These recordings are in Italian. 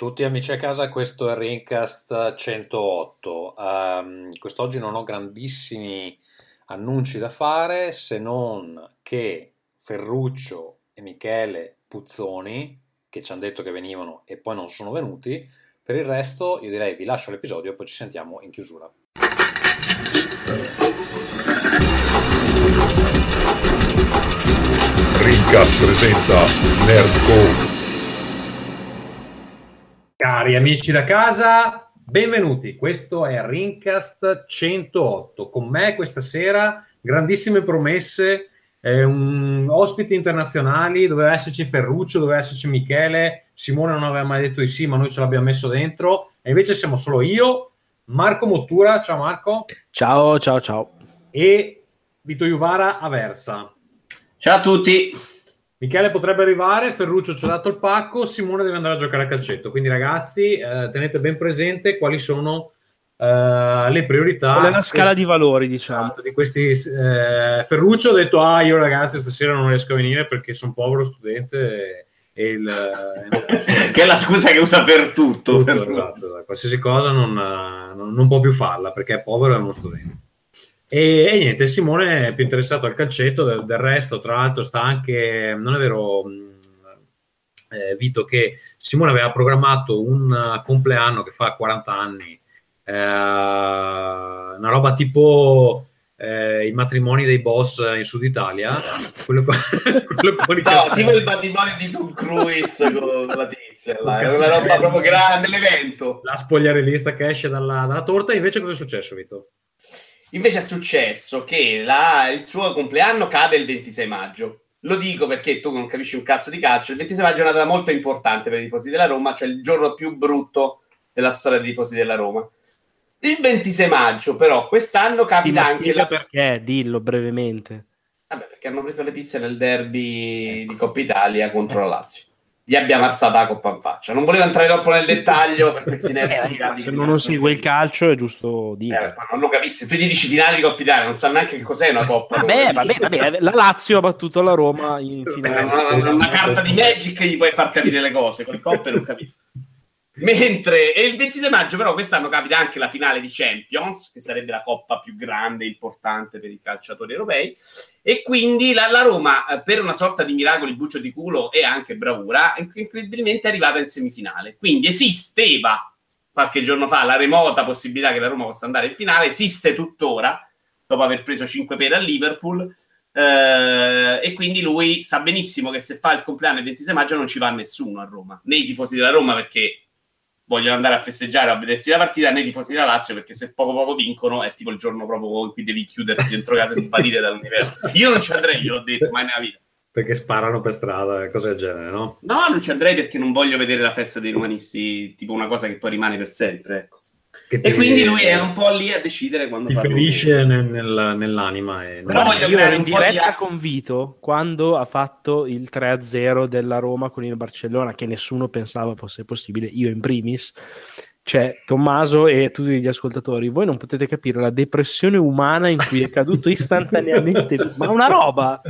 Tutti amici a casa, questo è Rincast 108. Um, quest'oggi non ho grandissimi annunci da fare se non che Ferruccio e Michele Puzzoni, che ci hanno detto che venivano e poi non sono venuti, per il resto io direi vi lascio l'episodio e poi ci sentiamo in chiusura. Rincast presenta Nerdcore. Cari amici da casa, benvenuti. Questo è Rincast 108. Con me questa sera grandissime promesse, eh, un, ospiti internazionali, doveva esserci Ferruccio, doveva esserci Michele, Simone non aveva mai detto di sì, ma noi ce l'abbiamo messo dentro. E invece siamo solo io, Marco Mottura, ciao Marco. Ciao, ciao, ciao. E Vito Juvara Aversa. Ciao a tutti. Michele potrebbe arrivare, Ferruccio ci ha dato il pacco, Simone deve andare a giocare a calcetto. Quindi, ragazzi, eh, tenete ben presente quali sono eh, le priorità. Qual è la scala di valori, diciamo. Esatto, di questi, eh, Ferruccio ha detto: Ah, io ragazzi, stasera non riesco a venire perché sono povero studente. E, il, eh, che è la scusa che usa per tutto. tutto esatto, qualsiasi cosa non, non, non può più farla perché è povero e è uno studente. E, e, niente, Simone è più interessato al calcetto, del, del, resto, tra l'altro sta anche, non è vero eh, Vito, che Simone aveva programmato un compleanno che fa 40 anni, eh, una roba tipo eh, i matrimoni dei boss in Sud Italia, quello, quello con no, tipo il matrimonio di Tom Cruise con la tizia, là. era una roba proprio grande, l'evento. La spogliarellista che esce dalla, dalla torta, invece cosa è successo Vito? Invece è successo che la, il suo compleanno cade il 26 maggio. Lo dico perché tu non capisci un cazzo di calcio. Il 26 maggio è una data molto importante per i tifosi della Roma, cioè il giorno più brutto della storia dei tifosi della Roma. Il 26 maggio, però, quest'anno capita sì, anche. La... perché? Dillo brevemente. Vabbè, perché hanno preso le pizze nel derby di Coppa Italia contro la Lazio gli abbiamo alzato la coppa in faccia. Non volevo entrare troppo nel dettaglio per questi nervi. Eh, se non segue il calcio è giusto dire. Eh, non lo capissi, tu gli dici finale di Coppa Italia, non sa neanche che cos'è una coppa. Vabbè, vabbè, vabbè, la Lazio ha battuto la Roma in finale. Una, una, una carta di Magic gli puoi far capire le cose, con le coppe non capisco. Mentre e il 26 maggio, però, quest'anno capita anche la finale di Champions, che sarebbe la coppa più grande e importante per i calciatori europei. E quindi la, la Roma, eh, per una sorta di miracoli, buccio di culo e anche bravura, incredibilmente è arrivata in semifinale. Quindi esisteva qualche giorno fa la remota possibilità che la Roma possa andare in finale, esiste tuttora, dopo aver preso 5 pere a Liverpool. Uh, e quindi lui sa benissimo che se fa il compleanno il 26 maggio non ci va nessuno a Roma, né i tifosi della Roma perché vogliono andare a festeggiare o a vedersi la partita nei tifosi della Lazio perché se poco poco vincono è tipo il giorno proprio in cui devi chiuderti dentro casa e sparire dall'universo. Io non ci andrei, io l'ho detto, mai nella vita. Perché sparano per strada e cose del genere, no? No, non ci andrei perché non voglio vedere la festa dei romanisti tipo una cosa che poi rimane per sempre, ecco. Ti, e quindi lui è un po' lì a decidere quando ti ferisce nel, nel, nell'anima. E Però voglio io in diretta di... con Vito quando ha fatto il 3-0 della Roma con il Barcellona, che nessuno pensava fosse possibile, io in primis cioè Tommaso e tutti gli ascoltatori, voi non potete capire la depressione umana in cui è caduto istantaneamente, ma una roba,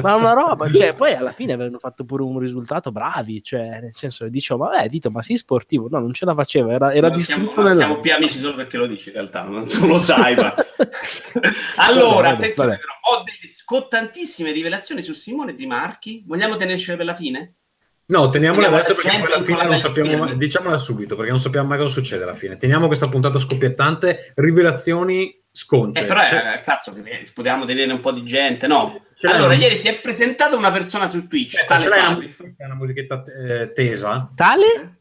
ma una roba, cioè poi alla fine avevano fatto pure un risultato bravi, cioè nel senso dicevo, ma beh, dito, ma sì sportivo, no, non ce la faceva, era, era distrutto siamo, nella... siamo più amici solo perché lo dici in realtà, non lo sai, ma... allora, vabbè, attenzione vabbè. però, ho delle scottantissime rivelazioni su Simone Di Marchi, vogliamo tenercele per la fine? No, teniamola adesso perché poi alla fine non sappiamo, diciamola subito perché non sappiamo mai cosa succede alla fine. Teniamo questa puntata scoppiettante, rivelazioni sconce. Eh, però cioè... eh, cazzo, potevamo tenere un po' di gente, no? Ce allora, ieri si è presentata una persona su Twitch, Aspetta, tale Patrif. Una, una musichetta eh, tesa. Tale?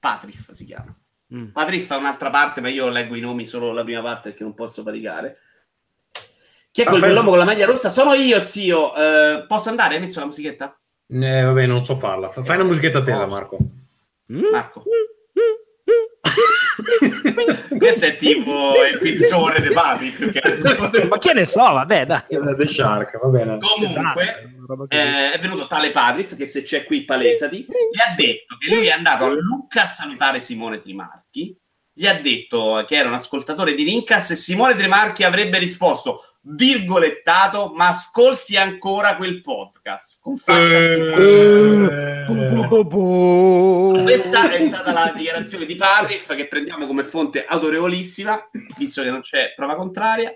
Patrif si chiama. Mm. Patrif ha un'altra parte, ma io leggo i nomi solo la prima parte perché non posso faticare. Chi è quel bell'uomo con la maglia rossa? Sono io, zio. Uh, posso andare? Hai messo la musichetta? Eh, vabbè, non so farla. Fai una musichetta tesa, Marco. Marco. Questo è tipo il quizzone dei papi. Ma che ne so, vabbè, dai. The Shark, va bene. Comunque, eh, è venuto tale Patrif che se c'è qui palesati, gli ha detto che lui è andato a Lucca a salutare Simone Trimarchi. Gli ha detto che era un ascoltatore di Rincas e Simone Trimarchi avrebbe risposto virgolettato, ma ascolti ancora quel podcast con faccia Eh, bu. Questa è stata la dichiarazione di Parriff che prendiamo come fonte autorevolissima, visto che non c'è prova contraria.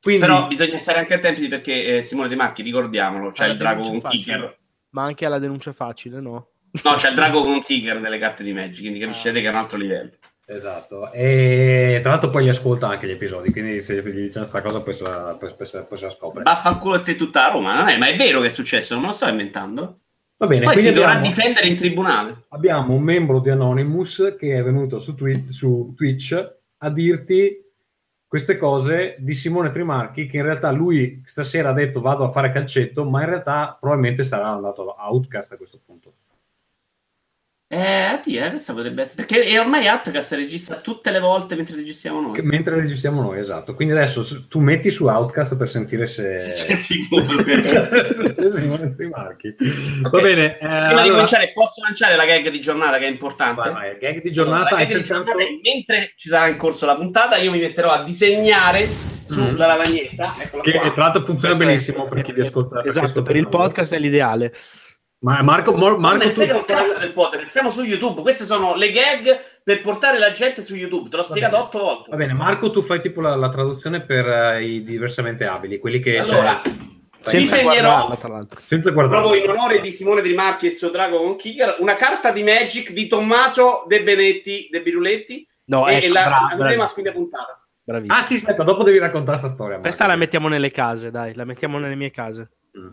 Quindi, Però bisogna stare anche attenti perché eh, Simone De Marchi, ricordiamolo, c'è il drago con facile. kicker. Ma anche alla denuncia facile, no? No, c'è il drago con kicker nelle carte di Magic, quindi capisce che è un altro livello. Esatto, e tra l'altro poi gli ascolta anche gli episodi, quindi se gli diciamo sta cosa poi se la, poi, poi se- poi se la scopre. Vaffanculo a te tutta Roma, non è? Ma è vero che è successo, non me lo sto inventando. Va bene, Poi si quindi dovrà abbiamo, difendere in tribunale. abbiamo un membro di Anonymous che è venuto su, Twi- su Twitch a dirti queste cose di Simone Trimarchi che in realtà lui stasera ha detto vado a fare calcetto, ma in realtà probabilmente sarà andato a Outcast a questo punto. Eh, addio, eh, questa potrebbe essere. Perché è ormai Outcast registra tutte le volte mentre registriamo noi. Che- mentre registriamo noi, esatto. Quindi adesso s- tu metti su Outcast per sentire se... C'è sicuro. se Simone Trimarchi. Va bene. eh, Prima di allora- cominciare, posso lanciare la gag di giornata che è importante? Vai, vai, gag di Allora, giornata. la hai gag di cercato- giornata è mentre ci sarà in corso la puntata, io mi metterò a disegnare sulla lavagnetta. Eccola Che qua. tra l'altro funziona Questo è- benissimo per chi vi ascolta. per chi Esatto, ascolta per il podcast è l'ideale. Ma Marco, Mor- Ma Marco ne tu... frega un cazzo del podcast, siamo su YouTube. Queste sono le gag per portare la gente su YouTube. Te l'ho spiegato otto volte. Va bene, Marco, tu fai tipo la, la traduzione per eh, i diversamente abili, quelli che Allora, cioè, Senza disegnerò guardarla, tra l'altro. senza guardare. proprio in onore di Simone Di Marchi e il suo drago con Kicker, una carta di Magic di Tommaso De Benetti, De Biruletti. No, e ecco, la bra- andremo a bravi- fine puntata. bravissimo. Ah sì, aspetta, dopo devi raccontare sta storia. Questa Marco. la mettiamo nelle case, dai, la mettiamo nelle mie case. Mm.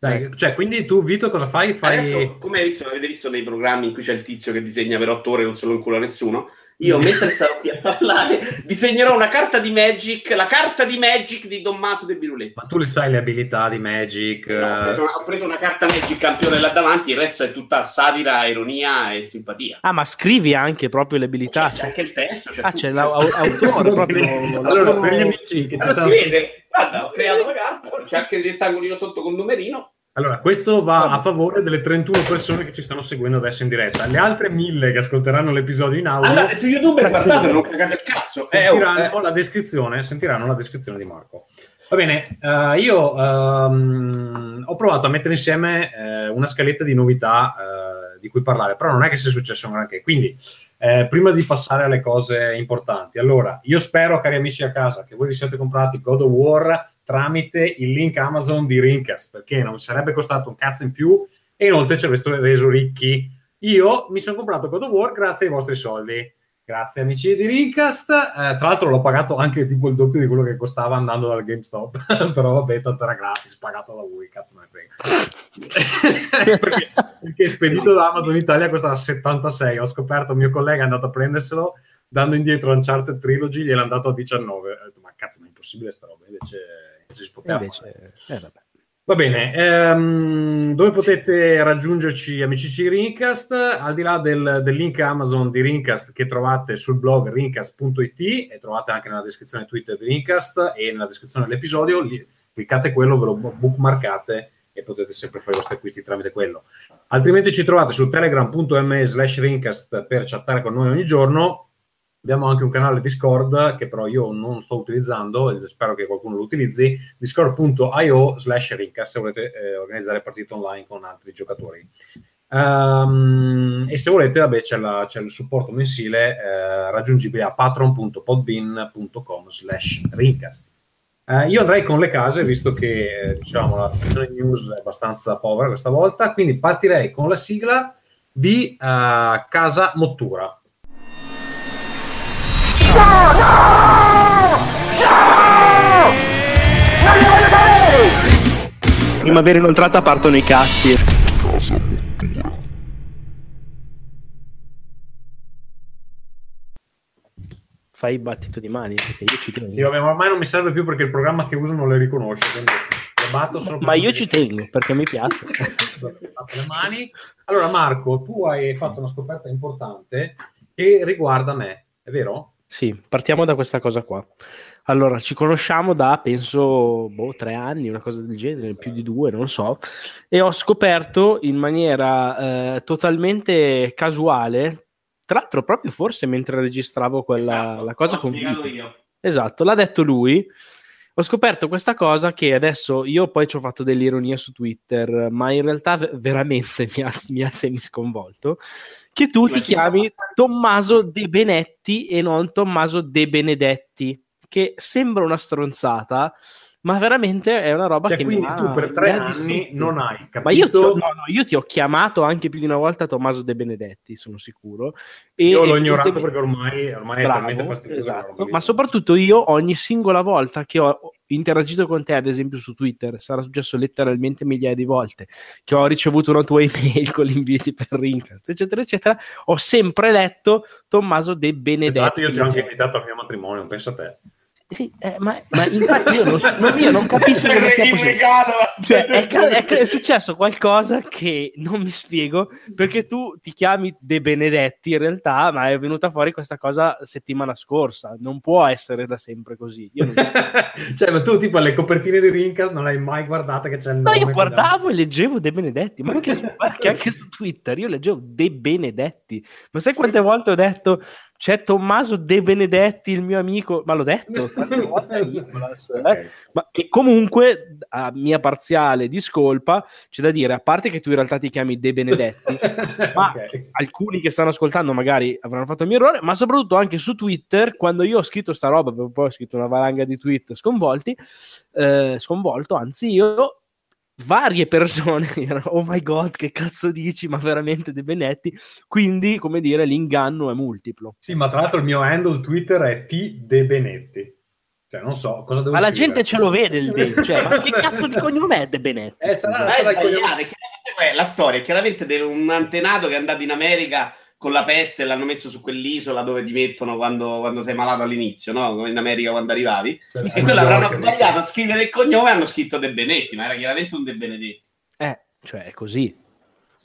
Dai, cioè, quindi tu, Vito, cosa fai? Fai... Adesso, come hai visto, avete visto nei programmi in cui c'è il tizio che disegna per otto ore e non se lo incula nessuno? Io, mentre sarò qui a parlare, disegnerò una carta di Magic, la carta di Magic di Tommaso De Biruletti. Ma tu le sai le abilità di Magic? No, ho, preso una, ho preso una carta Magic campione là davanti, il resto è tutta satira, ironia e simpatia. Ah, ma scrivi anche proprio le abilità. C'è, c'è cioè- anche il testo. C'è Ah, tutto. c'è l'autore proprio. Allora, per gli amici che ci Non stanno si vede. Guarda, ho creato la carta, c'è anche il rettangolino sotto con numerino. Allora, questo va a favore delle 31 persone che ci stanno seguendo adesso in diretta. Le altre mille che ascolteranno l'episodio in audio Andate su YouTube e guardate, non cagate il cazzo. Eh, oh, sentiranno, eh. la descrizione, sentiranno la descrizione di Marco. Va bene, eh, io ehm, ho provato a mettere insieme eh, una scaletta di novità eh, di cui parlare, però non è che sia successo granché. Quindi, eh, prima di passare alle cose importanti, allora, io spero, cari amici a casa, che voi vi siate comprati God of War tramite il link Amazon di Rincast, perché non sarebbe costato un cazzo in più e inoltre ci avreste reso ricchi. Io mi sono comprato God of War grazie ai vostri soldi. Grazie amici di Rincast. Eh, tra l'altro l'ho pagato anche tipo il doppio di quello che costava andando dal GameStop. Però vabbè, tanto era gratis, pagato da voi, cazzo me ne frega. perché, perché spedito da Amazon Italia costava 76. Ho scoperto, mio collega è andato a prenderselo, dando indietro Uncharted Trilogy, gliel'ha andato a 19. Ho detto, ma cazzo, ma è impossibile sta roba. Invece, invece si poteva fare. invece, eh, vabbè. Va bene, ehm, dove potete raggiungerci amici di Rincast, al di là del, del link Amazon di Rincast che trovate sul blog rincast.it e trovate anche nella descrizione Twitter di Rincast e nella descrizione dell'episodio, lì, cliccate quello, ve lo bookmarcate e potete sempre fare i vostri acquisti tramite quello. Altrimenti ci trovate su telegram.me slash Rincast per chattare con noi ogni giorno. Abbiamo anche un canale Discord che però io non sto utilizzando, e spero che qualcuno lo utilizzi, discord.io slash rincast se volete eh, organizzare partite online con altri giocatori. Ehm, e se volete, vabbè, c'è, la- c'è il supporto mensile eh, raggiungibile a patron.podbean.com slash rincast. Eh, io andrei con le case, visto che eh, diciamo, la sezione news è abbastanza povera questa volta, quindi partirei con la sigla di eh, Casa Mottura. Primavera inoltrata partono i cazzi. Fai il battito di mani perché io ci tengo. Sì, vabbè, ma ormai non mi serve più perché il programma che uso non le riconosce, quindi le batto solo Ma io ci tengo perché mi piace. Fatto le mani. Allora, Marco, tu hai fatto una scoperta importante che riguarda me, è vero? Sì, partiamo da questa cosa qua. Allora, ci conosciamo da penso boh, tre anni, una cosa del genere, più di due, non so. E ho scoperto in maniera eh, totalmente casuale, tra l'altro, proprio forse mentre registravo quella Esatto, la cosa l'ho con spiegato Vito. io. Esatto, l'ha detto lui. Ho scoperto questa cosa che adesso io poi ci ho fatto dell'ironia su Twitter, ma in realtà veramente mi ha, mi ha semi sconvolto. Che tu Ma ti chi chiami Tommaso De Benetti e non Tommaso De Benedetti, che sembra una stronzata, ma veramente è una roba Cioè, che quindi mi ha, tu per mi tre ha anni distrutto. non hai capito... Ma io ti, ho, no, no, io ti ho chiamato anche più di una volta Tommaso De Benedetti, sono sicuro. E, Io l'ho e- ignorato perché ormai, ormai è Bravo, talmente fastidioso. esatto. Ma soprattutto io ogni singola volta che ho interagito con te, ad esempio su Twitter, sarà successo letteralmente migliaia di volte, che ho ricevuto una tua email con gli inviti per Rincast, eccetera, eccetera, ho sempre letto Tommaso De Benedetti. Esatto, io ti ho anche invitato al mio matrimonio, pensa a te. Sì, eh, ma, ma infatti io non, non- io non capisco come sia possibile. Cioè, è, è è successo qualcosa che non mi spiego perché tu ti chiami De Benedetti in realtà, ma è venuta fuori questa cosa settimana scorsa. Non può essere da sempre così. Io, non- cioè, ma tu tipo alle copertine di Rincast non l'hai mai guardata che c'è il No, nome. io guardavo e leggevo De Benedetti, ma anche su, anche- anche su Twitter io leggevo De Benedetti. Ma sai quante volte ho detto c'è Tommaso De Benedetti, il mio amico? Ma l'ho detto tante volte a Nicolas, eh. Ma, e comunque, a mia parziale discolpa, c'è da dire, a parte che tu in realtà ti chiami De Benedetti, ma Ok. alcuni che stanno ascoltando magari avranno fatto il mio errore, ma soprattutto anche su Twitter, quando io ho scritto sta roba, poi ho scritto una valanga di tweet sconvolti, eh, sconvolto, anzi io, varie persone oh my god, che cazzo dici, ma veramente De Benetti, quindi, come dire, l'inganno è multiplo. Sì, ma tra l'altro il mio handle Twitter è T De Benetti. Cioè, non so cosa devo Ma la scrivere. gente ce lo vede il De, cioè, ma che cazzo di cognome è De Benetti? Eh, sarà- sarà il cognome- la storia chiaramente di un antenato che è andato in America con la peste e l'hanno messo su quell'isola dove ti mettono quando, quando sei malato all'inizio, no? Come in America quando arrivavi. Cioè, E quello avranno sbagliato a scrivere il cognome e hanno scritto De Benetti, ma era chiaramente un De Benedetti. Eh, cioè, è così,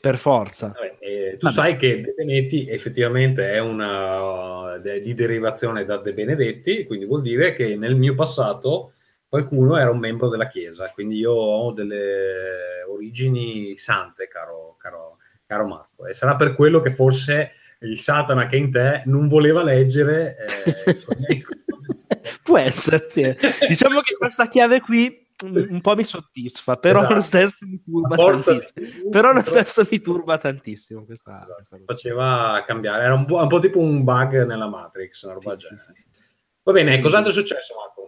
per forza. Vabbè, eh, tu Vabbè. sai che De Benetti effettivamente è una de- di derivazione da De Benedetti, quindi vuol dire che nel mio passato qualcuno era un membro della Chiesa, quindi io ho delle origini sante, caro, caro, caro Marco, e sarà per quello che forse il Satana che è in te non voleva leggere eh, Può essere, sì. diciamo che questa chiave qui un po' mi soddisfa, però Esatto. lo stesso mi turba tantissimo. Però lo stesso mi turba tantissimo questa, questa cosa. faceva cambiare, era un po', un po' tipo un bug nella Matrix, una roba sì, genere. sì, sì. Va bene, cos'altro è successo Marco?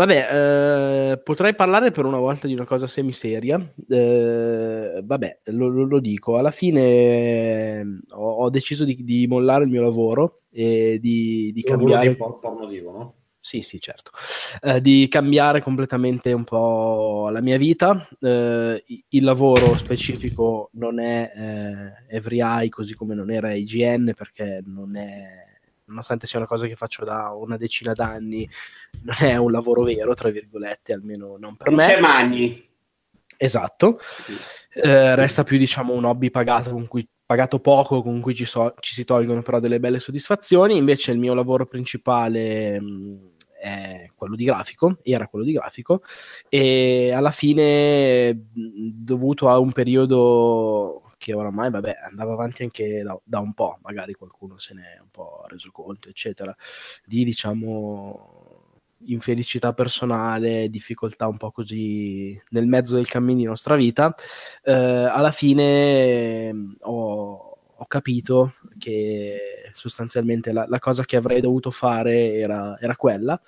Vabbè, eh, potrei parlare per una volta di una cosa semiseria. Eh, vabbè, lo, lo- dico. Alla fine eh, ho, ho deciso di, di mollare il mio lavoro e di, di cambiare. por- porno divo, no? Sì, sì, certo. Eh, di cambiare completamente un po' la mia vita. Eh, il lavoro specifico non è eh, Every Eye, così come non era IGN, perché non è, nonostante sia una cosa che faccio da una decina d'anni, non è un lavoro vero, tra virgolette, almeno non per Non me. c'è Magni. Esatto. Eh, resta più, diciamo, un hobby pagato con cui pagato poco, con cui ci, so- ci si tolgono però delle belle soddisfazioni. Invece il mio lavoro principale mh, è quello di grafico, era quello di grafico, e alla fine, mh, dovuto a un periodo che oramai, vabbè, andava avanti anche da, da un po', magari qualcuno se ne è un po' reso conto, eccetera, di, diciamo, infelicità personale, difficoltà un po' così nel mezzo del cammino di nostra vita, eh, alla fine ehm, ho, ho capito che sostanzialmente la, la cosa che avrei dovuto fare era, era quella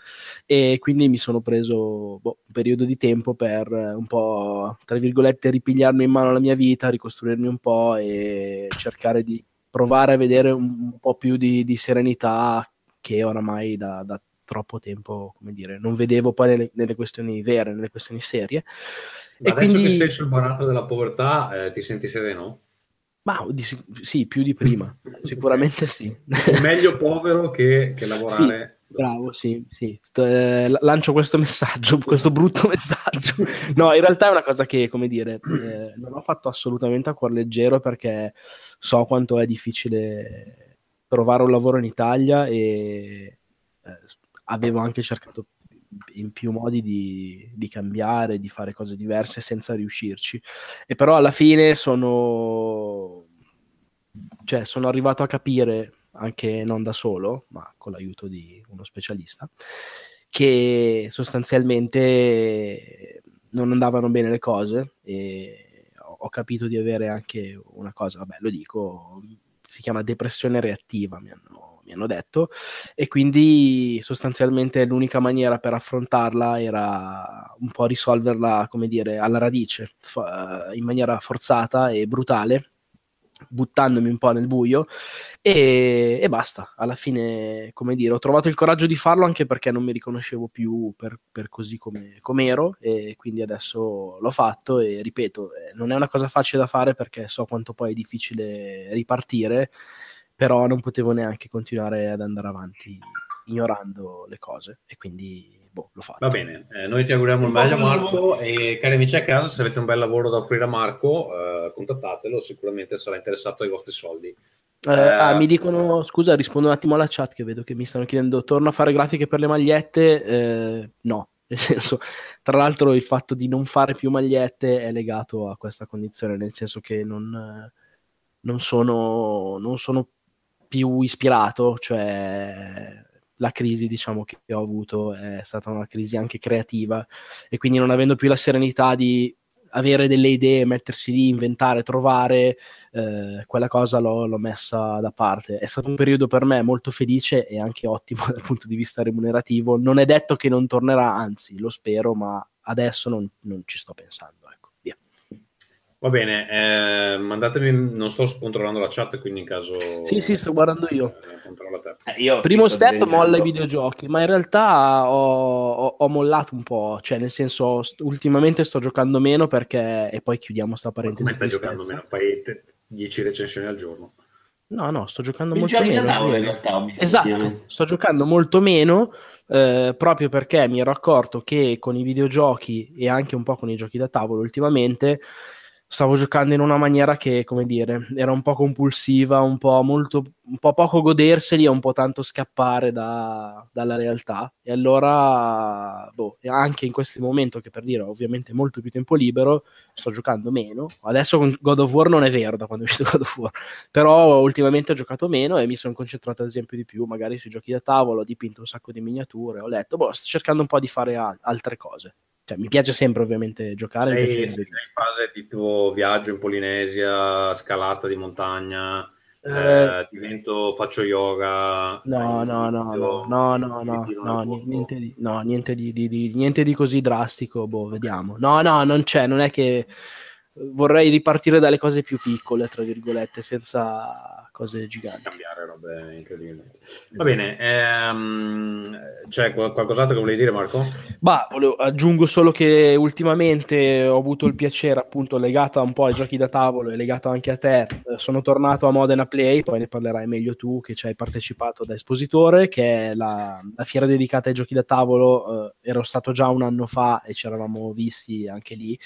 e quindi mi sono preso boh, un periodo di tempo per eh, un po', tra virgolette, ripigliarmi in mano la mia vita, ricostruirmi un po' e cercare di provare a vedere un, un po' più di, di serenità che oramai da, da troppo tempo, come dire, non vedevo poi nelle, nelle questioni vere, nelle questioni serie. Ma E adesso quindi- che sei sul barato della povertà, eh, ti senti sereno? Ma sic- sì, più di prima, sicuramente sì. È meglio povero che, che lavorare. Bravo, sì, sì. Sto- eh, lancio questo messaggio, questo brutto messaggio. No, in realtà è una cosa che, come dire, eh, non ho fatto assolutamente a cuor leggero perché so quanto è difficile trovare un lavoro in Italia e eh, avevo anche cercato in più modi di, di cambiare, di fare cose diverse senza riuscirci. E però alla fine sono, cioè, sono arrivato a capire anche non da solo, ma con l'aiuto di uno specialista, che sostanzialmente non andavano bene le cose e ho capito di avere anche una cosa, vabbè lo dico, si chiama depressione reattiva, mi hanno, hanno detto, e quindi sostanzialmente l'unica maniera per affrontarla era un po' risolverla, come dire, alla radice, in maniera forzata e brutale buttandomi un po' nel buio e, e, basta. Alla fine, come dire, ho trovato il coraggio di farlo anche perché non mi riconoscevo più per, per così come, come, ero e quindi adesso l'ho fatto e ripeto, eh, non è una cosa facile da fare perché so quanto poi è difficile ripartire, però non potevo neanche continuare ad andare avanti ignorando le cose e quindi boh, l'ho fatto. Va bene, eh, noi ti auguriamo il meglio Marco e cari amici a casa, se avete un bel lavoro da offrire a Marco, eh, contattatelo, sicuramente sarà interessato ai vostri soldi. Eh, ah, mi dicono, scusa, rispondo un attimo alla chat che vedo che mi stanno chiedendo, torno a fare grafiche per le magliette? Eh, no, nel senso, tra l'altro il fatto di non fare più magliette è legato a questa condizione, nel senso che non, non, sono, non sono più ispirato, cioè la crisi diciamo che ho avuto è stata una crisi anche creativa e quindi non avendo più la serenità di avere delle idee, mettersi lì, inventare, trovare, eh, quella cosa l'ho, l'ho, messa da parte. È stato un periodo per me molto felice e anche ottimo dal punto di vista remunerativo. Non è detto che non tornerà, anzi lo spero, ma adesso non, non ci sto pensando. Va bene, eh, mandatemi, non sto controllando la chat, quindi in caso... Sì, sì, sto guardando io. Eh, io Primo step, disegnando. molla i videogiochi, ma in realtà ho, ho, ho, mollato un po', cioè nel senso, ultimamente sto giocando meno perché... E poi chiudiamo sta parentesi. Ma come stai giocando meno? Fai 10 recensioni al giorno? No, no, sto giocando molto meno. Tavolo, in realtà, esatto, sto giocando molto meno eh, proprio perché mi ero accorto che con i videogiochi e anche un po' con i giochi da tavolo ultimamente stavo giocando in una maniera che, come dire, era un po' compulsiva, un po', molto, un po poco goderseli e un po' tanto scappare da, dalla realtà. E allora, boh, anche in questo momento, che per dire ho ovviamente molto più tempo libero, sto giocando meno. Adesso con God of War non è vero da quando è uscito God of War, però ultimamente ho giocato meno e mi sono concentrato ad esempio di più, magari sui giochi da tavolo, ho dipinto un sacco di miniature, ho letto, boh, sto cercando un po' di fare al- altre cose. Cioè, mi piace sempre ovviamente giocare. Sei, sei in fase tipo viaggio in Polinesia, scalata di montagna, eh, eh, divento, faccio yoga. No, no, no, no, no, no, no, no, niente di, no, niente di, di, di, niente di così drastico, boh, vediamo. No, no, non c'è, non è che vorrei ripartire dalle cose più piccole, tra virgolette, senza cose giganti. Cambiare robe incredibili. Va bene, ehm, c'è qualcos'altro che volevi dire Marco? Bah, volevo, aggiungo solo che ultimamente ho avuto il piacere, appunto, legata un po' ai giochi da tavolo e legato anche a te, eh, sono tornato a Modena Play, poi ne parlerai meglio tu che ci hai partecipato da espositore, che è la, la fiera dedicata ai giochi da tavolo, eh, ero stato già un anno fa e ci eravamo visti anche lì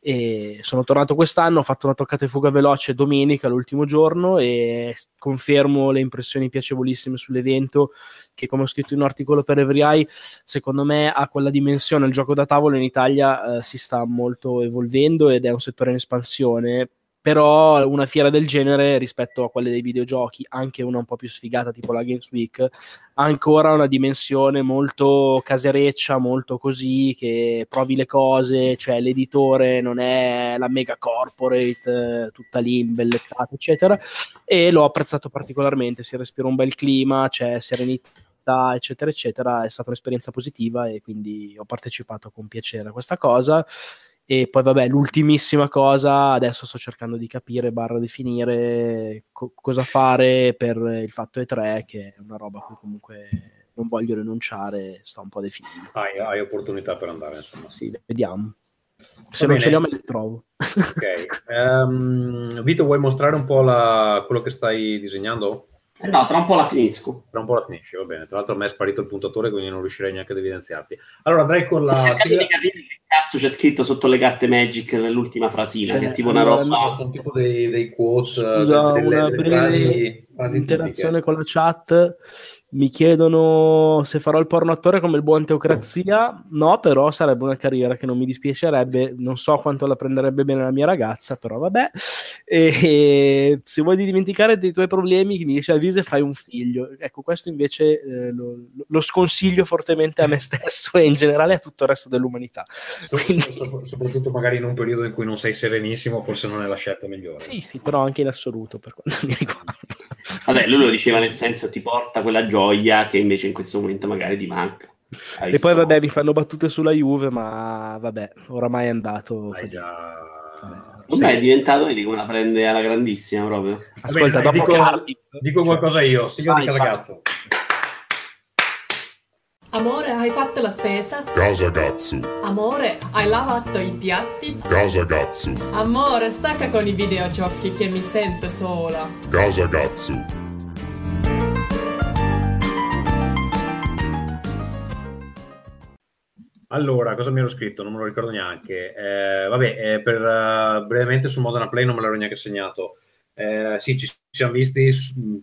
e sono tornato quest'anno, ho fatto una toccata e fuga veloce domenica, l'ultimo giorno e confermo le impressioni piacevolissime sull'evento che come ho scritto in un articolo per Every Eye secondo me ha quella dimensione. Il gioco da tavolo in Italia eh, si sta molto evolvendo ed è un settore in espansione però una fiera del genere rispetto a quelle dei videogiochi, anche una un po' più sfigata tipo la Games Week, ha ancora una dimensione molto casereccia, molto così, che provi le cose, cioè l'editore non è la mega corporate, tutta lì imbellettata, eccetera, e l'ho apprezzato particolarmente, si respira un bel clima, c'è serenità eccetera eccetera è stata un'esperienza positiva e quindi ho partecipato con piacere a questa cosa e poi, vabbè, l'ultimissima cosa, adesso sto cercando di capire, barra definire co- cosa fare per il fatto E3, che è una roba cui comunque non voglio rinunciare, sto un po' definendo. Hai, hai opportunità per andare, insomma. Sì, vediamo. Se Va non bene. ce li ho, me le trovo. ok. Um, Vito, vuoi mostrare un po' la, quello che stai disegnando? Eh no, tra un po' la finisco. Tra un po' la finisci, va bene. Tra l'altro a me è sparito il puntatore, quindi non riuscirei neanche ad evidenziarti. Allora andrei con la... Sì, sigla... di capire che cazzo c'è scritto sotto le carte Magic nell'ultima frasina, cioè, che è tipo una roba... Sono tipo dei, dei quotes, Scusa, delle, delle breve, frasi... Frasi interazione con la chat. Mi chiedono se farò il porno attore come il buon Teocrazia. No, però sarebbe una carriera che non mi dispiacerebbe. Non so quanto la prenderebbe bene la mia ragazza, però vabbè. E, e se vuoi dimenticare dei tuoi problemi, mi dice avvisa e fai un figlio. Ecco, questo invece eh, lo, lo, sconsiglio fortemente a me stesso e in generale a tutto il resto dell'umanità. So, Quindi... so, soprattutto magari in un periodo in cui non sei serenissimo, forse non è la scelta migliore. Sì, sì, però anche in assoluto per quanto mi riguarda. Vabbè, lui lo diceva nel senso ti porta quella gioia che invece in questo momento magari ti manca. Hai e poi vabbè, mi fanno battute sulla Juve, ma vabbè, oramai è andato. Hai già... Vabbè, è diventato, vedi come la prende alla grandissima proprio. Ascolta, Vabbè, dopo dico, che... dico qualcosa io, signor di Casagazzo. Amore, hai fatto la spesa? Casagazzo. Amore, hai lavato i piatti? Casagazzo. Amore, stacca con i videogiochi che mi sento sola. Casagazzo. Allora, cosa mi ero scritto? Non me lo ricordo neanche. Eh, vabbè, eh, per, uh, brevemente su Modena Play non me l'ero neanche segnato. Eh, sì, ci siamo visti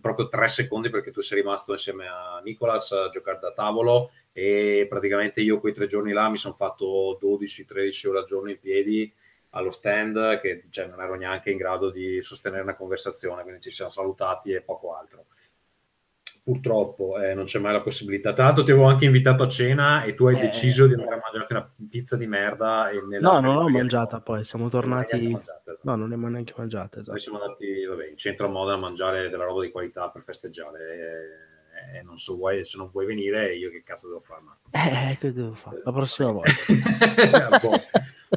proprio tre secondi perché tu sei rimasto insieme a Nicolas a giocare da tavolo e praticamente io quei tre giorni là mi sono fatto 12-13 ore al giorno in piedi allo stand che cioè, non ero neanche in grado di sostenere una conversazione, quindi ci siamo salutati e poco altro purtroppo eh, non c'è mai la possibilità. Tra l'altro ti avevo anche invitato a cena e tu hai eh, deciso di andare a mangiarti una pizza di merda. E no, non l'ho mangiata poi, siamo tornati... Non mangiata, esatto. No, non l'abbiamo neanche mangiata. Esatto. Noi siamo andati vabbè, in centro a Modena a mangiare della roba di qualità per festeggiare. E, e non so, vuoi, se non vuoi venire, io che cazzo devo fare? Eh, che devo fare? La prossima volta. boh.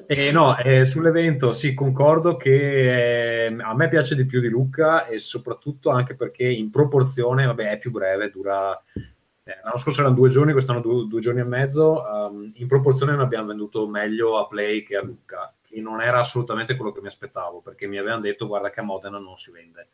Eh, no, eh, sull'evento sì, concordo che eh, a me piace di più di Lucca e soprattutto anche perché in proporzione, vabbè, è più breve, dura... Eh, l'anno scorso erano due giorni, quest'anno due, due giorni e mezzo. Um, in proporzione ne abbiamo venduto meglio a Play che a Lucca, che non era assolutamente quello che mi aspettavo, perché mi avevano detto guarda che a Modena non si vende.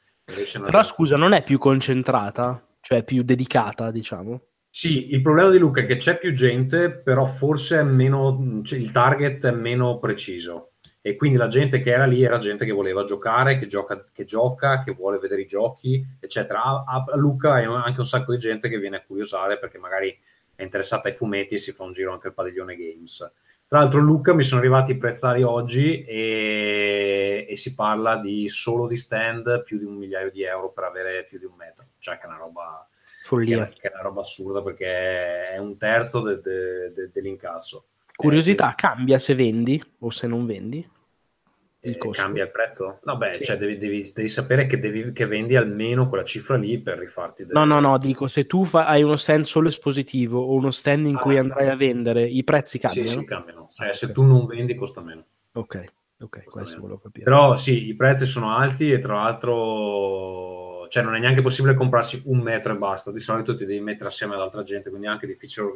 Però scusa, non è più concentrata? Cioè più dedicata, diciamo? Sì, il problema di Luca è che c'è più gente, però forse è meno, cioè il target è meno preciso. E quindi la gente che era lì era gente che voleva giocare, che gioca, che, gioca, che vuole vedere i giochi, eccetera. A, a Luca è anche un sacco di gente che viene a curiosare perché magari è interessata ai fumetti e si fa un giro anche al padiglione Games. Tra l'altro, Luca mi sono arrivati i prezzari oggi e, e, si parla di solo di stand più di un migliaio di euro per avere più di un metro, cioè che è una roba Follia. Che, che, è una roba assurda perché è un terzo de, de, de, dell'incasso. Curiosità, eh, cambia se vendi o se non vendi? Il eh, cambia il prezzo? No, beh, sì. cioè devi, devi, devi, sapere che, devi, che, vendi almeno quella cifra lì per rifarti. Delle... No, no, no, dico, se tu fa, hai uno stand solo espositivo o uno stand in ah, cui andrai a vendere, i prezzi cambiano? Sì, sì cambiano. Cioè, ah, se okay. tu non vendi, costa meno. Ok, ok, questo volevo capire. Però sì, i prezzi sono alti e tra l'altro cioè non è neanche possibile comprarsi un metro e basta, di solito ti devi mettere assieme ad altra gente, quindi è anche difficile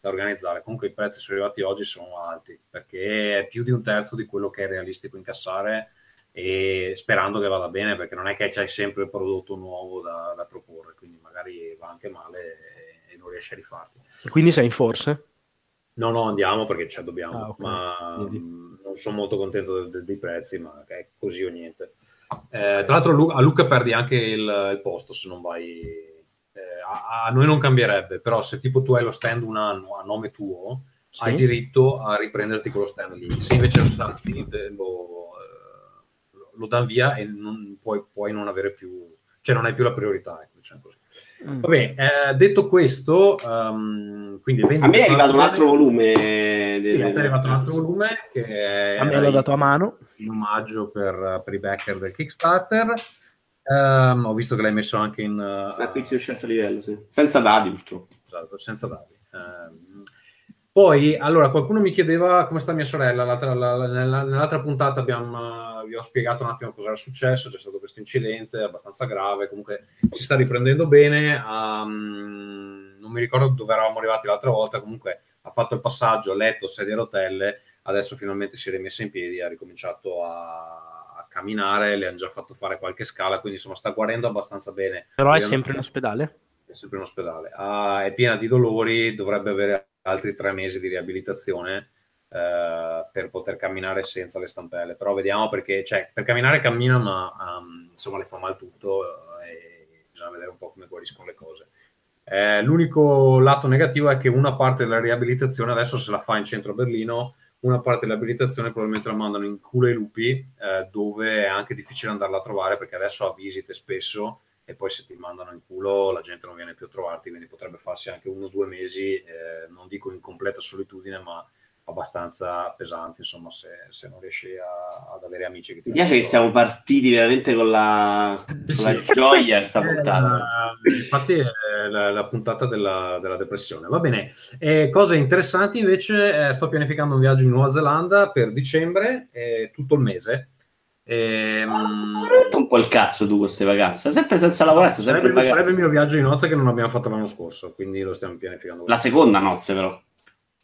da organizzare. Comunque i prezzi sono arrivati oggi sono alti, perché è più di un terzo di quello che è realistico incassare e sperando che vada bene, perché non è che c'hai sempre il prodotto nuovo da, da proporre, quindi magari va anche male e, e non riesci a rifarti. Quindi sei in forse? No, no, andiamo perché ci dobbiamo, ah, okay. ma mh, non sono molto contento de- de- dei prezzi, ma è così o niente. Eh, tra l'altro a Luca perdi anche il, il posto se non vai... Eh, a, a, noi non cambierebbe, però se tipo tu hai lo stand un anno a nome tuo, sì. hai diritto a riprenderti quello stand lì. Se invece lo stand lo, eh, lo danno via e non, puoi, puoi non avere più... cioè non hai più la priorità, ecco, diciamo così. Mm. Va bene, eh, detto questo, um, quindi a me è arrivato un altro volume. De, sì, è arrivato un altro volume che a me l'ho dato a mano in omaggio per, per i backer del Kickstarter. Um, ho visto che l'hai messo anche in uh, acquisti di certo livello, sì. senza dadi, purtroppo. Esatto, senza dadi. Um, poi, allora, qualcuno mi chiedeva come sta mia sorella. L'altra, la, nella, nell'altra puntata abbiamo, vi ho spiegato un attimo cosa era successo. C'è stato questo incidente abbastanza grave. Comunque si sta riprendendo bene. Um, non mi ricordo dove eravamo arrivati l'altra volta. Comunque ha fatto il passaggio, letto, sedia a rotelle. Adesso finalmente si è rimessa in piedi. Ha ricominciato a, a camminare. Le hanno già fatto fare qualche scala. Quindi insomma sta guarendo abbastanza bene. Però è sempre in ospedale? È sempre in ospedale. Ah, è piena di dolori. Dovrebbe avere altri tre mesi di riabilitazione eh, per poter camminare senza le stampelle. Però vediamo perché, cioè, per camminare cammina, ma um, insomma le fa mal tutto. Eh, bisogna vedere un po' come guariscono le cose. Eh, l'unico lato negativo è che una parte della riabilitazione adesso se la fa in centro Berlino, una parte dell'abilitazione probabilmente la mandano in culo ai lupi, eh, dove è anche difficile andarla a trovare perché adesso ha visite spesso e poi se ti mandano in culo la gente non viene più a trovarti, quindi potrebbe farsi anche uno o due mesi, eh, non dico in completa solitudine, ma abbastanza pesanti, insomma, se, se non riesci a- ad avere amici che ti Mi piace che siamo partiti veramente con la, con la gioia questa Eh, puntata. la- infatti è la, la puntata della, della depressione. Va bene. Eh, cose interessanti invece, eh, sto pianificando un viaggio in Nuova Zelanda per dicembre, eh, tutto il mese. Ehm, Hai rotto un po' il cazzo tu con queste vacanze, sempre senza lavorare, sempre sarebbe, sarebbe il mio viaggio di nozze che non abbiamo fatto l'anno scorso, quindi lo stiamo pianificando. La seconda nozze però.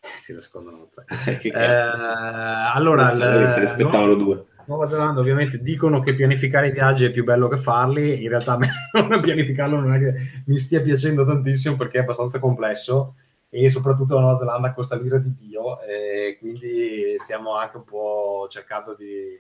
Eh, sì, la seconda nozze. che Eh, cazzo. allora, che te ne aspettavano due. Nuova Zelanda ovviamente dicono che pianificare i viaggi è più bello che farli, in realtà pianificarlo non è che mi stia piacendo tantissimo perché è abbastanza complesso e soprattutto la Nuova Zelanda costa l'ira di Dio e quindi stiamo anche un po' cercando di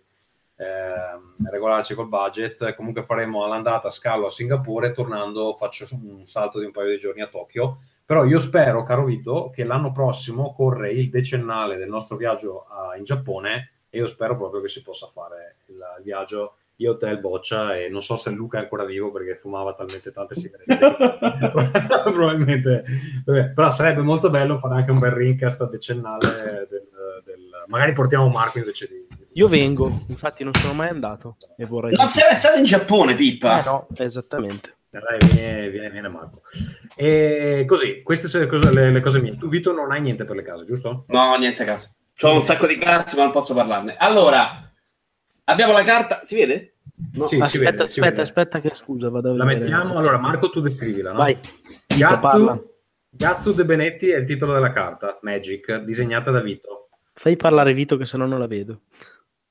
ehm, regolarci col budget. Comunque faremo all'andata scalo a Singapore, tornando faccio un salto di un paio di giorni a Tokyo. Però io spero, caro Vito, che l'anno prossimo corre il decennale del nostro viaggio a- in Giappone e io spero proprio che si possa fare il, il viaggio io, te il Boccia e non so se Luca è ancora vivo perché fumava talmente tante sigarette probabilmente vabbè, però sarebbe molto bello fare anche un bel rincast decennale del, del- magari portiamo Marco invece di- Io vengo, infatti non sono mai andato e vorrei... Non sei mai stato in Giappone, Pippa? Eh no, esattamente. Dai, viene, viene, viene Marco e così queste sono le cose, le- le cose mie tu Vito non hai niente per le case giusto? No, niente a caso. C'ho un sacco di cazzo, ma non posso parlarne. Allora, abbiamo la carta. Si vede? No. Sì, si aspetta, vede, si aspetta, vede. aspetta che scusa, vado a la vedere. mettiamo allora Marco tu descrivila no? Vai. Gatsu, Gatsu De Benetti è il titolo della carta Magic disegnata da Vito Fai parlare Vito che se no non la vedo.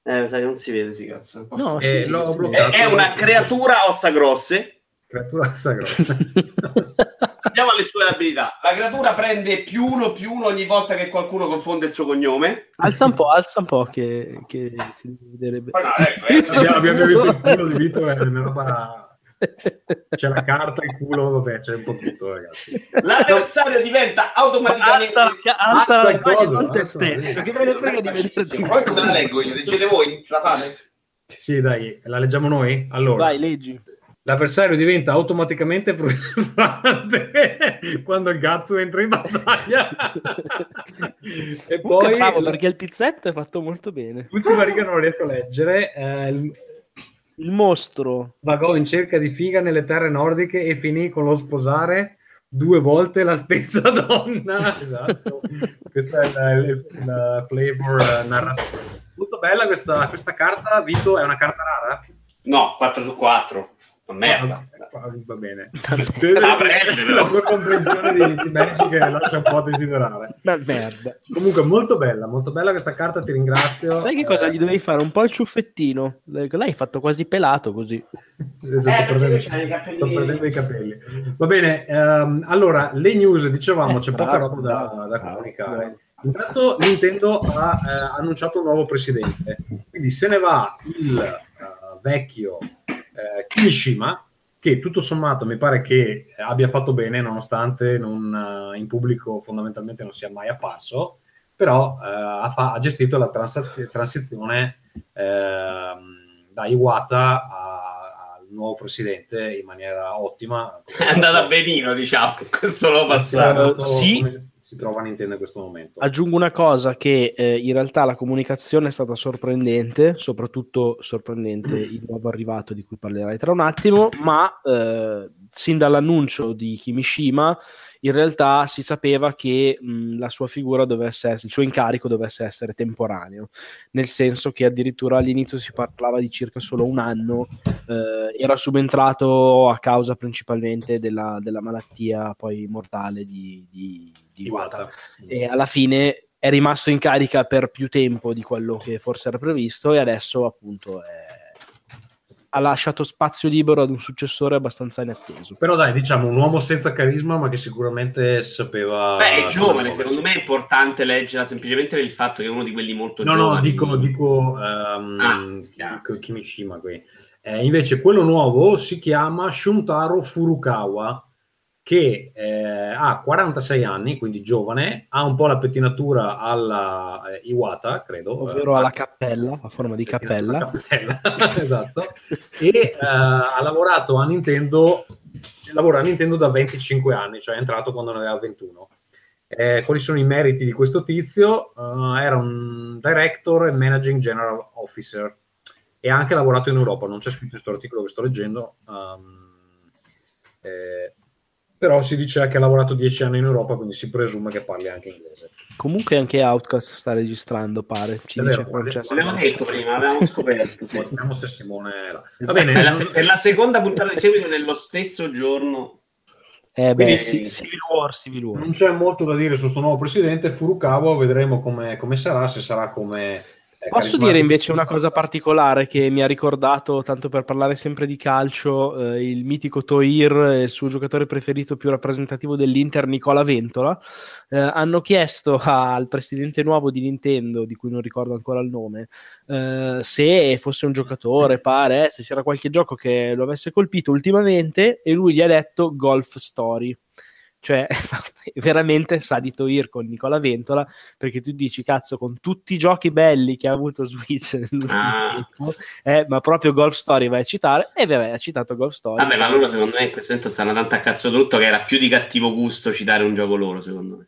Eh, sai, non si vede, sì, cazzo. No, Eh, l'ho bloccato. È, una creatura ossa grosse. creatura sagrada Andiamo alle sue abilità. La creatura prende più uno più uno ogni volta che qualcuno confonde il suo cognome. alza un po', alza un po' che, che si vedrebbe. No, ecco, eh, abbiamo, abbiamo visto il culo di Vito è una roba c'è la carta, il culo, vabbè, c'è un po' tutto, ragazzi. L'avversario diventa automaticamente. Alza la, ca- alza Alza la il maglia, coso, non te stesso. Che me ne frega di vederti. Poi come la leggo io? Leggete voi? La fate? Sì, dai, la leggiamo noi? Allora, Vai, leggi. l'avversario diventa automaticamente frustrante quando il Gatsu entra in battaglia. e poi bravo, perché il pizzetto è fatto molto bene. l'ultima riga non riesco a leggere. eh, il- mostro. vagò in cerca di figa nelle terre nordiche e finì con lo sposare due volte la stessa donna. Esatto, questa è la, il- la flavor eh, narrativa. Molto bella questa, questa carta, Vito, è una carta rara? No, 4 su 4. Ma merda. Ah, Va bene. La tua comprensione di, di Magic lascia un po' a desiderare. Una merda. Comunque, molto bella, molto bella questa carta, ti ringrazio. Sai che cosa Eh, gli dovevi fare? Un po' il ciuffettino. L'hai fatto quasi pelato così. Esatto, Eh, capelli- sto perdendo i capelli. Va bene, ehm, allora le news, dicevamo, Eh, c'è bravo, poca roba da, bravo, da bravo, comunicare. Intanto Nintendo ha eh, annunciato un nuovo presidente, quindi se ne va il eh, vecchio eh, Kimishima, che tutto sommato mi pare che abbia fatto bene, nonostante non, eh, in pubblico fondamentalmente non sia mai apparso, però eh, ha, fa- ha gestito la transazio- transizione ehm, da Iwata a- al nuovo presidente in maniera ottima. È andata benino, diciamo. Questo lo passato. Eh, sì. Si trova Nintendo in questo momento. Aggiungo una cosa che eh, in realtà la comunicazione è stata sorprendente, soprattutto sorprendente il nuovo arrivato di cui parlerai tra un attimo, ma eh, sin dall'annuncio di Kimishima in realtà si sapeva che mh, la sua figura dovesse essere, il suo incarico dovesse essere temporaneo, nel senso che addirittura all'inizio si parlava di circa solo un anno, eh, era subentrato a causa principalmente della, della malattia poi mortale di, di, di Iwata e alla fine è rimasto in carica per più tempo di quello che forse era previsto e adesso appunto è- ha lasciato spazio libero ad un successore abbastanza inatteso. Però dai, diciamo un uomo senza carisma, ma che sicuramente sapeva. Beh, è giovane, secondo me è importante leggerla semplicemente per il fatto che è uno di quelli molto No, no, giovani. dico, dico, ehm, Ah, dico Kimishima qui. Eh, invece quello nuovo si chiama Shuntaro Furukawa, che eh, ha 46 anni, quindi giovane, ha un po' la pettinatura alla eh, Iwata, credo. Ovvero eh, alla cappella, a forma di cappella. cappella, esatto. E eh, ha lavorato a Nintendo, lavora a Nintendo da 25 anni, cioè è entrato quando ne aveva 21. Eh, quali sono i meriti di questo tizio? Uh, era un director e managing general officer e ha anche lavorato in Europa. Non c'è scritto in questo articolo che sto leggendo, um, eh, però si dice che ha lavorato dieci anni in Europa, quindi si presume che parli anche inglese. Comunque anche Outcast sta registrando, pare. Ci È dice vero, Francesco. L'abbiamo detto prima, l'avevamo scoperto. sì. Vediamo se Simone è là. Va bene, è, la, se- è la seconda puntata di seguito nello stesso giorno. Eh beh, Quindi- sì, Civil War, Civil War. non c'è molto da dire su questo nuovo presidente. Furukawa, vedremo come, come sarà, se sarà come... eh, Posso dire invece una cosa particolare che mi ha ricordato, tanto per parlare sempre di calcio, eh, il mitico Toir, e il suo giocatore preferito più rappresentativo dell'Inter, Nicola Ventola, eh, hanno chiesto al presidente nuovo di Nintendo, di cui non ricordo ancora il nome, eh, se fosse un giocatore, pare, eh, se c'era qualche gioco che lo avesse colpito ultimamente, e lui gli ha detto Golf Story. Cioè, veramente sa di Toir con Nicola Ventola, perché tu dici, cazzo, con tutti i giochi belli che ha avuto Switch nell'ultimo Ah. tempo, eh, ma proprio Golf Story vai a citare, e vabbè, ha citato Golf Story. Vabbè, ma loro secondo me in questo momento stanno tanto a cazzo tutto che era più di cattivo gusto citare un gioco loro, secondo me.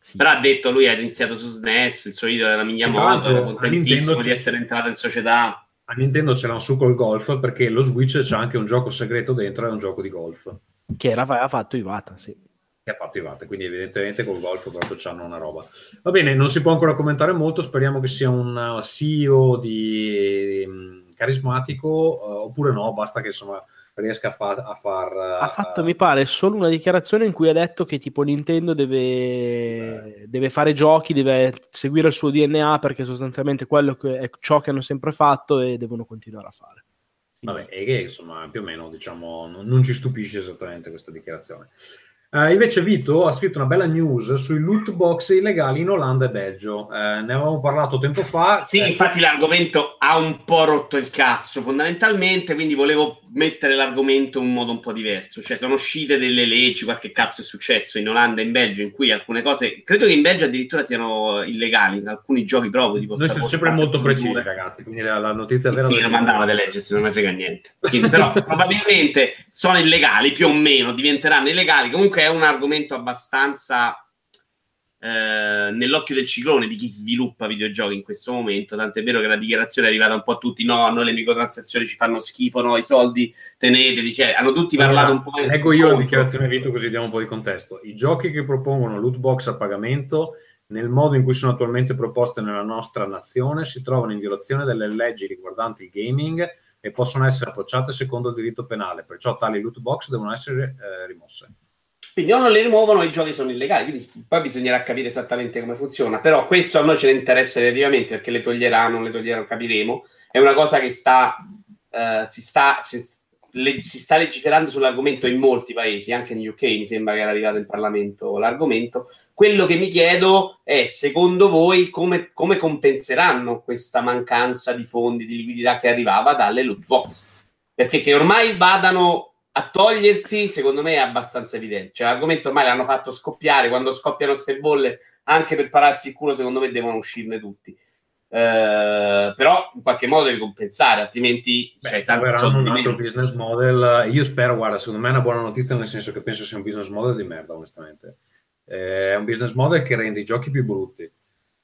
Sì. Però ha detto lui ha iniziato su SNES, il suo idolo era Miyamoto, era contentissimo di essere entrato in società. A Nintendo ce l'ha un su col golf perché lo Switch c'è anche un gioco segreto dentro, è un gioco di golf Che era, aveva fatto Iwata, sì. Che ha fatto Iwata, quindi evidentemente col golf proprio c'hanno una roba. Va bene, non si può ancora commentare molto, speriamo che sia un uh, CEO di, di- carismatico uh, oppure no, basta che insomma riesca a, fa- a far... uh, Ha fatto, mi pare, solo una dichiarazione in cui ha detto che tipo Nintendo deve, deve fare giochi, deve seguire il suo DNA perché sostanzialmente quello che è ciò che hanno sempre fatto e devono continuare a fare. Vabbè, e che insomma più o meno diciamo non, non ci stupisce esattamente questa dichiarazione. Eh, invece Vito ha scritto una bella news sui loot box illegali in Olanda e Belgio. Eh, ne avevamo parlato tempo fa. Sì, Eh, infatti l'argomento ha un po' rotto il cazzo fondamentalmente, quindi volevo mettere l'argomento in un modo un po' diverso. Cioè sono uscite delle leggi, qualche cazzo è successo in Olanda e in Belgio in cui alcune cose, credo che in Belgio addirittura siano illegali, in alcuni giochi proprio tipo Noi siamo sempre molto precisi, 2. ragazzi. Quindi la, la notizia Sì, vera sì, non mandava delle leggi, se non me frega niente. Quindi, però probabilmente sono illegali, più o meno, diventeranno illegali. Comunque è un argomento abbastanza eh, nell'occhio del ciclone di chi sviluppa videogiochi in questo momento. Tant'è vero che la dichiarazione è arrivata un po' a tutti: no, noi le microtransazioni ci fanno schifo, no, i soldi teneteli. Cioè, hanno tutti parlato un po'. Leggo io la dichiarazione Vito così diamo un po' di contesto. I giochi che propongono loot box a pagamento nel modo in cui sono attualmente proposte nella nostra nazione si trovano in violazione delle leggi riguardanti il gaming e possono essere approcciate secondo il diritto penale, perciò tali loot box devono essere eh, rimosse. Quindi o non le rimuovono, i giochi sono illegali. Quindi poi bisognerà capire esattamente come funziona. Però questo a noi ce ne interessa relativamente perché le toglieranno, le toglieranno, capiremo. È una cosa che sta, eh, si, sta, ci- le- si sta legiferando sull'argomento in molti paesi, anche in UK mi sembra che era arrivato in Parlamento l'argomento. Quello che mi chiedo è, secondo voi, come, come compenseranno questa mancanza di fondi, di liquidità che arrivava dalle loot box? Perché che ormai vadano a togliersi, secondo me è abbastanza evidente. Cioè, l'argomento ormai l'hanno fatto scoppiare, quando scoppiano queste bolle, anche per pararsi il culo, secondo me devono uscirne tutti. Eh, però in qualche modo devi compensare, altrimenti Beh, soldi un altro meno. business model. Io spero, guarda, secondo me è una buona notizia nel senso che penso sia un business model di merda, onestamente. Eh, È un business model che rende i giochi più brutti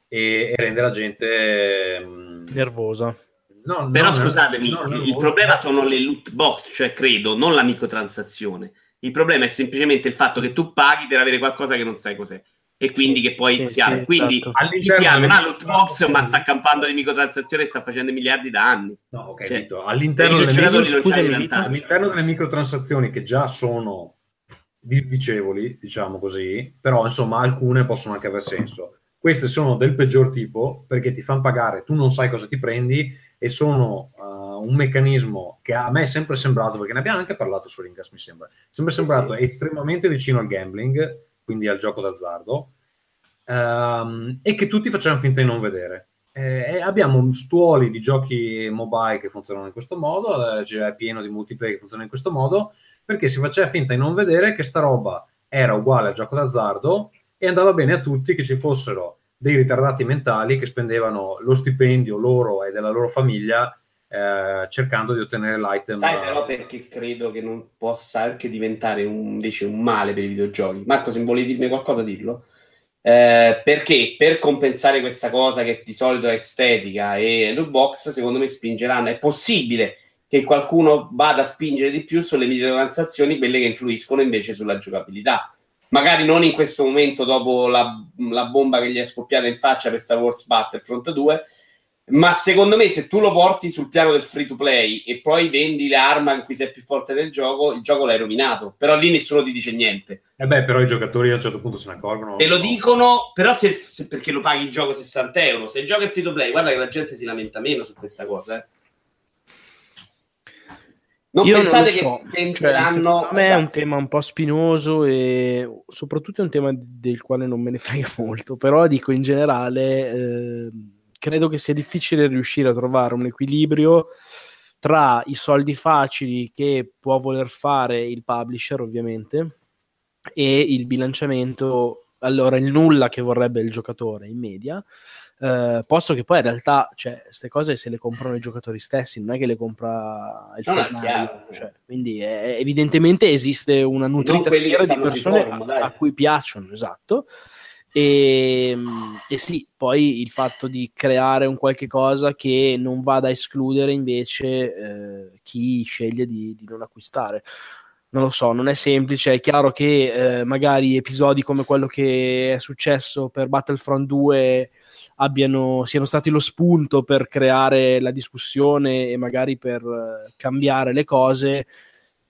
e, e rende la gente... mm, Nervosa. No, Però no, scusatemi, no, il problema no. sono le loot box, cioè credo, non la microtransazione. Il problema è semplicemente il fatto che tu paghi per avere qualcosa che non sai cos'è e quindi che puoi Sì, iniziare. sì, quindi esatto. chi All'interno ti ha una loot box microtransazioni- ma sta campando di microtransazione e sta facendo miliardi da anni. No, ok, Cioè, all'interno delle, micro- scusami, all'interno delle microtransazioni che già sono disdicevoli, diciamo così, però insomma alcune possono anche aver senso. Queste sono del peggior tipo perché ti fanno pagare, tu non sai cosa ti prendi e sono uh, un meccanismo che a me è sempre sembrato, perché ne abbiamo anche parlato su Ringas mi sembra, è sempre sembrato sì. estremamente vicino al gambling, quindi al gioco d'azzardo, ehm, e che tutti facevano finta di non vedere. Eh, abbiamo stuoli di giochi mobile che funzionano in questo modo, eh, c'è pieno di multiplayer che funzionano in questo modo, perché si faceva finta di non vedere che sta roba era uguale al gioco d'azzardo e andava bene a tutti che ci fossero dei ritardati mentali che spendevano lo stipendio loro e della loro famiglia eh, cercando di ottenere l'item. Sai però perché credo che non possa anche diventare un, invece un male per i videogiochi. Marco, se volevi dirmi qualcosa, dillo. Eh, perché per compensare questa cosa che di solito è estetica e loot box, secondo me spingeranno. È possibile che qualcuno vada a spingere di più sulle microtransazioni, quelle che influiscono invece sulla giocabilità. Magari non in questo momento, dopo la, la bomba che gli è scoppiata in faccia per Star Wars Battlefront 2, ma secondo me se tu lo porti sul piano del free to play e poi vendi l'arma in cui sei più forte del gioco, il gioco l'hai rovinato. Però lì nessuno ti dice niente. E eh beh, però i giocatori a un certo punto se ne accorgono. Te lo dicono, però se, se perché lo paghi il gioco 60 euro. Se il gioco è free to play, guarda che la gente si lamenta meno su questa cosa. Eh. Non Io pensate non lo so. che tenteranno. Cioè, a me è un tema un po' spinoso e soprattutto è un tema del quale non me ne frega molto, però dico in generale, eh, credo che sia difficile riuscire a trovare un equilibrio tra i soldi facili che può voler fare il publisher ovviamente e il bilanciamento, allora il nulla che vorrebbe il giocatore in media eh, posto che poi in realtà cioè, queste cose se le comprano i giocatori stessi, non è che le compra il No, fornaio, chiaro. cioè, quindi è- evidentemente esiste una nutrita schiera di persone forum, a, a cui piacciono, esatto. E, e sì, poi il fatto di creare un qualche cosa che non vada a escludere invece eh, chi sceglie di, di non acquistare. Non lo so, non è semplice. È chiaro che eh, magari episodi come quello che è successo per Battlefront 2 abbiano, siano stati lo spunto per creare la discussione e magari per eh, cambiare le cose.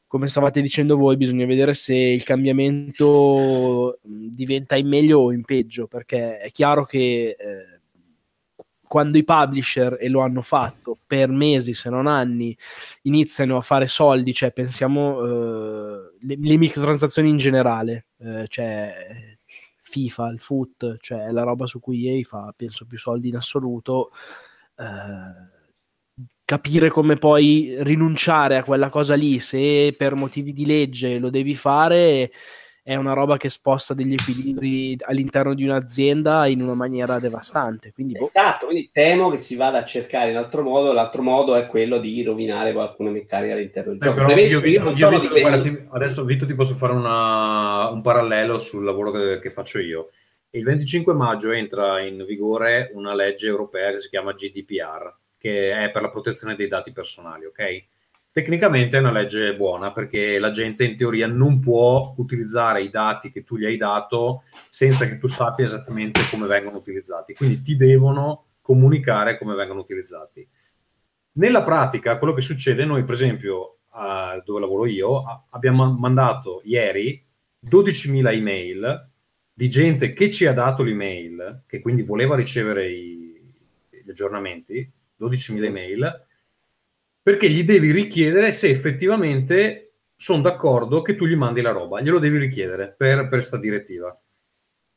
Come stavate dicendo voi, bisogna vedere se il cambiamento mh, diventa in meglio o in peggio, perché è chiaro che eh, quando i publisher, e lo hanno fatto per mesi, se non anni, iniziano a fare soldi, cioè pensiamo eh, le, le microtransazioni in generale, eh, cioè FIFA, il foot, cioè la roba su cui EA fa, penso, più soldi in assoluto. eh, capire come poi rinunciare a quella cosa lì, se per motivi di legge lo devi fare, è una roba che sposta degli equilibri all'interno di un'azienda in una maniera devastante. Quindi, boh, Esatto, quindi temo che si vada a cercare in altro modo. L'altro modo è quello di rovinare alcune meccaniche all'interno del Eh, gioco. io, che io Vito, guarda, ti- adesso Vito ti posso fare una- un parallelo sul lavoro che, che faccio io. Il 25 maggio entra in vigore una legge europea che si chiama GDPR, che è per la protezione dei dati personali, ok? Tecnicamente è una legge buona perché la gente in teoria non può utilizzare i dati che tu gli hai dato senza che tu sappia esattamente come vengono utilizzati. Quindi ti devono comunicare come vengono utilizzati. Nella pratica, quello che succede, noi per esempio, a- dove lavoro io, a- abbiamo mandato ieri 12.000 email di gente che ci ha dato l'email, che quindi voleva ricevere i- gli aggiornamenti, 12.000 email, perché gli devi richiedere se effettivamente sono d'accordo che tu gli mandi la roba, glielo devi richiedere per, per sta direttiva.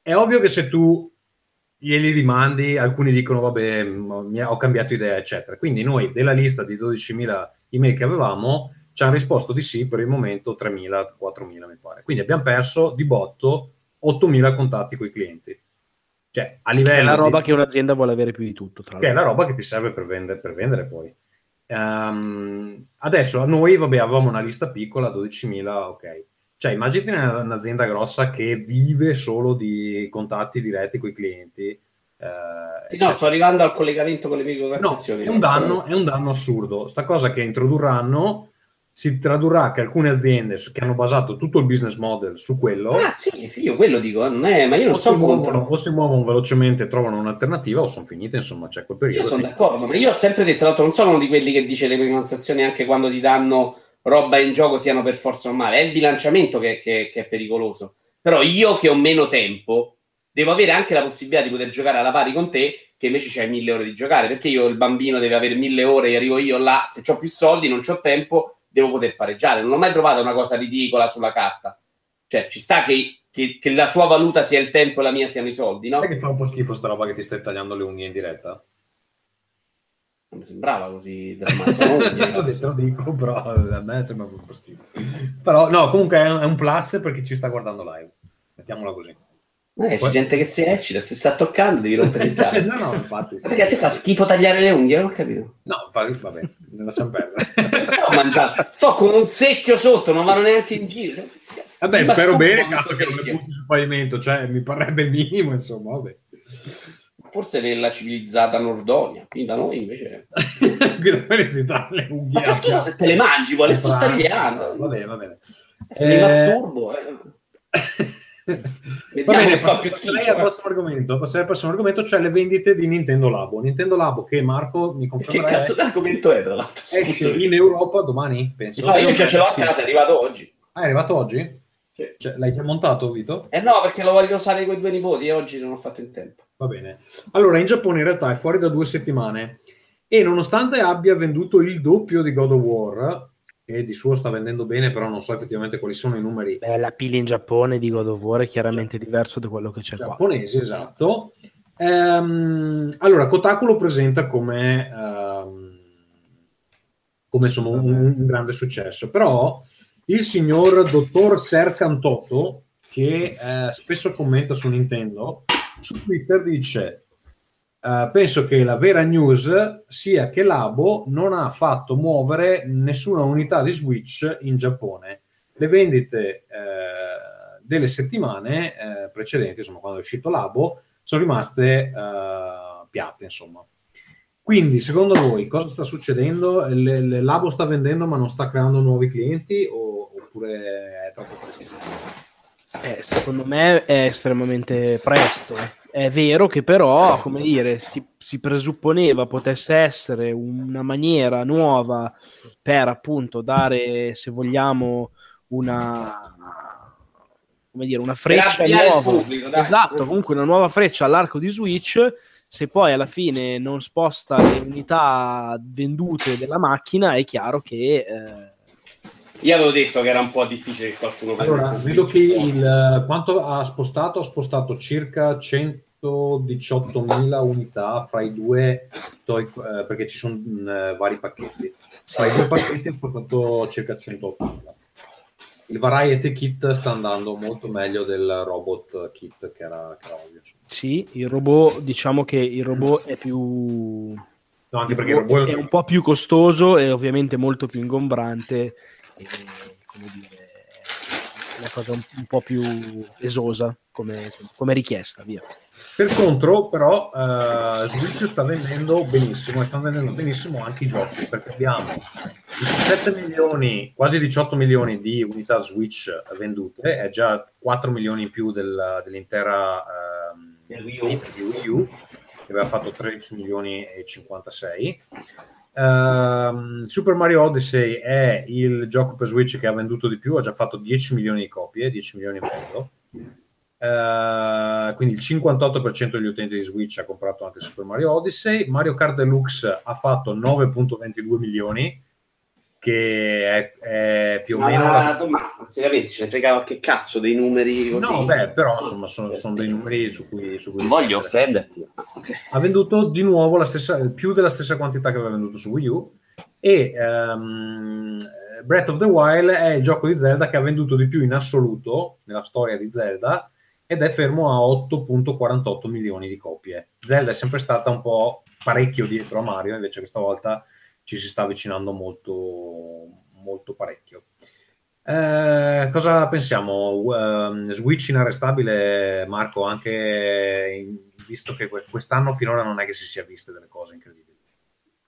È ovvio che se tu glieli rimandi, alcuni dicono vabbè, m- mi- ho cambiato idea, eccetera. Quindi noi della lista di 12.000 email che avevamo ci hanno risposto di sì per il momento 3.000, 4.000 mi pare. Quindi abbiamo perso di botto 8.000 contatti con i clienti. Cioè, a è livello la roba di- che un'azienda vuole avere più di tutto. Tra che è l'altro. la roba che ti serve per vendere, per vendere poi. Ehm, adesso a noi, vabbè, avevamo una lista piccola, 12.000, ok. Cioè, immagini una- un'azienda grossa che vive solo di contatti diretti con i clienti. eh, Sì, No, sto arrivando al collegamento con le No, microtransazioni. è un danno, è un danno assurdo. Sta cosa che introdurranno si tradurrà che alcune aziende che hanno basato tutto il business model su quello Ah, sì, io quello dico, eh, non è, ma io non o, si so muovono, o si muovono velocemente trovano un'alternativa o sono finite, insomma, c'è quel periodo. Io sono d'accordo, ma io ho sempre detto, tra l'altro, non sono uno di quelli che dice le microtransazioni anche quando ti danno roba in gioco siano per forza normale. È il bilanciamento che, che- che è pericoloso. Però io che ho meno tempo devo avere anche la possibilità di poter giocare alla pari con te, che invece c'hai mille ore di giocare. Perché io il bambino deve avere mille ore e arrivo io là, se ho più soldi, non ho tempo, devo poter pareggiare. Non ho mai trovato una cosa ridicola sulla carta. Cioè, ci sta che, che- che la sua valuta sia il tempo e la mia siano i soldi, no? Sai che fa un po' schifo sta roba che ti stai tagliando le unghie in diretta? Non mi sembrava così drammatico. Ho detto, lo dico, però a me sembra un po' schifo. Però no, comunque è un, plus perché ci sta guardando live. Mettiamola così. Eh, c'è gente che si eccita, se sta toccando devi rompere il cazzo. no, no, infatti. sì. Perché a te fa schifo tagliare le unghie, non ho capito. No, fa- vabbè, lasciamo perdere. Sto mangiando, sto con un secchio sotto, non vanno neanche in giro. Vabbè, Mi spero bene, cazzo, che non le butti sul pavimento, cioè mi parrebbe il minimo, insomma, vabbè. Forse nella civilizzata Nordonia, qui da noi invece... Qui da me si le unghie. Ma fa schifo se te le mangi, vuole sto tagliando. Va bene, va bene. Se mi Eh, masturbo... eh. Va bene, che passerei al prossimo argomento. Passerei al prossimo argomento, cioè le vendite di Nintendo Labo. Nintendo Labo che Marco mi Che confermerà cazzo d'argomento è, tra l'altro? esce Scusa. in Europa domani, penso. No, io già ce l'ho a casa, è arrivato oggi. Ah, è arrivato oggi? Sì. Cioè, l'hai già montato, Vito? Eh no, perché lo voglio usare con i due nipoti e oggi non ho fatto in tempo. Va bene. Allora, in Giappone in realtà è fuori da due settimane e nonostante abbia venduto il doppio di God of War, che di suo sta vendendo bene, però non so effettivamente quali sono i numeri Beh, la pila in Giappone di God of War è chiaramente diverso da quello che c'è qua. giapponesi, esatto. Ehm, allora, Kotaku lo presenta come, ehm, come insomma, un, un grande successo, però il signor dottor Serkan Toto, che eh, spesso commenta su Nintendo, su Twitter dice eh, penso che la vera news sia che Labo non ha fatto muovere nessuna unità di Switch in Giappone. Le vendite eh, delle settimane eh, precedenti, insomma, quando è uscito Labo, sono rimaste piatte, insomma. Quindi, secondo voi, cosa sta succedendo? Le- le- Labo sta vendendo ma non sta creando nuovi clienti o- oppure è troppo presto? Eh, secondo me è estremamente presto. È vero che però, come dire, si, si presupponeva potesse essere una maniera nuova per appunto dare, se vogliamo, una, come dire, una freccia nuova. pubblico, esatto, comunque una nuova freccia all'arco di Switch. Se poi alla fine non sposta le unità vendute della macchina, è chiaro che eh, Io avevo detto che era un po' difficile che qualcuno Allora, vedo che il, quanto ha spostato? Ha spostato circa 118.000 unità fra i due, toy- eh, perché ci sono mh, vari pacchetti. Fra i due pacchetti ha spostato circa 108.000. Il Variety Kit sta andando molto meglio del Robot Kit, che era, che era ovvio. sì, il robot, diciamo che il robot è più No, anche perché è un po' più costoso e ovviamente molto più ingombrante e, come dire, una cosa un, un po' più esosa come, come richiesta via. Per contro, però, eh, Switch sta vendendo benissimo e stanno vendendo benissimo anche i giochi perché abbiamo 17 milioni, quasi 18 milioni di unità Switch vendute, è già 4 milioni in più del- dell'intera Del Wii U. di Wii U, che aveva fatto 13 milioni e 56. Ehm, Super Mario Odyssey è il gioco per Switch che ha venduto di più, ha già fatto 10 milioni di copie, 10 milioni e mezzo. Eh, quindi il 58% degli utenti di Switch ha comprato anche Super Mario Odyssey. Mario Kart Deluxe ha fatto 9.22 milioni, che è, è più o Ma, meno la- ma, seriamente ce ne frega che cazzo dei numeri così? No, beh, però insomma sono, sono dei numeri su cui, su cui Non voglio offenderti. Ah, ok. ha venduto di nuovo la stessa, più della stessa quantità che aveva venduto su Wii U e ehm, Breath of the Wild è il gioco di Zelda che ha venduto di più in assoluto nella storia di Zelda ed è fermo a 8.48 milioni di copie. Zelda è sempre stata un po' parecchio dietro a Mario, invece questa volta ci si sta avvicinando molto, molto parecchio. Eh, cosa pensiamo? Ehm, Switch inarrestabile, Marco, anche in- visto che que- quest'anno finora non è che si sia viste delle cose incredibili.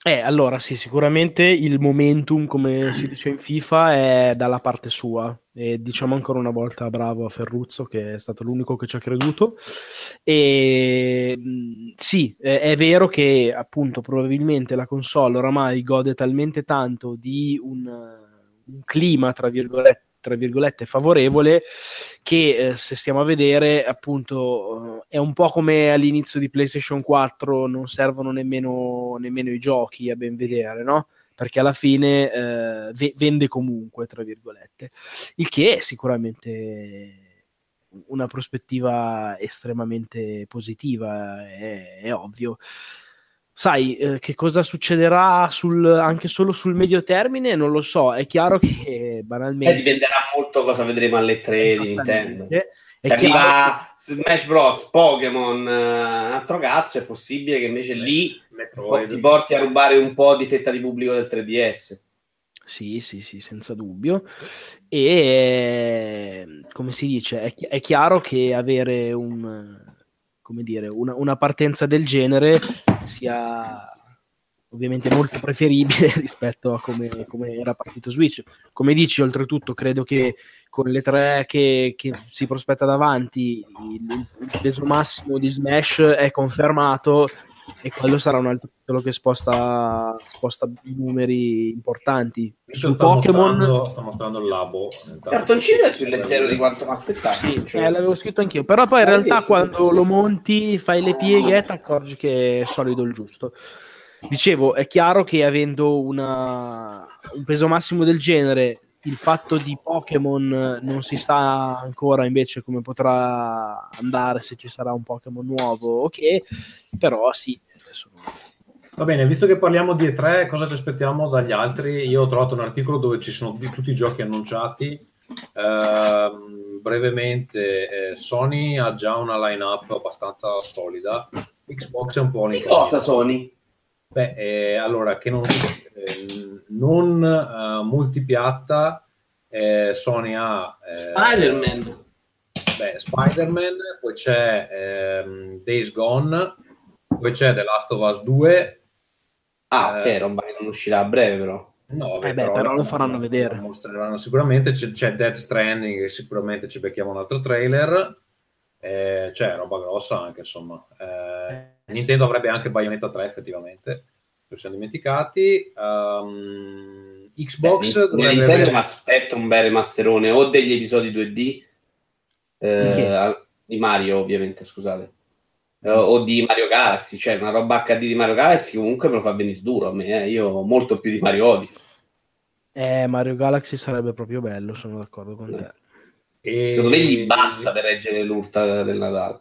Eh, allora sì, sicuramente il momentum, come si dice in FIFA, è dalla parte sua. E diciamo ancora una volta bravo a Ferruzzo, che è stato l'unico che ci ha creduto. E sì, è vero che appunto probabilmente la console oramai gode talmente tanto di un, un clima, tra virgolette, tra virgolette, favorevole, che eh, se stiamo a vedere, appunto, eh, è un po' come all'inizio di PlayStation 4, non servono nemmeno, nemmeno i giochi a ben vedere, no? Perché alla fine eh, ve- vende comunque, tra virgolette. Il che è sicuramente una prospettiva estremamente positiva, è, è ovvio. Sai eh, che cosa succederà sul- anche solo sul medio termine? Non lo so. È chiaro che Eh, banalmente. dipenderà molto cosa vedremo alle 3 di Nintendo. È chiaro arriva Smash Bros, Pokémon, eh, un altro cazzo, è possibile che invece lì Metroid. ti porti a rubare un po' di fetta di pubblico del 3DS. Sì, sì, sì, senza dubbio. E come si dice, è, chi- è chiaro che avere un, come dire, una, una partenza del genere sia ovviamente molto preferibile rispetto a come, come era partito Switch. Come dici, oltretutto, credo che con le tre che, che si prospetta davanti, il, il peso massimo di Smash è confermato e quello sarà un altro titolo che sposta, sposta numeri importanti. Questo Su Pokémon, mostrando, sta mostrando il labo. Il cartoncino è più leggero di quanto mi aspettavo. sì, Cioè, eh, l'avevo scritto anch'io, però poi in Eh, realtà quando lo monti, fai le pieghe, ti accorgi che è solido il giusto. Dicevo, è chiaro che avendo una- un peso massimo del genere, il fatto di Pokémon non si sa ancora invece come potrà andare, se ci sarà un Pokémon nuovo o che, però sì, adesso Va bene, visto che parliamo di E3, cosa ci aspettiamo dagli altri? Io ho trovato un articolo dove ci sono di tutti i giochi annunciati. Ehm, brevemente, eh, Sony ha già una line-up abbastanza solida. Xbox è un po' Di cosa Sony? Beh, eh, allora, che non, eh, non eh, multipiatta, eh, Sony ha eh, Spider-Man. beh, Spider-Man, poi c'è ehm, Days Gone, poi c'è The Last of Us 2. Ah, ok, Eh, roba che non uscirà a breve, però. No, Eh beh, però lo faranno vedere. Lo mostreranno sicuramente. C'è, c'è Death Stranding, che sicuramente ci becchiamo un altro trailer. Eh, c'è roba grossa anche, insomma. Eh, Nintendo avrebbe anche Bayonetta 3, effettivamente. Lo siamo dimenticati. Um, Xbox Beh, dovrebbe Nintendo avere- mi aspetta un bel remasterone o degli episodi 2D eh, Di di Mario, ovviamente, scusate. Eh, o di Mario Galaxy, cioè una roba HD di Mario Galaxy comunque me lo fa venire duro a me, eh. io molto più di Mario Odyssey. Eh, Mario Galaxy sarebbe proprio bello, sono d'accordo con te. e- Secondo me gli basta per reggere l'urta del Natale.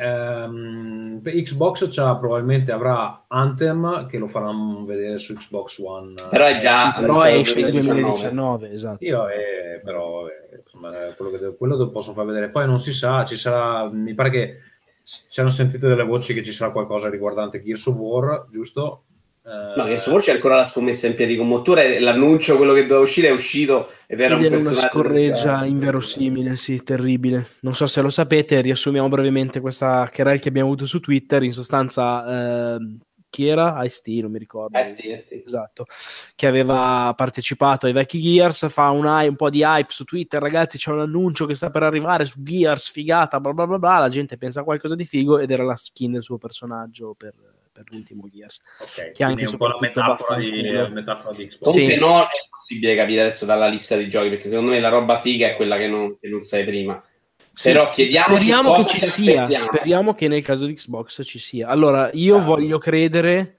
Ehm, per Xbox c'ha, probabilmente avrà Anthem che lo faranno vedere su Xbox One. Però è già Sì, però esce nel 2019. 2019, esatto. Io, eh, però, eh, insomma, eh, quello, che, quello lo possono far vedere. Poi non si sa, ci sarà, mi pare che ci hanno sentito delle voci che ci sarà qualcosa riguardante Gears of War, giusto? Eh, No, che su c'è ancora la scommessa in piedi con motore, l'annuncio, quello che doveva uscire è uscito ed era Ed un era una personaggio scorreggia del- inverosimile, sì, terribile. Non so se lo sapete, riassumiamo brevemente questa querel che abbiamo avuto su Twitter. In sostanza, ehm, chi era? Ice-T, non mi ricordo. Eh eh sì. Esatto, che aveva partecipato ai vecchi Gears, fa un, un po' di hype su Twitter, ragazzi c'è un annuncio che sta per arrivare su Gears, figata, bla bla bla bla, la gente pensa a qualcosa di figo ed era la skin del suo personaggio per, per l'ultimo Gears. ok, che anche è un po' la metafora di, metafora di Xbox. Comunque Sì. no, è possibile capire adesso dalla lista dei giochi, perché secondo me la roba figa è quella che non, che non sai prima. Sì, Però speriamo che ci sia, speriamo che nel caso di Xbox ci sia. Allora, io Ah. voglio credere,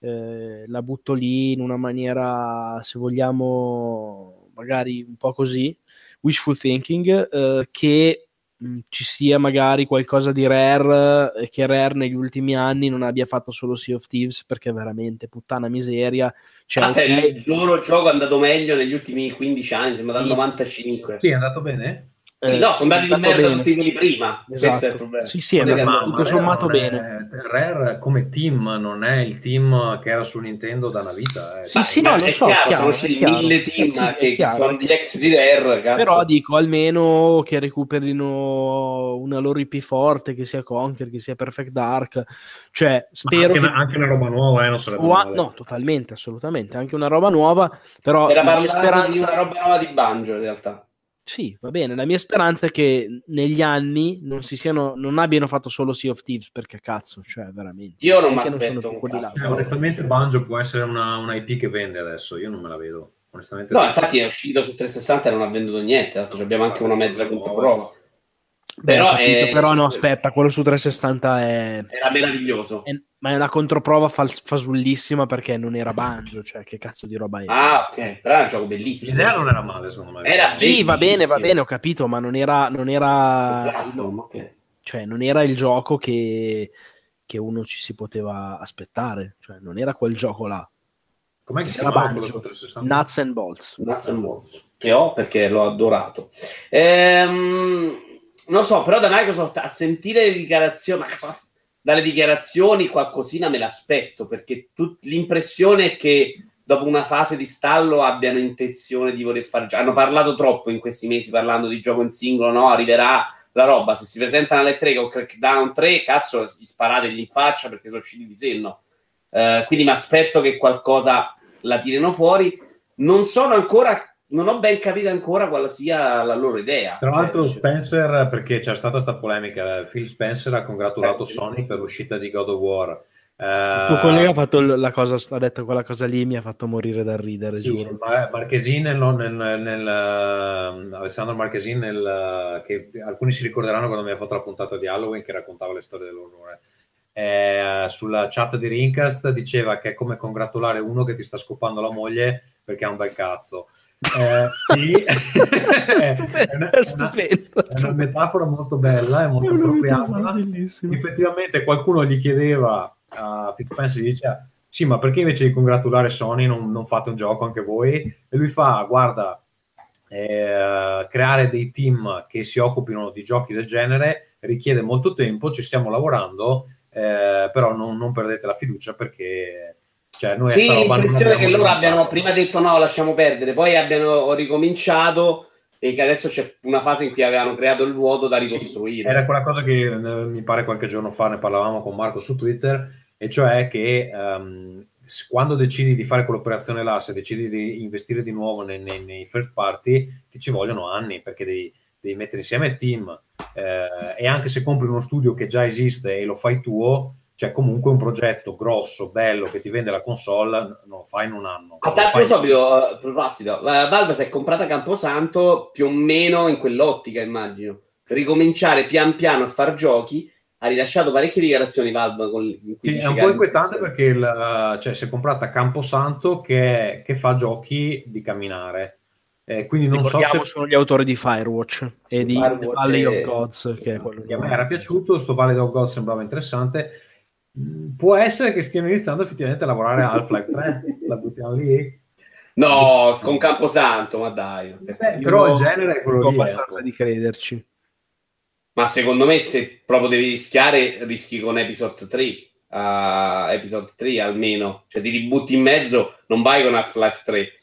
eh, la butto lì in una maniera, se vogliamo, magari un po' così, wishful thinking, eh, che mh, ci sia magari qualcosa di Rare e che Rare negli ultimi anni non abbia fatto solo Sea of Thieves perché veramente puttana miseria. Cioè, Ah, cioè, il loro gioco è andato meglio negli ultimi 15 anni, sembra dal Sì. 95. Sì, è andato bene? Sì, eh, no, sono andati di merda bene. tutti quelli prima. Questo è il Esatto. problema. Sì, sì, che hanno- tutto Rare sommato non è- bene. Rare come team non è il team che era su Nintendo da una vita. eh. Sì, sì, Ma no, lo è so, chiaro, chiaro, sono usciti mille team sì, che chiaro. sono gli ex di Rare, cazzo. Però dico almeno che recuperino una loro IP forte, che sia Conquer, che sia Perfect Dark. Cioè, Ma spero anche, che... una, anche una roba nuova, eh, non sarebbe male. no, totalmente, assolutamente. Anche una roba nuova, però Era parlando di una speranza... roba nuova di Banjo, in realtà. Sì, va bene. La mia speranza è che negli anni non si siano, non abbiano fatto solo Sea of Thieves, perché cazzo, cioè veramente. Io non mi aspetto. Eh, onestamente Banjo può essere una, una IP che vende adesso, io non me la vedo. Onestamente No, infatti è uscito su 360 e non ha venduto niente. Tra l'altro abbiamo anche una mezza controprova. Beh, Però capito, è- però no, aspetta, quello su 360 è... Era meraviglioso. è- ma è una controprova fal- fasullissima perché non era Banjo, cioè che cazzo di roba è? Ah, ok. Però era un gioco bellissimo. l'idea non era male, secondo me. Era Sì, va bene, va bellissimo. bene, ho capito, ma non era, non era, Platform, ok. cioè, non era il gioco che, che uno ci si poteva aspettare, cioè non era quel gioco là. Com'è che si Banjo. quello su 360? Nuts and Bolts. Nuts and Bolts, che ho perché l'ho adorato. Ehm, non so, però da Microsoft a sentire le dichiarazioni, Microsoft, dalle dichiarazioni qualcosina me l'aspetto, perché tut- l'impressione è che dopo una fase di stallo abbiano intenzione di voler fare... Hanno parlato troppo in questi mesi parlando di gioco in singolo, no? Arriverà la roba, se si presentano alle 3 con Crackdown 3, cazzo, gli sparategli in faccia perché sono usciti di senno. Eh, quindi mi aspetto che qualcosa la tirino fuori. Non sono ancora, non ho ben capito ancora quale sia la loro idea. Tra Cioè, l'altro cioè- Spencer, perché c'è stata questa polemica, Phil Spencer ha congratulato Eh, Sony per l'uscita di God of War. Il tuo Eh, collega ha, fatto la cosa, ha detto quella cosa lì, mi ha fatto morire dal ridere, Sì, giuro. ma- Marchesin nel, nel- nel- eh, Alessandro Marchesin nel, eh, che alcuni si ricorderanno quando mi ha fatto la puntata di Halloween che raccontava le storie dell'orrore Eh, sulla chat di Rincast diceva che è come congratulare uno che ti sta scopando la moglie perché ha un bel cazzo Eh, sì. È, Stupendo, una, è stupendo. è una metafora molto bella e molto È una appropriata. effettivamente qualcuno gli chiedeva a Spencer gli diceva sì ma perché invece di congratulare Sony non, non fate un gioco anche voi? E lui fa guarda eh, creare dei team che si occupino di giochi del genere richiede molto tempo ci stiamo lavorando eh, però non, non perdete la fiducia perché cioè, noi Sì, l'impressione che loro abbiano prima detto no, lasciamo perdere, poi abbiano ricominciato e che adesso c'è una fase in cui avevano creato il vuoto da ricostruire. Era quella cosa che eh, mi pare qualche giorno fa ne parlavamo con Marco su Twitter, e cioè che s- quando decidi di fare quell'operazione là, se decidi di investire di nuovo nei, nei- nei first party, ti ci vogliono anni perché devi, devi mettere insieme il team eh, e anche se compri uno studio che già esiste e lo fai tuo, c'è comunque un progetto grosso, bello che ti vende la console, non lo fai in un anno. A tal proposito, proposito, Valve si è comprata Camposanto più o meno in quell'ottica, immagino. Ricominciare pian piano a far giochi. Ha rilasciato parecchie dichiarazioni Valve con, Sì, è un che po' inquietante perché il, cioè, si è comprata Camposanto che, che fa giochi di camminare. Eh, quindi non so se sono gli autori di Firewatch Sì, e di Firewatch Valley e- of Gods, che è quello a me era piaciuto, sto Valley of God sembrava interessante. Può essere che stiano iniziando effettivamente a lavorare a Half-Life 3, la buttiamo lì. No, con Camposanto, ma dai. Beh, però il genere è quello lì. abbastanza ecco. di crederci. Ma secondo me, se proprio devi rischiare, rischi con Episode 3. a Episode 3 almeno, cioè ti ributti in mezzo, non vai con Half-Life 3.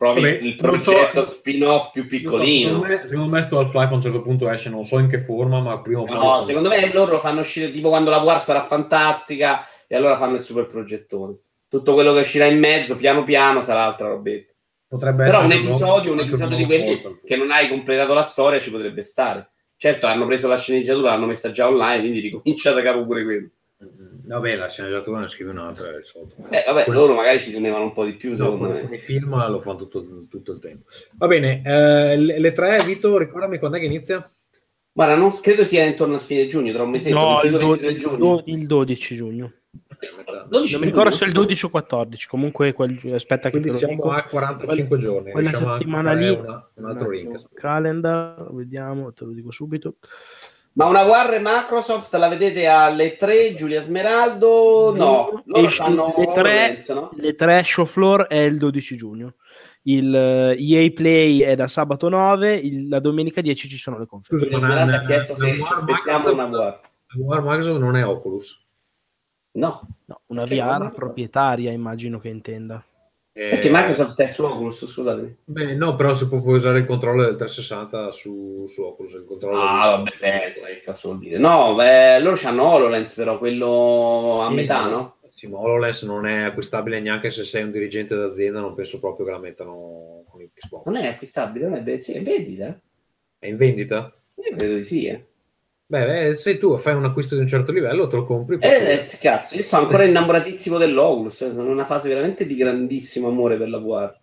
Provi Vabbè, il non so- progetto spin-off più Non so, piccolino. secondo, me, secondo me sto Half-Life a un certo punto esce, non so in che forma, ma prima o poi... No, secondo me loro lo fanno uscire tipo quando la VR sarà fantastica e allora fanno il super progettone. Tutto quello che uscirà in mezzo, piano piano, sarà altra robetta. potrebbe Però un episodio, un episodio di quelli Portal. che non hai completato la storia ci potrebbe stare. Certo, hanno preso la sceneggiatura, l'hanno messa già online, quindi ricomincia da capo pure quello. Mm, Vabbè, la sceneggiatura ne scrive un'altra e risolto. Eh, vabbè, Quello- loro magari ci tenevano un po' di più, No, secondo con, me. i film lo fanno tutto, tutto il tempo. Va bene, eh, le, le tre, Vito, ricordami quando è che inizia? Guarda, non credo sia intorno a fine giugno, tra un mesetto, No, il, 22 do- 23 il giugno. il 12 giugno. 12 Non mi ricordo se è il 12 o 14. Comunque, quel- aspetta che te Quindi siamo dico. a 45 giorni. Quella settimana lì, una- un altro link. calendar, vediamo, te lo dico subito. Ma una War Microsoft la vedete alle 3, Giulia Smeraldo? No, loro Esce- fanno le tre- HoloLens, no? Le tre show floor è il 12 giugno. Il eh, EA Play è da sabato 9, il- la domenica 10 ci sono le conferenze. Scusa, Giulia ma ha chiesto se la ci War aspettiamo Microsoft- una War. la War Microsoft non è Oculus. No, No, una VR proprietaria, immagino che intenda. Eh, perché Microsoft è su Oculus, scusatemi. Beh, no, però si può usare il controllo del 360 su, su Oculus. Il controllo Ah, del- vabbè, pensa, che cazzo vuol dire. No, beh, loro hanno HoloLens però, quello a Sì, metà, ma- no? Sì, ma HoloLens non è acquistabile neanche se sei un dirigente d'azienda, non penso proprio che la mettano con il Xbox. Non è acquistabile, non è, sì, è vendita? È in vendita? Io credo di sì, eh. Beh, eh, se tu fai un acquisto di un certo livello, te lo compri. Eh, eh, cazzo, io sono ancora innamoratissimo dell'Oculus, eh, sono in una fase veramente di grandissimo amore per la VR.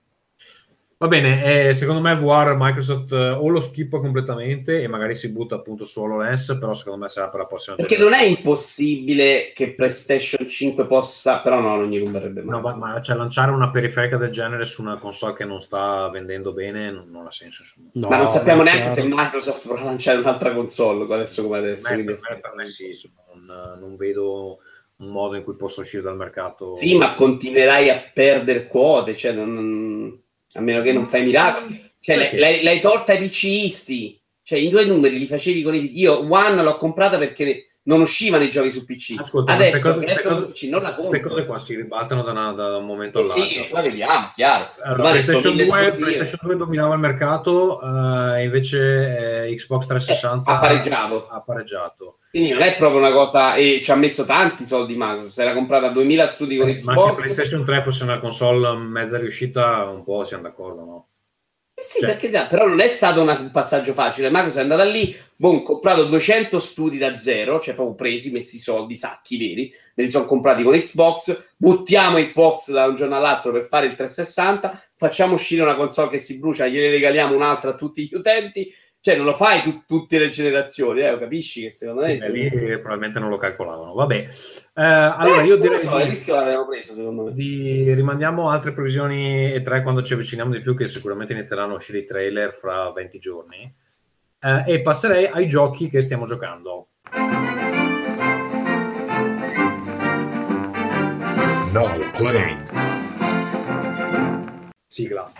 Va bene, eh, secondo me VR Microsoft eh, o lo schippa completamente e magari si butta appunto su HoloLens, però secondo me sarà per la prossima Perché non è impossibile che PlayStation 5 possa, però no, non gli converrebbe mai. No, ma, ma, cioè, lanciare una periferica del genere su una console che non sta vendendo bene non, non ha senso. No, Ma non sappiamo ma neanche se. Microsoft vorrà lanciare un'altra console adesso come adesso. Per me, per me- per me sì, non- non, non vedo un modo in cui possa uscire dal mercato. Sì, ma continuerai a perdere quote, cioè non- a meno che non fai miracoli. Cioè, l'hai, l'hai- l'hai tolta ai PCisti. Cioè, i due numeri li facevi con i. Io One l'ho comprata perché non uscivano i giochi su PC. Ascolta, ma Adesso queste cose, che queste escono cose- PC non la queste compro. cose qua si ribaltano da, una- da un momento Eh all'altro. sì, poi vediamo, chiaro. Allora, PlayStation, sono 2, mille esclusive. PlayStation 2 dominava il mercato, eh, invece eh, Xbox 360 Eh, ha pareggiato. ha pareggiato. Quindi non è proprio una cosa... E ci ha messo tanti soldi Microsoft. Si era comprata 2000 studi con Ma anche Xbox. PlayStation 3 fosse una console mezza riuscita, un po' siamo d'accordo, no? Eh sì, Cioè- perché però non è stato una- un passaggio facile. Microsoft è andata lì, boh, comprato 200 studi da zero, cioè proprio presi, messi i soldi, sacchi veri, me li sono comprati con Xbox, buttiamo Xbox da un giorno all'altro per fare il 360, facciamo uscire una console che si brucia, gliene regaliamo un'altra a tutti gli utenti, cioè non lo fai tu- tutte le generazioni, eh, capisci che secondo me... E lì probabilmente non lo calcolavano. Vabbè, Eh, allora io Eh, direi so, il rischio l'avevano preso secondo me. di rimandiamo altre previsioni e tre quando ci avviciniamo di più, che sicuramente inizieranno a uscire i trailer fra 20 giorni. Eh, e passerei ai giochi che stiamo giocando. Now playing. Sigla.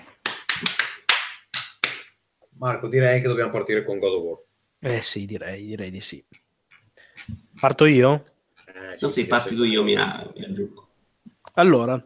Marco, direi che dobbiamo partire con God of War. Eh sì, direi, direi di sì. Parto io? Eh, Non sei che partito se- io, mi, mi aggiungo. Allora,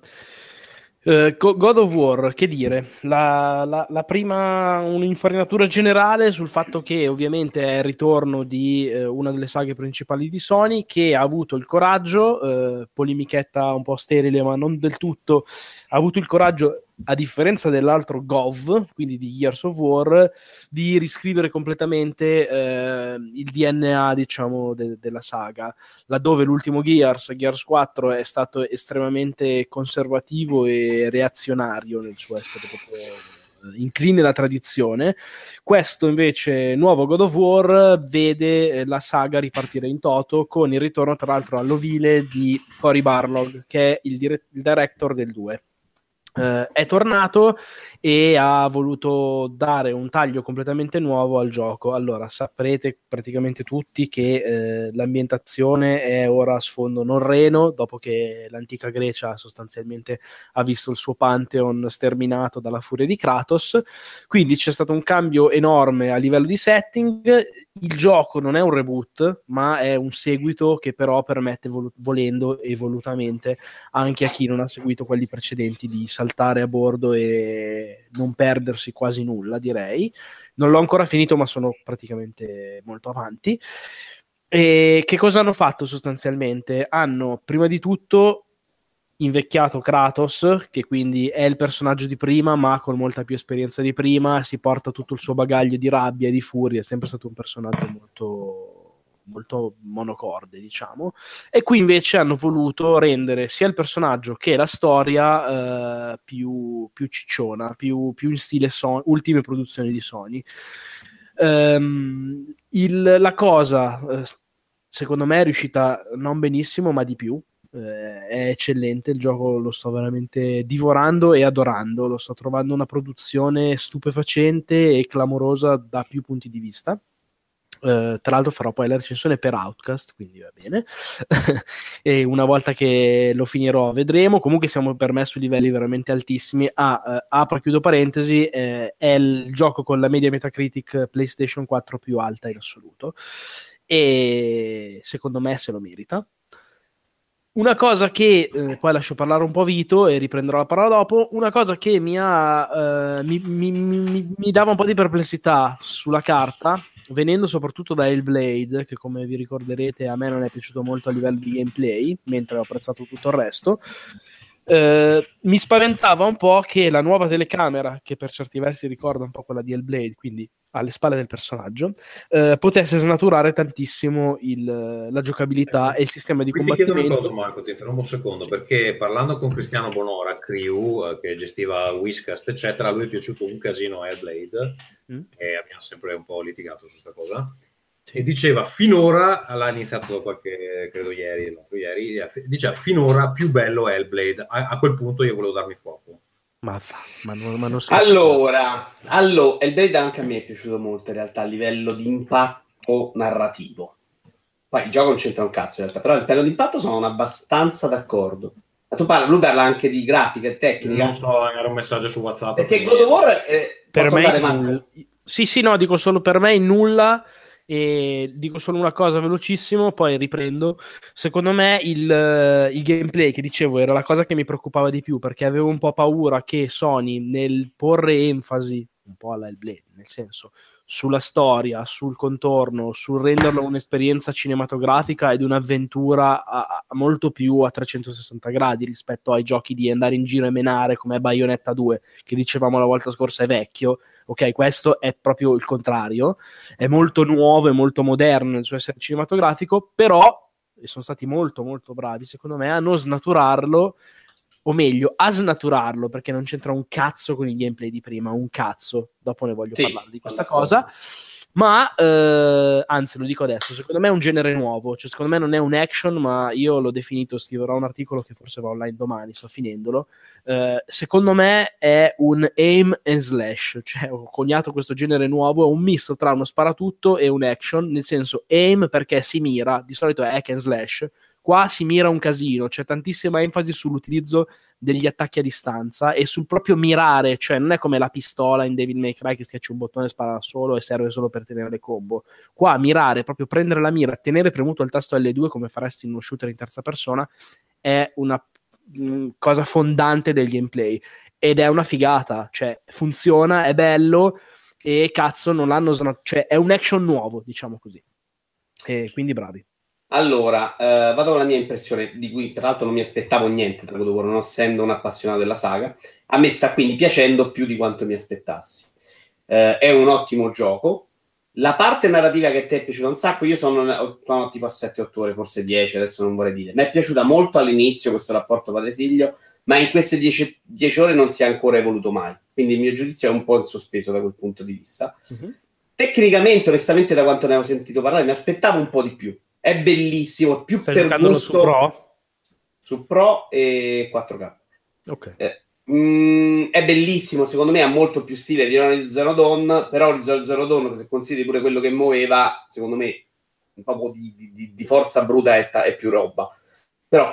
eh, Go- God of War, che dire? La, la- la prima, un'infarinatura generale sul fatto che ovviamente è il ritorno di eh, una delle saghe principali di Sony che ha avuto il coraggio, eh, polemichetta un po' sterile ma non del tutto, ha avuto il coraggio, a differenza dell'altro Gov, quindi di Gears of War, di riscrivere completamente eh, il DNA, diciamo, de- della saga laddove l'ultimo Gears, Gears 4, è stato estremamente conservativo e reazionario nel suo essere proprio eh, incline alla tradizione. Questo invece, nuovo God of War, vede eh, la saga ripartire in toto con il ritorno, tra l'altro, all'ovile di Cory Barlog, che è il, dire- il director del 2. Eh, è tornato e ha voluto dare un taglio completamente nuovo al gioco. Allora, saprete praticamente tutti che eh, l'ambientazione è ora a sfondo norreno, dopo che l'antica Grecia sostanzialmente ha visto il suo pantheon sterminato dalla furia di Kratos. Quindi c'è stato un cambio enorme a livello di setting. Il gioco non è un reboot, ma è un seguito che però permette, vol- volendo e volutamente, anche a chi non ha seguito quelli precedenti di saltare a bordo e non perdersi quasi nulla, direi. Non l'ho ancora finito, ma sono praticamente molto avanti. E che cosa hanno fatto sostanzialmente? Hanno prima di tutto invecchiato Kratos, che quindi è il personaggio di prima, ma con molta più esperienza di prima, si porta tutto il suo bagaglio di rabbia e di furia, è sempre stato un personaggio molto, molto monocorde, diciamo. E qui invece hanno voluto rendere sia il personaggio che la storia eh, più, più cicciona, più, più in stile Son- ultime produzioni di Sony. Ehm, il- la cosa, eh, secondo me, è riuscita non benissimo, ma di più. Eh, è eccellente il gioco, lo sto veramente divorando e adorando. Lo sto trovando una produzione stupefacente e clamorosa da più punti di vista. Eh, tra l'altro farò poi la recensione per Outcast, quindi va bene. e una volta che lo finirò vedremo. Comunque siamo per me su livelli veramente altissimi. Ah, eh, apro chiudo parentesi, eh, è il gioco con la media Metacritic PlayStation 4 più alta in assoluto e secondo me se lo merita. Una cosa che eh, poi lascio parlare un po' Vito e riprenderò la parola dopo. Una cosa che mi, ha, eh, mi, mi- mi- mi dava un po' di perplessità sulla carta, venendo soprattutto da Hellblade, che come vi ricorderete a me non è piaciuto molto a livello di gameplay, mentre ho apprezzato tutto il resto. eh, mi spaventava un po' che la nuova telecamera, che per certi versi ricorda un po' quella di Hellblade, quindi alle spalle del personaggio, eh, potesse snaturare tantissimo il- la giocabilità e il sistema di Qui ti chiedo una combattimento. cosa, Marco, ti interrompo un secondo, perché parlando con Cristiano Bonora, Crew, eh, che gestiva Whiscast, eccetera, a lui è piaciuto un casino Hellblade Mm. e abbiamo sempre un po' litigato su questa cosa. E diceva finora, l'ha iniziato qualche, credo ieri, l'altro ieri, diceva finora più bello Hellblade. A, a quel punto io volevo darmi fuoco. Ma, fa, ma, non, ma non. Allora, allora, Hellblade anche a me è piaciuto molto in realtà a livello di impatto narrativo. Poi il gioco non c'entra un cazzo in realtà, però il piano d'impatto sono abbastanza d'accordo. Ma tu parla, lui parla anche di grafica e tecnica. Non so, era un messaggio su WhatsApp. Perché God of War eh, Per me nulla. Sì, sì, no, dico solo per me nulla e dico solo una cosa velocissimo, poi riprendo. Secondo me il, il gameplay che dicevo era la cosa che mi preoccupava di più perché avevo un po' paura che Sony nel porre enfasi un po' alla Hellblade, nel senso sulla storia, sul contorno, sul renderlo un'esperienza cinematografica ed un'avventura a- a- molto più a 360 gradi rispetto ai giochi di andare in giro e menare come Bayonetta 2 che dicevamo la volta scorsa è vecchio ok? Questo è proprio il contrario. È molto nuovo e molto moderno nel suo essere cinematografico però e sono stati molto molto bravi secondo me a non snaturarlo o meglio a snaturarlo perché non c'entra un cazzo con il gameplay di prima un cazzo. Dopo ne voglio Sì, parlare di questa cosa. Ma eh, anzi lo dico adesso secondo me è un genere nuovo cioè secondo me non è un action ma io l'ho definito scriverò un articolo che forse va online domani sto finendolo. Eh, secondo me è un aim and slash cioè ho coniato questo genere nuovo è un misto tra uno sparatutto e un action nel senso aim perché si mira di solito è hack and slash qua si mira un casino c'è tantissima enfasi sull'utilizzo degli attacchi a distanza e sul proprio mirare, cioè non è come la pistola in Devil May Cry che schiacci un bottone e spara da solo e serve solo per tenere le combo. Qua mirare, proprio prendere la mira, tenere premuto il tasto L2 come faresti in uno shooter in terza persona è una mh, cosa fondante del gameplay ed è una figata, cioè funziona, è bello e cazzo non l'hanno cioè è un action nuovo, diciamo così. E quindi bravi. Allora, eh, vado con la mia impressione, di cui peraltro non mi aspettavo niente da God of War, non essendo un appassionato della saga. A me sta quindi piacendo più di quanto mi aspettassi. Eh, è un ottimo gioco. La parte narrativa che te è piaciuta un sacco, io sono, sono tipo a 7-8 ore, forse 10, adesso non vorrei dire. Mi è piaciuta molto all'inizio questo rapporto padre-figlio, ma in queste 10, 10 ore non si è ancora evoluto mai. Quindi il mio giudizio è un po' in sospeso da quel punto di vista. Tecnicamente, onestamente, da quanto ne avevo sentito parlare, mi aspettavo un po' di più. È bellissimo, più Stai per gusto su Pro? su Pro e 4K. Ok. Mm, è bellissimo, secondo me ha molto più stile di Horizon Zero Dawn, però Horizon Zero Dawn, se consideri pure quello che muoveva, secondo me un po' di, di- di- forza bruta è, ta- è più roba. Però,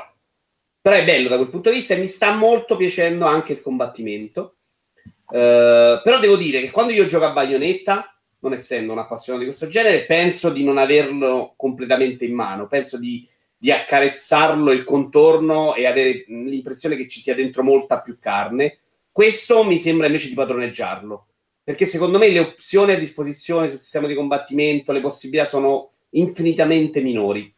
però è bello da quel punto di vista e mi sta molto piacendo anche il combattimento. Eh, però devo dire che quando io gioco a Bayonetta, non essendo un appassionato di questo genere, penso di non averlo completamente in mano, penso di, di accarezzarlo il contorno e avere mh, l'impressione che ci sia dentro molta più carne. Questo mi sembra invece di padroneggiarlo, perché secondo me le opzioni a disposizione sul sistema di combattimento, le possibilità sono infinitamente minori.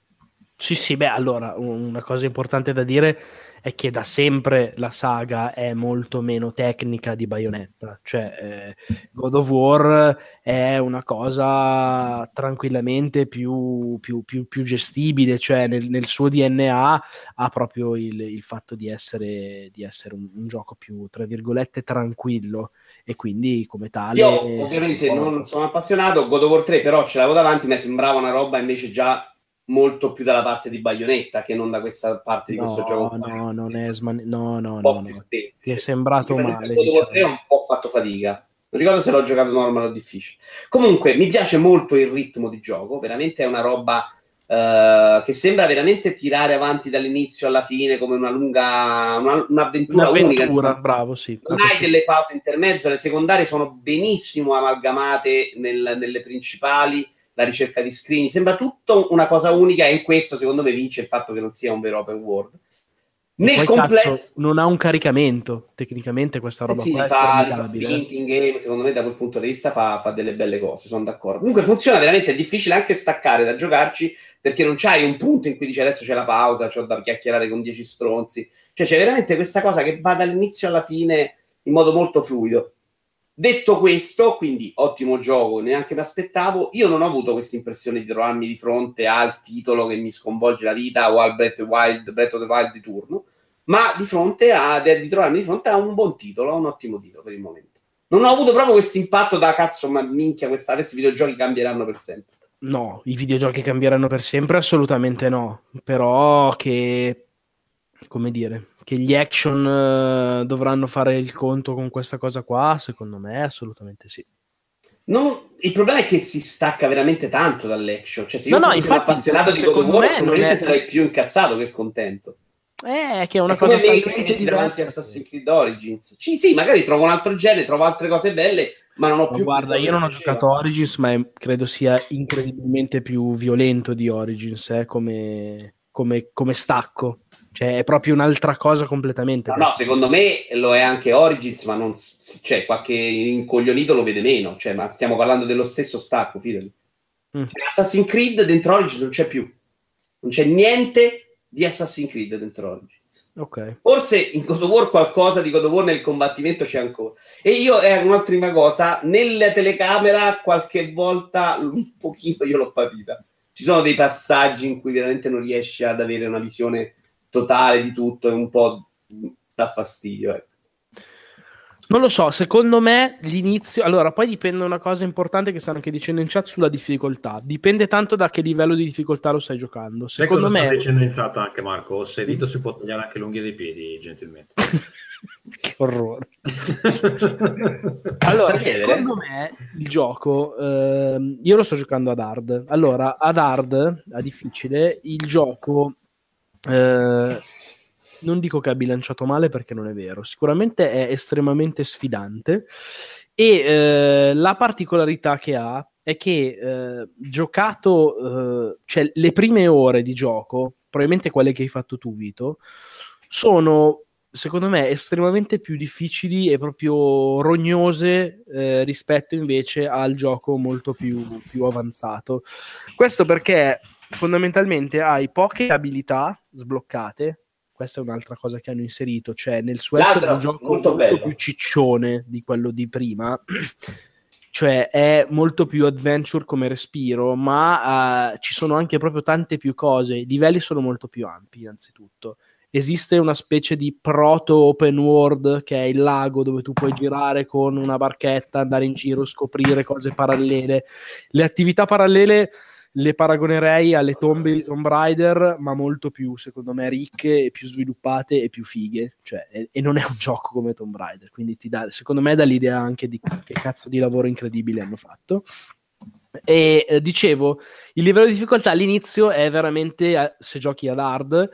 Sì, sì, beh, allora, una cosa importante da dire è che da sempre la saga è molto meno tecnica di Bayonetta, cioè eh, God of War è una cosa tranquillamente più, più- più- più gestibile, cioè nel, nel suo DNA ha proprio il, il fatto di essere, di essere un, un gioco più, tra virgolette, tranquillo. E quindi come tale... Io ovviamente non sono appassionato, God of War 3 però ce l'avevo davanti, mi sembrava una roba invece già molto più dalla parte di Bayonetta che non da questa parte di questo No, gioco. qua. no, non è sman- no, no, no, no. Ti è sembrato Io, male, of War 3 diciamo. ho un po' fatto fatica. Non ricordo se l'ho giocato normal o difficile. Comunque, mi piace molto il ritmo di gioco. Veramente è una roba eh, che sembra veramente tirare avanti dall'inizio alla fine come una lunga una- un'avventura, unica. Un'avventura, insomma. bravo, sì. Non hai delle pause intermezzo, le secondarie sono benissimo amalgamate nel- nelle principali, la ricerca di screen, sembra tutto una cosa unica e in questo secondo me vince il fatto che non sia un vero open world. Nel Poi, complesso cazzo, non ha un caricamento, tecnicamente questa roba sì, qua fa, fa in game, secondo me da quel punto di vista fa, fa delle belle cose, sono d'accordo. Comunque funziona veramente, è difficile anche staccare da giocarci perché non c'hai un punto in cui dici adesso c'è la pausa, c'ho da chiacchierare con dieci stronzi. Cioè c'è veramente questa cosa che va dall'inizio alla fine in modo molto fluido. Detto questo, quindi ottimo gioco, neanche mi aspettavo. Io non ho avuto questa impressione di trovarmi di fronte al titolo che mi sconvolge la vita o al Breath, Wild, Breath of the Wild di turno, ma di fronte a di trovarmi di fronte a un buon titolo, a un ottimo titolo per il momento. Non ho avuto proprio questo impatto da cazzo, ma minchia, questa, adesso i videogiochi cambieranno per sempre. No, i videogiochi cambieranno per sempre? Assolutamente no. Però che, come dire, che gli action eh, dovranno fare il conto con questa cosa qua, secondo me assolutamente sì. Non- il problema è che si stacca veramente tanto dall'action. Cioè, se io No, no, infatti, appassionato di God of War, probabilmente è- sarei più incazzato che contento. Eh, che è una È come cosa me che talmente metti davanti a. Assassin's Creed Origins. Sì, sì, magari trovo un altro genere, trovo altre cose belle, ma non ho Ma più. guarda, io non ho giocato Origins, ma è- credo sia incredibilmente più violento di Origins eh, come, come- come stacco. Cioè, è proprio un'altra cosa completamente. No, no, secondo me lo è anche Origins, ma non cioè, qualche incoglionito lo vede meno. Cioè, ma stiamo parlando dello stesso stacco, fidati. Mm. Cioè, Assassin's Creed dentro Origins non c'è più. Non c'è niente di Assassin's Creed dentro Origins. Ok. Forse in God of War qualcosa di God of War nel combattimento c'è ancora. E io, è un'ultima cosa, nella telecamera qualche volta un pochino io l'ho patita. Ci sono dei passaggi in cui veramente non riesci ad avere una visione totale di tutto e un po' dà fastidio. ecco. Non lo so, secondo me l'inizio. Allora, poi dipende una cosa importante che stanno anche dicendo in chat sulla difficoltà. Dipende tanto da che livello di difficoltà lo stai giocando. Secondo sta me. dicendo in chat anche Marco? Se dito si può tagliare anche l'unghia dei piedi, gentilmente. che orrore. Allora, secondo me il gioco, ehm, io lo sto giocando ad hard. Allora, ad hard, a difficile, il gioco eh, non dico che ha bilanciato male perché non è vero, sicuramente è estremamente sfidante e eh, la particolarità che ha è che eh, giocato, eh, cioè le prime ore di gioco, probabilmente quelle che hai fatto tu Vito, sono secondo me estremamente più difficili e proprio rognose eh, rispetto invece al gioco molto più, più avanzato. Questo perché fondamentalmente hai poche abilità sbloccate. Questa è un'altra cosa che hanno inserito, cioè nel suo essere un gioco molto molto, più ciccione di quello di prima, cioè è molto più adventure come respiro, ma eh, ci sono anche proprio tante più cose. I livelli sono molto più ampi, innanzitutto. Esiste una specie di proto open world che è il lago dove tu puoi girare con una barchetta, andare in giro, scoprire cose parallele. Le attività parallele le paragonerei alle tombe di Tomb Raider, ma molto più, secondo me, ricche e più sviluppate e più fighe. Cioè, e, e non è un gioco come Tomb Raider, quindi ti dà, secondo me, dà l'idea anche di che cazzo di lavoro incredibile hanno fatto. E eh, dicevo, il livello di difficoltà all'inizio è veramente, eh, se giochi ad hard,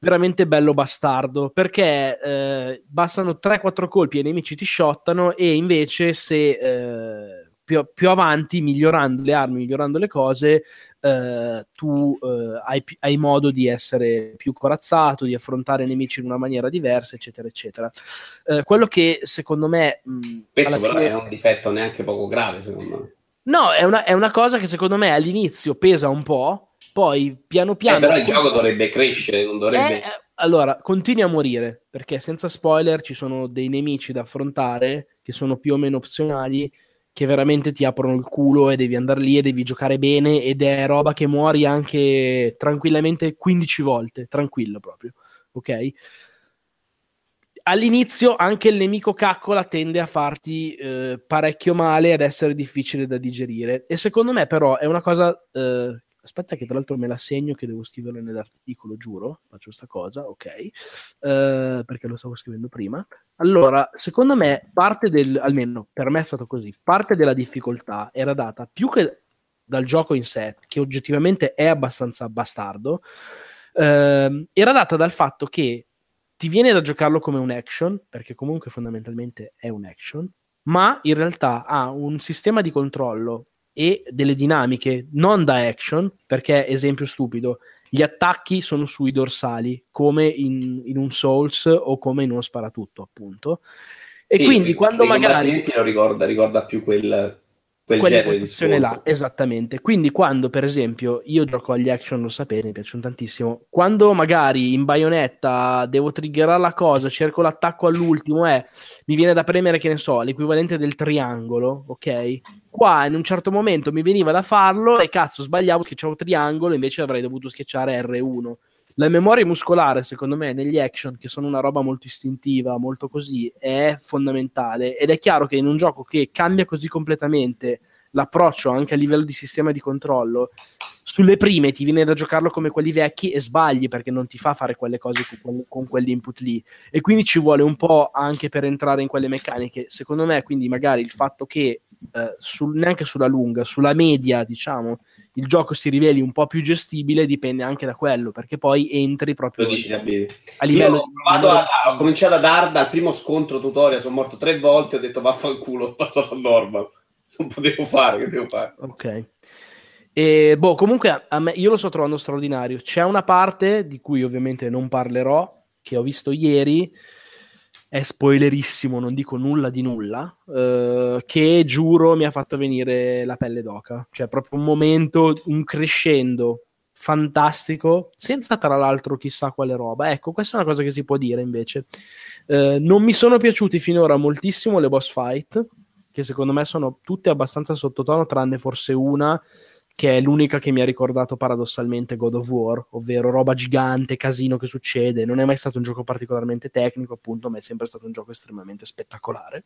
veramente bello bastardo perché eh, bastano 3-4 colpi e i nemici ti shottano e invece se eh, più, più avanti migliorando le armi migliorando le cose eh, tu eh, hai, hai modo di essere più corazzato di affrontare i nemici in una maniera diversa eccetera eccetera Eh, quello che secondo me mh, Questo però fine- è un difetto neanche poco grave, secondo me. no è una, è una cosa che secondo me all'inizio pesa un po' poi piano Eh, piano però il gioco dovrebbe crescere, non dovrebbe... eh, eh, allora, continui a morire perché senza spoiler ci sono dei nemici da affrontare che sono più o meno opzionali che veramente ti aprono il culo e devi andare lì e devi giocare bene ed è roba che muori anche tranquillamente 15 volte, tranquillo proprio, ok? All'inizio anche il nemico caccola tende a farti eh, parecchio male ed essere difficile da digerire e secondo me però è una cosa eh, aspetta che tra l'altro me la segno che devo scriverlo nell'articolo, giuro, faccio sta cosa, ok, eh, perché lo stavo scrivendo prima. Allora, secondo me parte del, almeno per me è stato così, parte della difficoltà era data più che dal gioco in sé, che oggettivamente è abbastanza bastardo, ehm, era data dal fatto che ti viene da giocarlo come un action, perché comunque fondamentalmente è un action, ma in realtà ha un sistema di controllo e delle dinamiche non da action, perché esempio stupido, gli attacchi sono sui dorsali, come in, in un Souls o come in uno sparatutto, appunto. E Sì, quindi quando magari lo ricorda, ricorda più quel, quel genere di quell'impostazione là, esattamente. Quindi quando, per esempio, io gioco agli action, lo sapete, mi piacciono tantissimo. Quando magari in baionetta devo triggerare la cosa, cerco l'attacco all'ultimo, eh, mi viene da premere, che ne so, l'equivalente del triangolo, ok? Qua in un certo momento mi veniva da farlo e cazzo, sbagliavo, schiacciavo triangolo, invece avrei dovuto schiacciare R1. La memoria muscolare, secondo me, negli action, che sono una roba molto istintiva, molto così, è fondamentale. Ed è chiaro che in un gioco che cambia così completamente l'approccio anche a livello di sistema di controllo, sulle prime ti viene da giocarlo come quelli vecchi e sbagli perché non ti fa fare quelle cose con, con quell'input lì. E quindi ci vuole un po' anche per entrare in quelle meccaniche. Secondo me, quindi, magari il fatto che eh, sul- neanche sulla lunga, sulla media, diciamo, il gioco si riveli un po' più gestibile, dipende anche da quello, perché poi entri proprio a livello Io ho, provato a- ho cominciato ad Hard al primo scontro tutorial, sono morto tre volte, ho detto vaffanculo, ho passato a normal. Non potevo fare, che devo fare? Ok. E boh, comunque a- a me, io lo sto trovando straordinario. C'è una parte di cui ovviamente non parlerò, che ho visto ieri, è spoilerissimo, non dico nulla di nulla, eh, che giuro mi ha fatto venire la pelle d'oca. Cioè, proprio un momento, un crescendo fantastico, senza tra l'altro chissà quale roba. Ecco, questa è una cosa che si può dire invece. Eh, non mi sono piaciuti finora moltissimo le boss fight, che secondo me sono tutte abbastanza sottotono, tranne forse una che è l'unica che mi ha ricordato paradossalmente God of War, ovvero roba gigante, casino che succede. Non è mai stato un gioco particolarmente tecnico, appunto, ma è sempre stato un gioco estremamente spettacolare.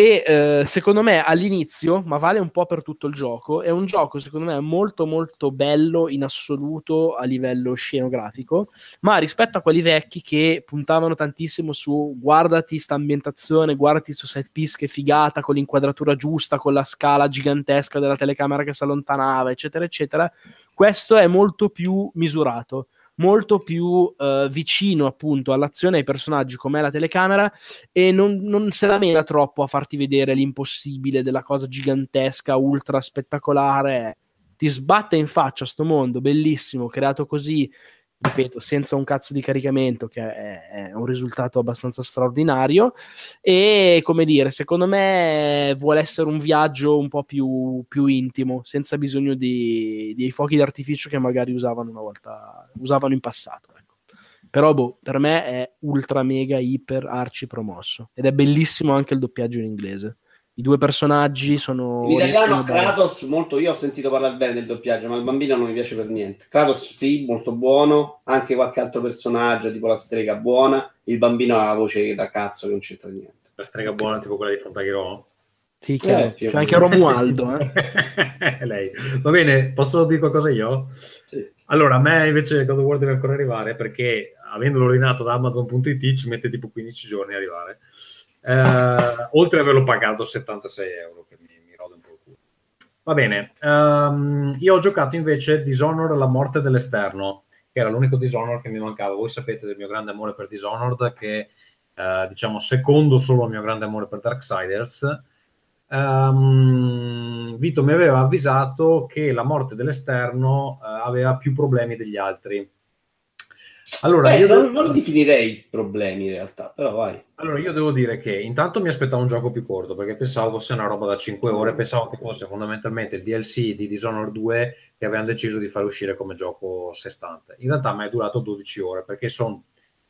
E eh, secondo me all'inizio, ma vale un po' per tutto il gioco, è un gioco secondo me molto molto bello in assoluto a livello scenografico, ma rispetto a quelli vecchi che puntavano tantissimo su guardati sta ambientazione, guardati su set piece che figata, con l'inquadratura giusta, con la scala gigantesca della telecamera che si allontanava, eccetera, eccetera, questo è molto più misurato molto più eh, vicino appunto all'azione ai personaggi come la telecamera e non, non se la mena troppo a farti vedere l'impossibile della cosa gigantesca, ultra spettacolare. Ti sbatte in faccia sto mondo bellissimo, creato così, ripeto, senza un cazzo di caricamento, che è, un risultato abbastanza straordinario. E come dire, secondo me vuole essere un viaggio un po' più, più intimo, senza bisogno di, dei fuochi d'artificio che magari usavano una volta, usavano in passato. ecco. Però boh, per me è ultra mega iper arci promosso ed è bellissimo anche il doppiaggio in inglese. I due personaggi sono In italiano Kratos, molto io ho sentito parlare bene del doppiaggio, ma il bambino non mi piace per niente. Kratos sì, molto buono, anche qualche altro personaggio, tipo la strega buona, il bambino ha la voce da cazzo che non c'entra niente. La strega buona, tipo quella di Frontagiro. Sì, chiaro. Eh, C'è anche. Romualdo, eh. Lei. Va bene, posso dire qualcosa io? Sì. Allora, a me invece God of War deve ancora arrivare perché avendolo ordinato da Amazon.it ci mette tipo 15 giorni a arrivare. Eh, oltre ad averlo pagato 76 euro, che mi, mi rode un po' il culo. Va bene, ehm, io ho giocato invece Dishonored la morte dell'esterno, che era l'unico Dishonored che mi mancava. Voi sapete del mio grande amore per Dishonored, che eh, diciamo secondo solo al mio grande amore per Darksiders. Ehm, Vito mi aveva avvisato che la morte dell'esterno eh, aveva più problemi degli altri. Allora, Beh, io non, devo- non definirei problemi in realtà, però vai. allora, io devo dire che intanto mi aspettavo un gioco più corto perché pensavo fosse una roba da 5 ore, pensavo che fosse fondamentalmente il DLC di Dishonored 2 che avevano deciso di far uscire come gioco sé stante. In realtà mi è durato 12 ore perché sono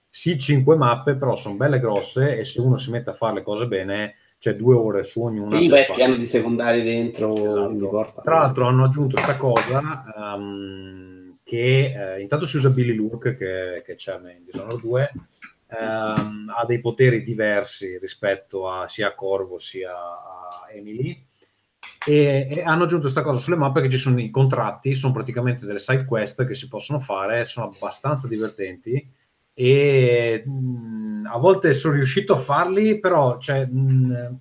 sì 5 mappe, però sono belle grosse e se uno si mette a fare le cose bene, c'è due ore su ognuna. Vai fare. pieno di secondari dentro, Esatto. porta. Tra l'altro hanno aggiunto questa cosa ehm, che eh, intanto si usa Billy Lurk che, che c'è in Dishonored 2 ehm, ha dei poteri diversi rispetto a sia a Corvo sia a Emily. E, e hanno aggiunto questa cosa sulle mappe che ci sono i contratti sono praticamente delle side quest che si possono fare sono abbastanza divertenti. E mh, a volte sono riuscito a farli però cioè, mh,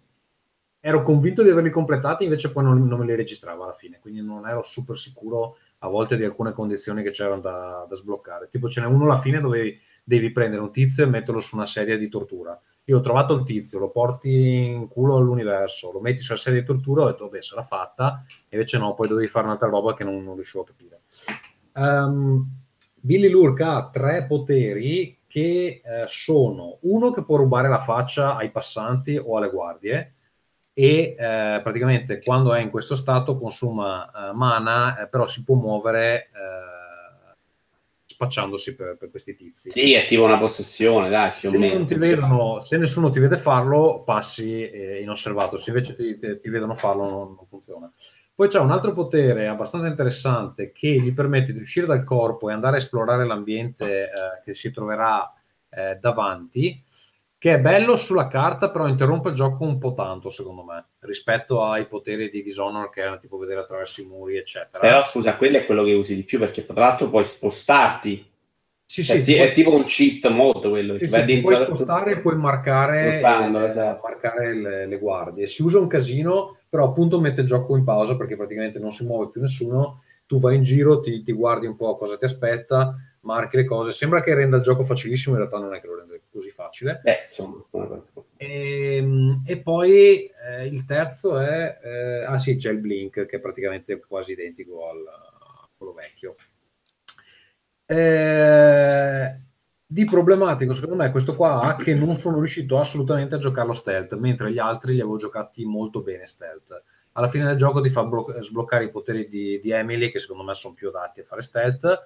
ero convinto di averli completati invece poi non, non me li registravo alla fine quindi non ero super sicuro a volte di alcune condizioni che c'erano da, da sbloccare. Tipo ce n'è uno alla fine dove devi prendere un tizio e metterlo su una serie di tortura. Io ho trovato il tizio, lo porti in culo all'universo, lo metti sulla serie di tortura, ho detto, vabbè, sarà fatta, invece no, poi dovevi fare un'altra roba che non, non riuscivo a capire. Ehm, Billy Lurk ha tre poteri che eh, sono uno che può rubare la faccia ai passanti o alle guardie, e eh, praticamente quando è in questo stato consuma eh, mana, eh, però si può muovere eh, spacciandosi per, per questi tizi. Sì, tipo una possessione, dai, Se, vedono, se nessuno ti vede farlo, passi eh, inosservato. Se invece ti, ti- ti vedono farlo, non, non funziona. Poi c'è un altro potere abbastanza interessante che gli permette di uscire dal corpo e andare a esplorare l'ambiente eh, che si troverà davanti, che è bello sulla carta, però interrompe il gioco un po' tanto, secondo me, rispetto ai poteri di Dishonored che erano tipo vedere attraverso i muri, eccetera. Però scusa, quello è quello che usi di più perché tra l'altro puoi spostarti Sì, Cioè, sì, ti- ti è puoi- tipo un cheat mode quello. Sì, ti sì, dentro puoi spostare e puoi marcare, eh, esatto. marcare le, le guardie. Si usa un casino, però appunto mette il gioco in pausa perché praticamente non si muove più nessuno. Tu vai in giro, ti, ti guardi un po' cosa ti aspetta, marchi le cose. Sembra che renda il gioco facilissimo, in realtà non è che lo rende facile. Eh, insomma. E, Ehm, e poi eh, il terzo è, eh, ah sì, c'è il Blink che è praticamente quasi identico al, a quello vecchio. Eh, di problematico, secondo me, questo qua ha che non sono riuscito assolutamente a giocarlo stealth, mentre gli altri li avevo giocati molto bene stealth. Alla fine del gioco ti fa blo- sbloccare i poteri di, di Emily, che secondo me sono più adatti a fare stealth.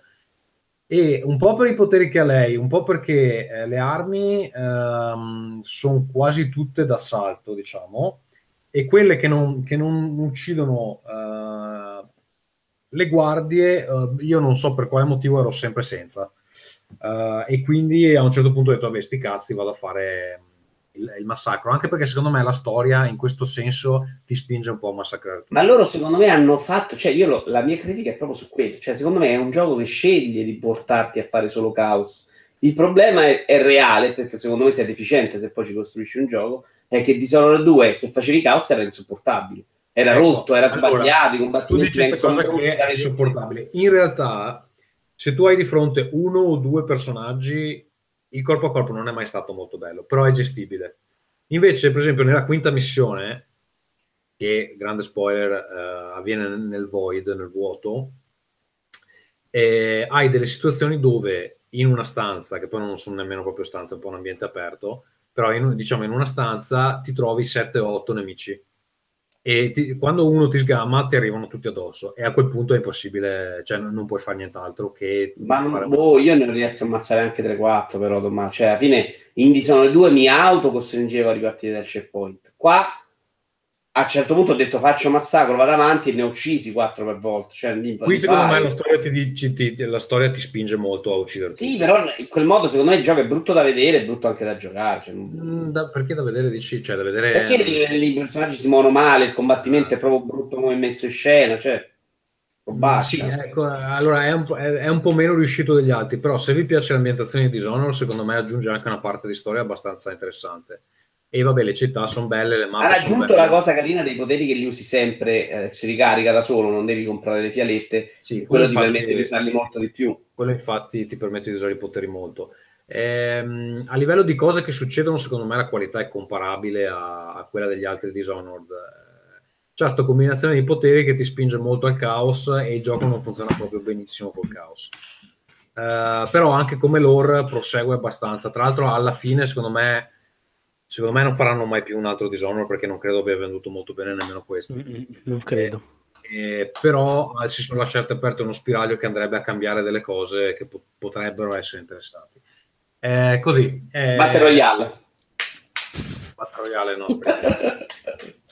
E un po' per i poteri che ha lei, un po' perché eh, le armi sono quasi tutte d'assalto, diciamo, e quelle che non, che non uccidono eh, le guardie, eh, io non so per quale motivo ero sempre senza. Eh, e quindi a un certo punto ho detto, vabbè, sti cazzi, vado a fare il, il massacro, anche perché secondo me la storia in questo senso ti spinge un po' a massacrare. Ma loro secondo me hanno fatto, cioè io lo- la mia critica è proprio su quello, cioè secondo me è un gioco che sceglie di portarti a fare solo caos. Il problema è, è reale, perché secondo me sei deficiente se poi ci costruisci un gioco, è che Dishonored 2 se facevi caos era insopportabile. Era Ecco, rotto, era allora, sbagliato, i combattimenti vedere. insopportabile. In realtà, se tu hai di fronte uno o due personaggi, il corpo a corpo non è mai stato molto bello, però è gestibile. Invece, per esempio, nella quinta missione, che grande spoiler, eh, avviene nel void, nel vuoto, eh, hai delle situazioni dove in una stanza, che poi non sono nemmeno proprio stanze, è un po' un ambiente aperto, però in, diciamo in una stanza ti trovi 7-8 nemici e ti- quando uno ti sgamma ti arrivano tutti addosso e a quel punto è impossibile, cioè non, puoi fare nient'altro che Ma boh, io non riesco a ammazzare anche 3-4 però Tommaso. Cioè, alla fine in Dishonored 2 mi auto costringevo a ripartire dal checkpoint. Qua a un certo punto ho detto faccio massacro, vado avanti e ne ho uccisi 4 per volta. Cioè, Qui secondo me la storia ti, dici- ti- la storia ti spinge molto a uccidere Sì, però in quel modo secondo me il gioco è brutto da vedere e brutto anche da giocare. Cioè, Mm, da- perché da vedere dici? Cioè, da vedere... Perché i, i personaggi si muovono male, il combattimento è proprio brutto come è messo in scena, cioè... Mm. Sì, ecco, allora è un, po', è, è un po' meno riuscito degli altri, però se vi piace l'ambientazione di Dishonored, secondo me aggiunge anche una parte di storia abbastanza interessante. E vabbè, le città sono belle, le mappe Ha raggiunto la cosa carina dei poteri che li usi sempre, eh, si ricarica da solo, non devi comprare le fialette, Sì, quello ti infatti- permette di usarli molto di più. quello infatti ti permette di usare i poteri molto. Ehm, a livello di cose che succedono, secondo me la qualità è comparabile a, a quella degli altri Dishonored. Eh, C'è questa combinazione di poteri che ti spinge molto al caos e il gioco non funziona proprio benissimo col caos. Eh, però anche come lore prosegue abbastanza. Tra l'altro, alla fine, secondo me, secondo me non faranno mai più un altro Dishonored perché non credo abbia venduto molto bene nemmeno questo. Mm, Non credo. Eh, però eh, si sono lasciate aperte uno spiraglio che andrebbe a cambiare delle cose che po- potrebbero essere interessanti. Eh, così. Eh, Battle Royale. Battle Royale, no.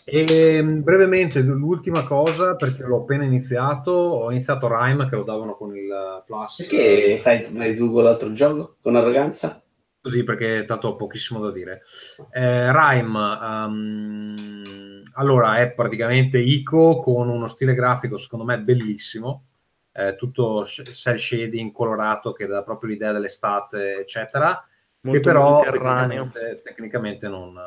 E mm, brevemente, l'ultima cosa, perché l'ho appena iniziato, ho iniziato Rime che lo davano con il Plus. Perché fai, fai tu con l'altro gioco? Con arroganza? Così perché tanto ho pochissimo da dire. Eh, Rime, ehm, allora è praticamente Ico con uno stile grafico secondo me bellissimo, eh, tutto cell shading colorato che dà proprio l'idea dell'estate, eccetera. Molto che però tecnicamente, tecnicamente non,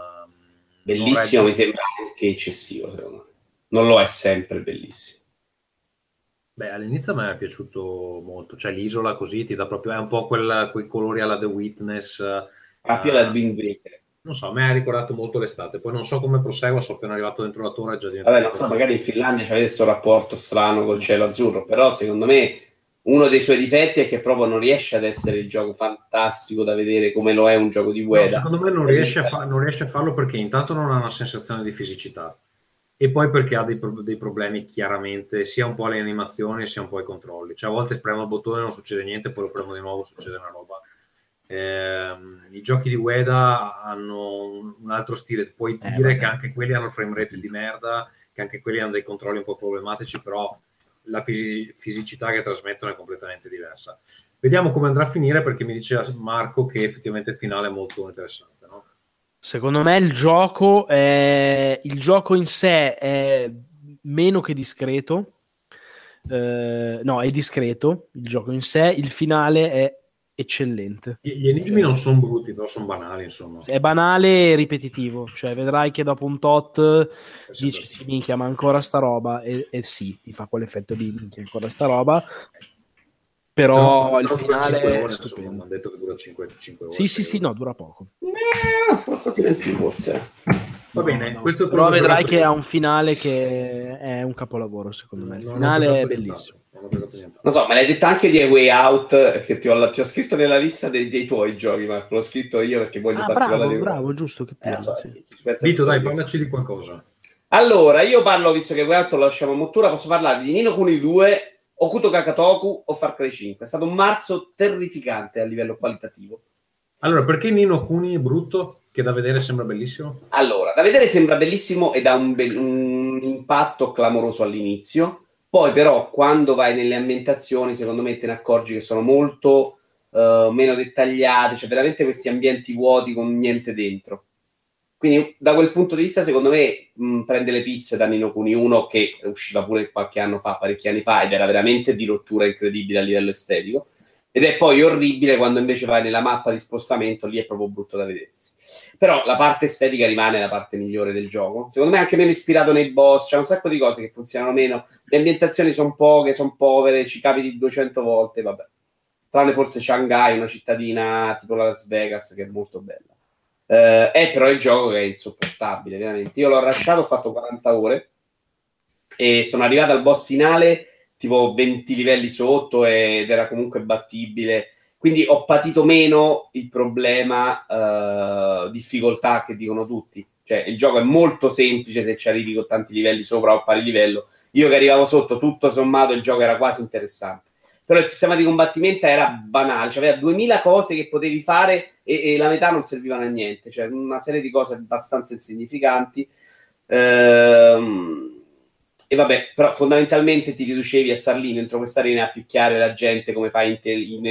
Bellissimo, non mi sembra anche eccessivo, secondo me. Non lo è sempre bellissimo. Beh, all'inizio a me è piaciuto molto, cioè l'isola così ti dà proprio, è un po' quel- quei colori alla The Witness, più Ah. la Waker. non so, a me ha ricordato molto l'estate, poi non so come prosegua, so appena arrivato dentro la torre è già diventato... Vabbè, non so, magari in Finlandia c'avete questo rapporto strano col cielo azzurro, però secondo me uno dei suoi difetti è che proprio non riesce ad essere il gioco fantastico da vedere come lo è un gioco di No, Ueda. secondo me non riesce, a fa- non riesce a farlo perché intanto non ha una sensazione di fisicità e poi perché ha dei, pro- dei problemi chiaramente sia un po' alle animazioni sia un po' ai controlli. Cioè a volte premo il bottone e non succede niente, poi lo premo di nuovo succede una roba. Ehm, I giochi di Ueda hanno un, un altro stile, puoi Eh, dire vabbè. che anche quelli hanno frame rate di merda, che anche quelli hanno dei controlli un po' problematici, però la fisi- fisicità che trasmettono è completamente diversa. Vediamo come andrà a finire perché mi diceva Marco che effettivamente il finale è molto interessante. Secondo me il gioco, è... il gioco in sé è meno che discreto. Eh, no, è discreto il gioco in sé. Il finale è eccellente. Gli enigmi non sono brutti, però sono banali, insomma. È banale e ripetitivo, cioè vedrai che dopo un tot dici sì, minchia ma ancora sta roba e, e sì, ti fa quell'effetto di minchia ancora sta roba però No, il finale è insomma, stupendo. hanno detto che dura 5, ore. sì sì sì no dura poco. Eh, in più forse. Va bene, No, questo però vedrai che ha un finale che è un capolavoro secondo me. Il finale è bellissimo. Non so, me l'hai detto anche di A Way Out, che ti ho, ti ho scritto nella lista dei, dei tuoi giochi, ma l'ho scritto io perché voglio ah farti bravo di- bravo giusto che Eh, piano, so, sì. ci pensa Vito, dai, parlaci di qualcosa. Allora, io parlo, visto che Way Out lo lasciamo a Mottura, posso parlare di Nino Kuni 2, Okuto Kakatoku o Far Cry 5. È stato un marzo terrificante a livello qualitativo. Allora, perché Nino Kuni è brutto? Che da vedere sembra bellissimo? Allora, da vedere sembra bellissimo ed ha un, bel- un impatto clamoroso all'inizio. Poi, però, quando vai nelle ambientazioni, secondo me te ne accorgi che sono molto eh, meno dettagliate, cioè veramente questi ambienti vuoti con niente dentro. Quindi, da quel punto di vista, secondo me, mh, prende le pizze da Nino Kuni 1, che usciva pure qualche anno fa, parecchi anni fa, ed era veramente di rottura incredibile a livello estetico. Ed è poi orribile quando invece vai nella mappa di spostamento, lì è proprio brutto da vedersi. Però la parte estetica rimane la parte migliore del gioco. Secondo me anche meno ispirato nei boss, c'è un sacco di cose che funzionano meno. Le ambientazioni sono poche, sono povere, ci capiti 200 volte, vabbè. Tranne forse Shanghai, una cittadina tipo la Las Vegas, che è molto bella. Eh, è però il gioco che è insopportabile, veramente. Io l'ho lasciato, ho fatto 40 ore e sono arrivato al boss finale tipo 20 livelli sotto ed era comunque battibile. Quindi ho patito meno il problema eh, difficoltà che dicono tutti. Cioè, il gioco è molto semplice se ci arrivi con tanti livelli sopra o pari livello. Io che arrivavo sotto, tutto sommato, il gioco era quasi interessante. Però il sistema di combattimento era banale, cioè aveva 2000 cose che potevi fare e, e la metà non servivano a niente, cioè una serie di cose abbastanza insignificanti. Ehm, e vabbè, però fondamentalmente ti riducevi a star lì dentro questa arena a picchiare la gente come fai in, tel- in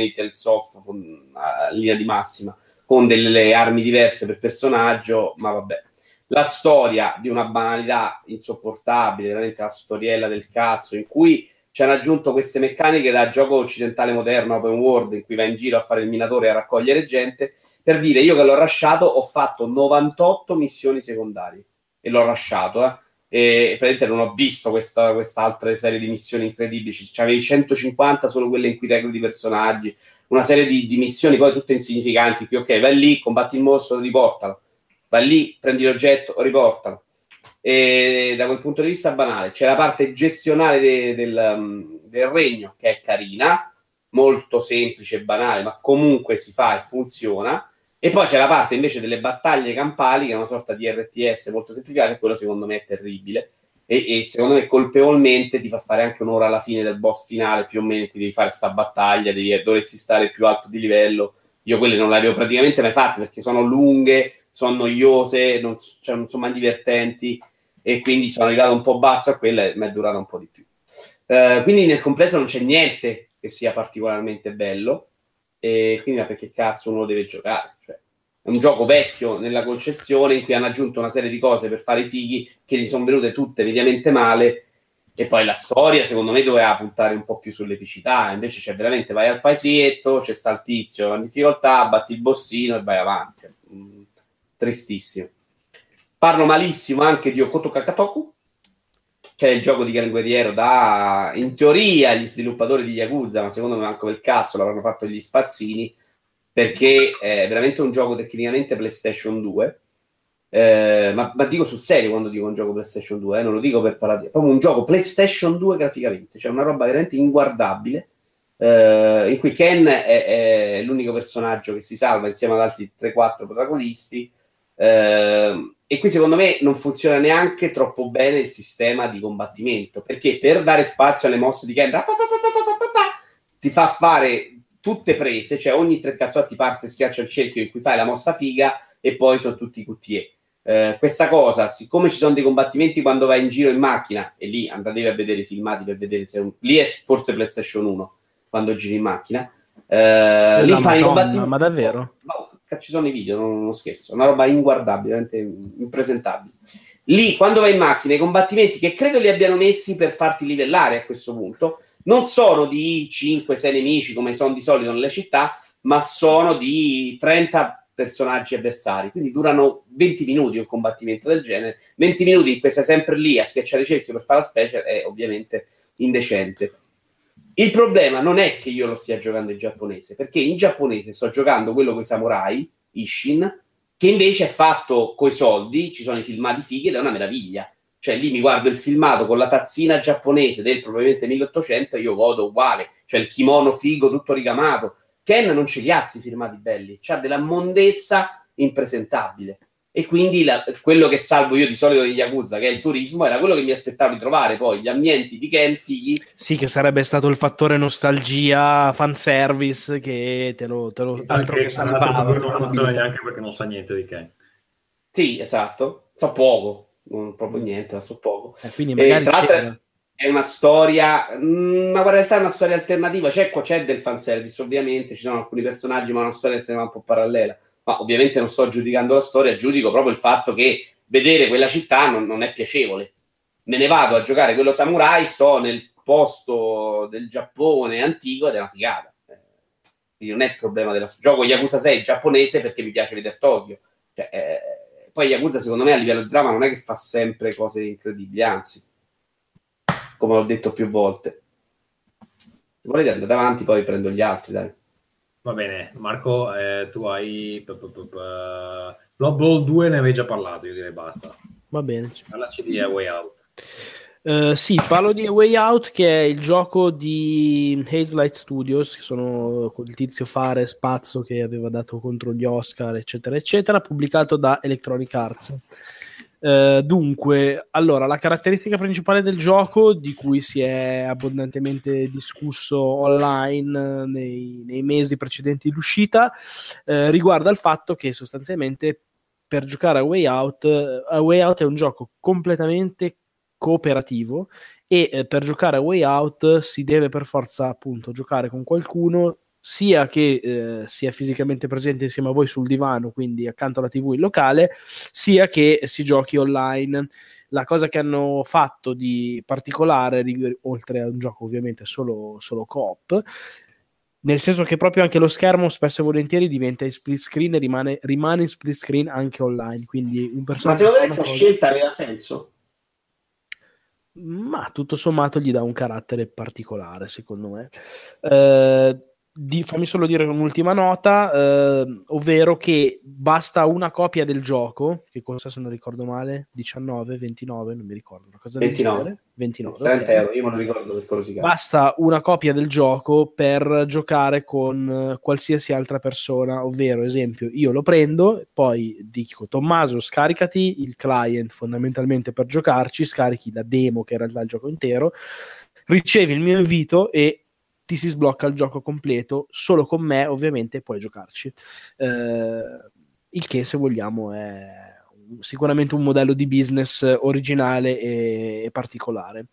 a linea di massima, con delle armi diverse per personaggio, ma vabbè. La storia di una banalità insopportabile, veramente la storiella del cazzo, in cui ci hanno aggiunto queste meccaniche da gioco occidentale moderno, open world, in cui vai in giro a fare il minatore e a raccogliere gente, per dire io che l'ho rasciato ho fatto 98 missioni secondarie e l'ho rasciato, eh e praticamente non ho visto questa, altra serie di missioni incredibili. C'avevi 150 solo quelle in cui recluti personaggi, una serie di, di missioni poi tutte insignificanti. Qui, ok, vai lì, combatti il mostro, riportalo. Vai lì, prendi l'oggetto, riportalo. E da quel punto di vista banale. C'è la parte gestionale de- del, um, del regno che è carina, molto semplice e banale, ma comunque si fa e funziona. E poi c'è la parte invece delle battaglie campali, che è una sorta di RTS molto semplificata, e quello secondo me è terribile. E, e secondo me colpevolmente ti fa fare anche un'ora alla fine del boss finale, più o meno, in cui devi fare sta battaglia, devi, dovresti stare più alto di livello. Io quelle non le avevo praticamente mai fatte perché sono lunghe, sono noiose, non, cioè, non sono divertenti, e quindi sono arrivato un po' basso a quella e mi è durata un po' di più. Eh, quindi nel complesso non c'è niente che sia particolarmente bello. E quindi ma perché cazzo uno deve giocare? Cioè, è un gioco vecchio nella concezione in cui hanno aggiunto una serie di cose per fare i fighi che gli sono venute tutte mediamente male. E poi la storia secondo me doveva puntare un po' più sull'epicità. Invece c'è veramente vai al paesietto c'è sta il tizio in difficoltà batti il bossino e vai avanti. Mm, tristissimo parlo malissimo anche di Okoto Kakatoku che è il gioco di Gran Guerriero da in teoria gli sviluppatori di Yakuza ma secondo me manco quel cazzo l'avranno fatto gli spazzini perché è veramente un gioco tecnicamente PlayStation 2 eh, ma, ma, dico sul serio quando dico un gioco PlayStation 2 eh, non lo dico per parlare è proprio un gioco PlayStation 2 graficamente cioè una roba veramente inguardabile eh, in cui Ken è, è, l'unico personaggio che si salva insieme ad altri 3-4 protagonisti eh, e qui secondo me non funziona neanche troppo bene il sistema di combattimento perché per dare spazio alle mosse di Ken ti fa fare tutte prese, cioè ogni tre cazzotti parte schiaccia il cerchio in cui fai la mossa figa e poi sono tutti QTE. Eh, questa cosa, siccome ci sono dei combattimenti quando vai in giro in macchina, e lì andatevi a vedere i filmati per vedere se un... lì è forse PlayStation 1 quando giri in macchina. Eh, lì fai i combattimenti. Ma davvero? No, ci sono i video, non, non scherzo, una roba inguardabile, veramente impresentabile. Lì quando vai in macchina, i combattimenti che credo li abbiano messi per farti livellare a questo punto non sono di 5-6 nemici come sono di solito nelle città, ma sono di 30 personaggi avversari, quindi durano 20 minuti un combattimento del genere. 20 minuti in cui sei sempre lì a schiacciare cerchio per fare la special è ovviamente indecente. Il problema non è che io lo stia giocando in giapponese, perché in giapponese sto giocando quello con i samurai, Ishin, che invece è fatto coi soldi, ci sono i filmati fighi ed è una meraviglia. Cioè lì mi guardo il filmato con la tazzina giapponese del probabilmente 1800 e io godo uguale, cioè il kimono figo tutto ricamato. Ken non ce li ha questi filmati belli, ha della mondezza impresentabile. E quindi la- quello che salvo io di solito degli Yakuza, che è il turismo, era quello che mi aspettavo di trovare. Poi gli ambienti di Ken fighi Sì, che sarebbe stato il fattore nostalgia, fanservice, che te lo, te lo altro che salvava. non funziona neanche perché non sa niente di Ken. Sì, esatto. So poco, non proprio niente, ma so poco. Eh, quindi E, magari c'era. è una storia, mm, ma in realtà è una storia alternativa. C'è, c'è del fanservice, ovviamente, ci sono alcuni personaggi, ma è una storia che se ne va un po' parallela. Ma ovviamente non sto giudicando la storia, giudico proprio il fatto che vedere quella città non, non è piacevole. Me ne vado a giocare quello samurai, sto nel posto del Giappone antico ed è una figata. Eh, Quindi non è il problema della gioco Yakuza 6 giapponese perché mi piace vedere Tokyo. Cioè, eh, poi Yakuza secondo me a livello di trama non è che fa sempre cose incredibili, anzi, come ho detto più volte. Se volete andate avanti, poi prendo gli altri, dai. Va bene, Marco, eh, tu hai... Blood Bowl 2 ne avevi già parlato, io direi basta. Va bene. Parlaci di A Way Out. Eh, sì, parlo di Way Out, che è il gioco di Haze Light Studios, che sono quel tizio fare spazio che aveva dato contro gli Oscar, eccetera, eccetera, pubblicato da Electronic Arts. Eh, dunque, allora, la caratteristica principale del gioco, di cui si è abbondantemente discusso online eh, nei, nei mesi precedenti l'uscita, eh, riguarda il fatto che sostanzialmente per giocare a Way Out, a Way Out è un gioco completamente cooperativo e eh, per giocare a Way Out si deve per forza appunto giocare con qualcuno sia che eh, sia fisicamente presente insieme a voi sul divano, quindi accanto alla TV in locale, sia che si giochi online. La cosa che hanno fatto di particolare, oltre a un gioco ovviamente solo, solo coop, nel senso che proprio anche lo schermo spesso e volentieri diventa in split screen e rimane, rimane in split screen anche online. Quindi un Ma personaggio secondo te questa scelta aveva senso? ma tutto sommato gli dà un carattere particolare, secondo me. Eh, di- fammi solo dire un'ultima nota, eh, ovvero che basta una copia del gioco, che costa, se non ricordo male, 19, 29, non mi ricordo, una cosa del 29. genere. 29, 30 ok. euro, io me lo ricordo per curiosità. Basta una copia del gioco per giocare con eh, qualsiasi altra persona, ovvero, esempio, io lo prendo, poi dico Tommaso, scaricati il client fondamentalmente per giocarci, scarichi la demo che in realtà è il gioco intero, ricevi il mio invito e ti si sblocca il gioco completo, solo con me ovviamente puoi giocarci. Eh, il che se vogliamo è sicuramente un modello di business originale e, e particolare.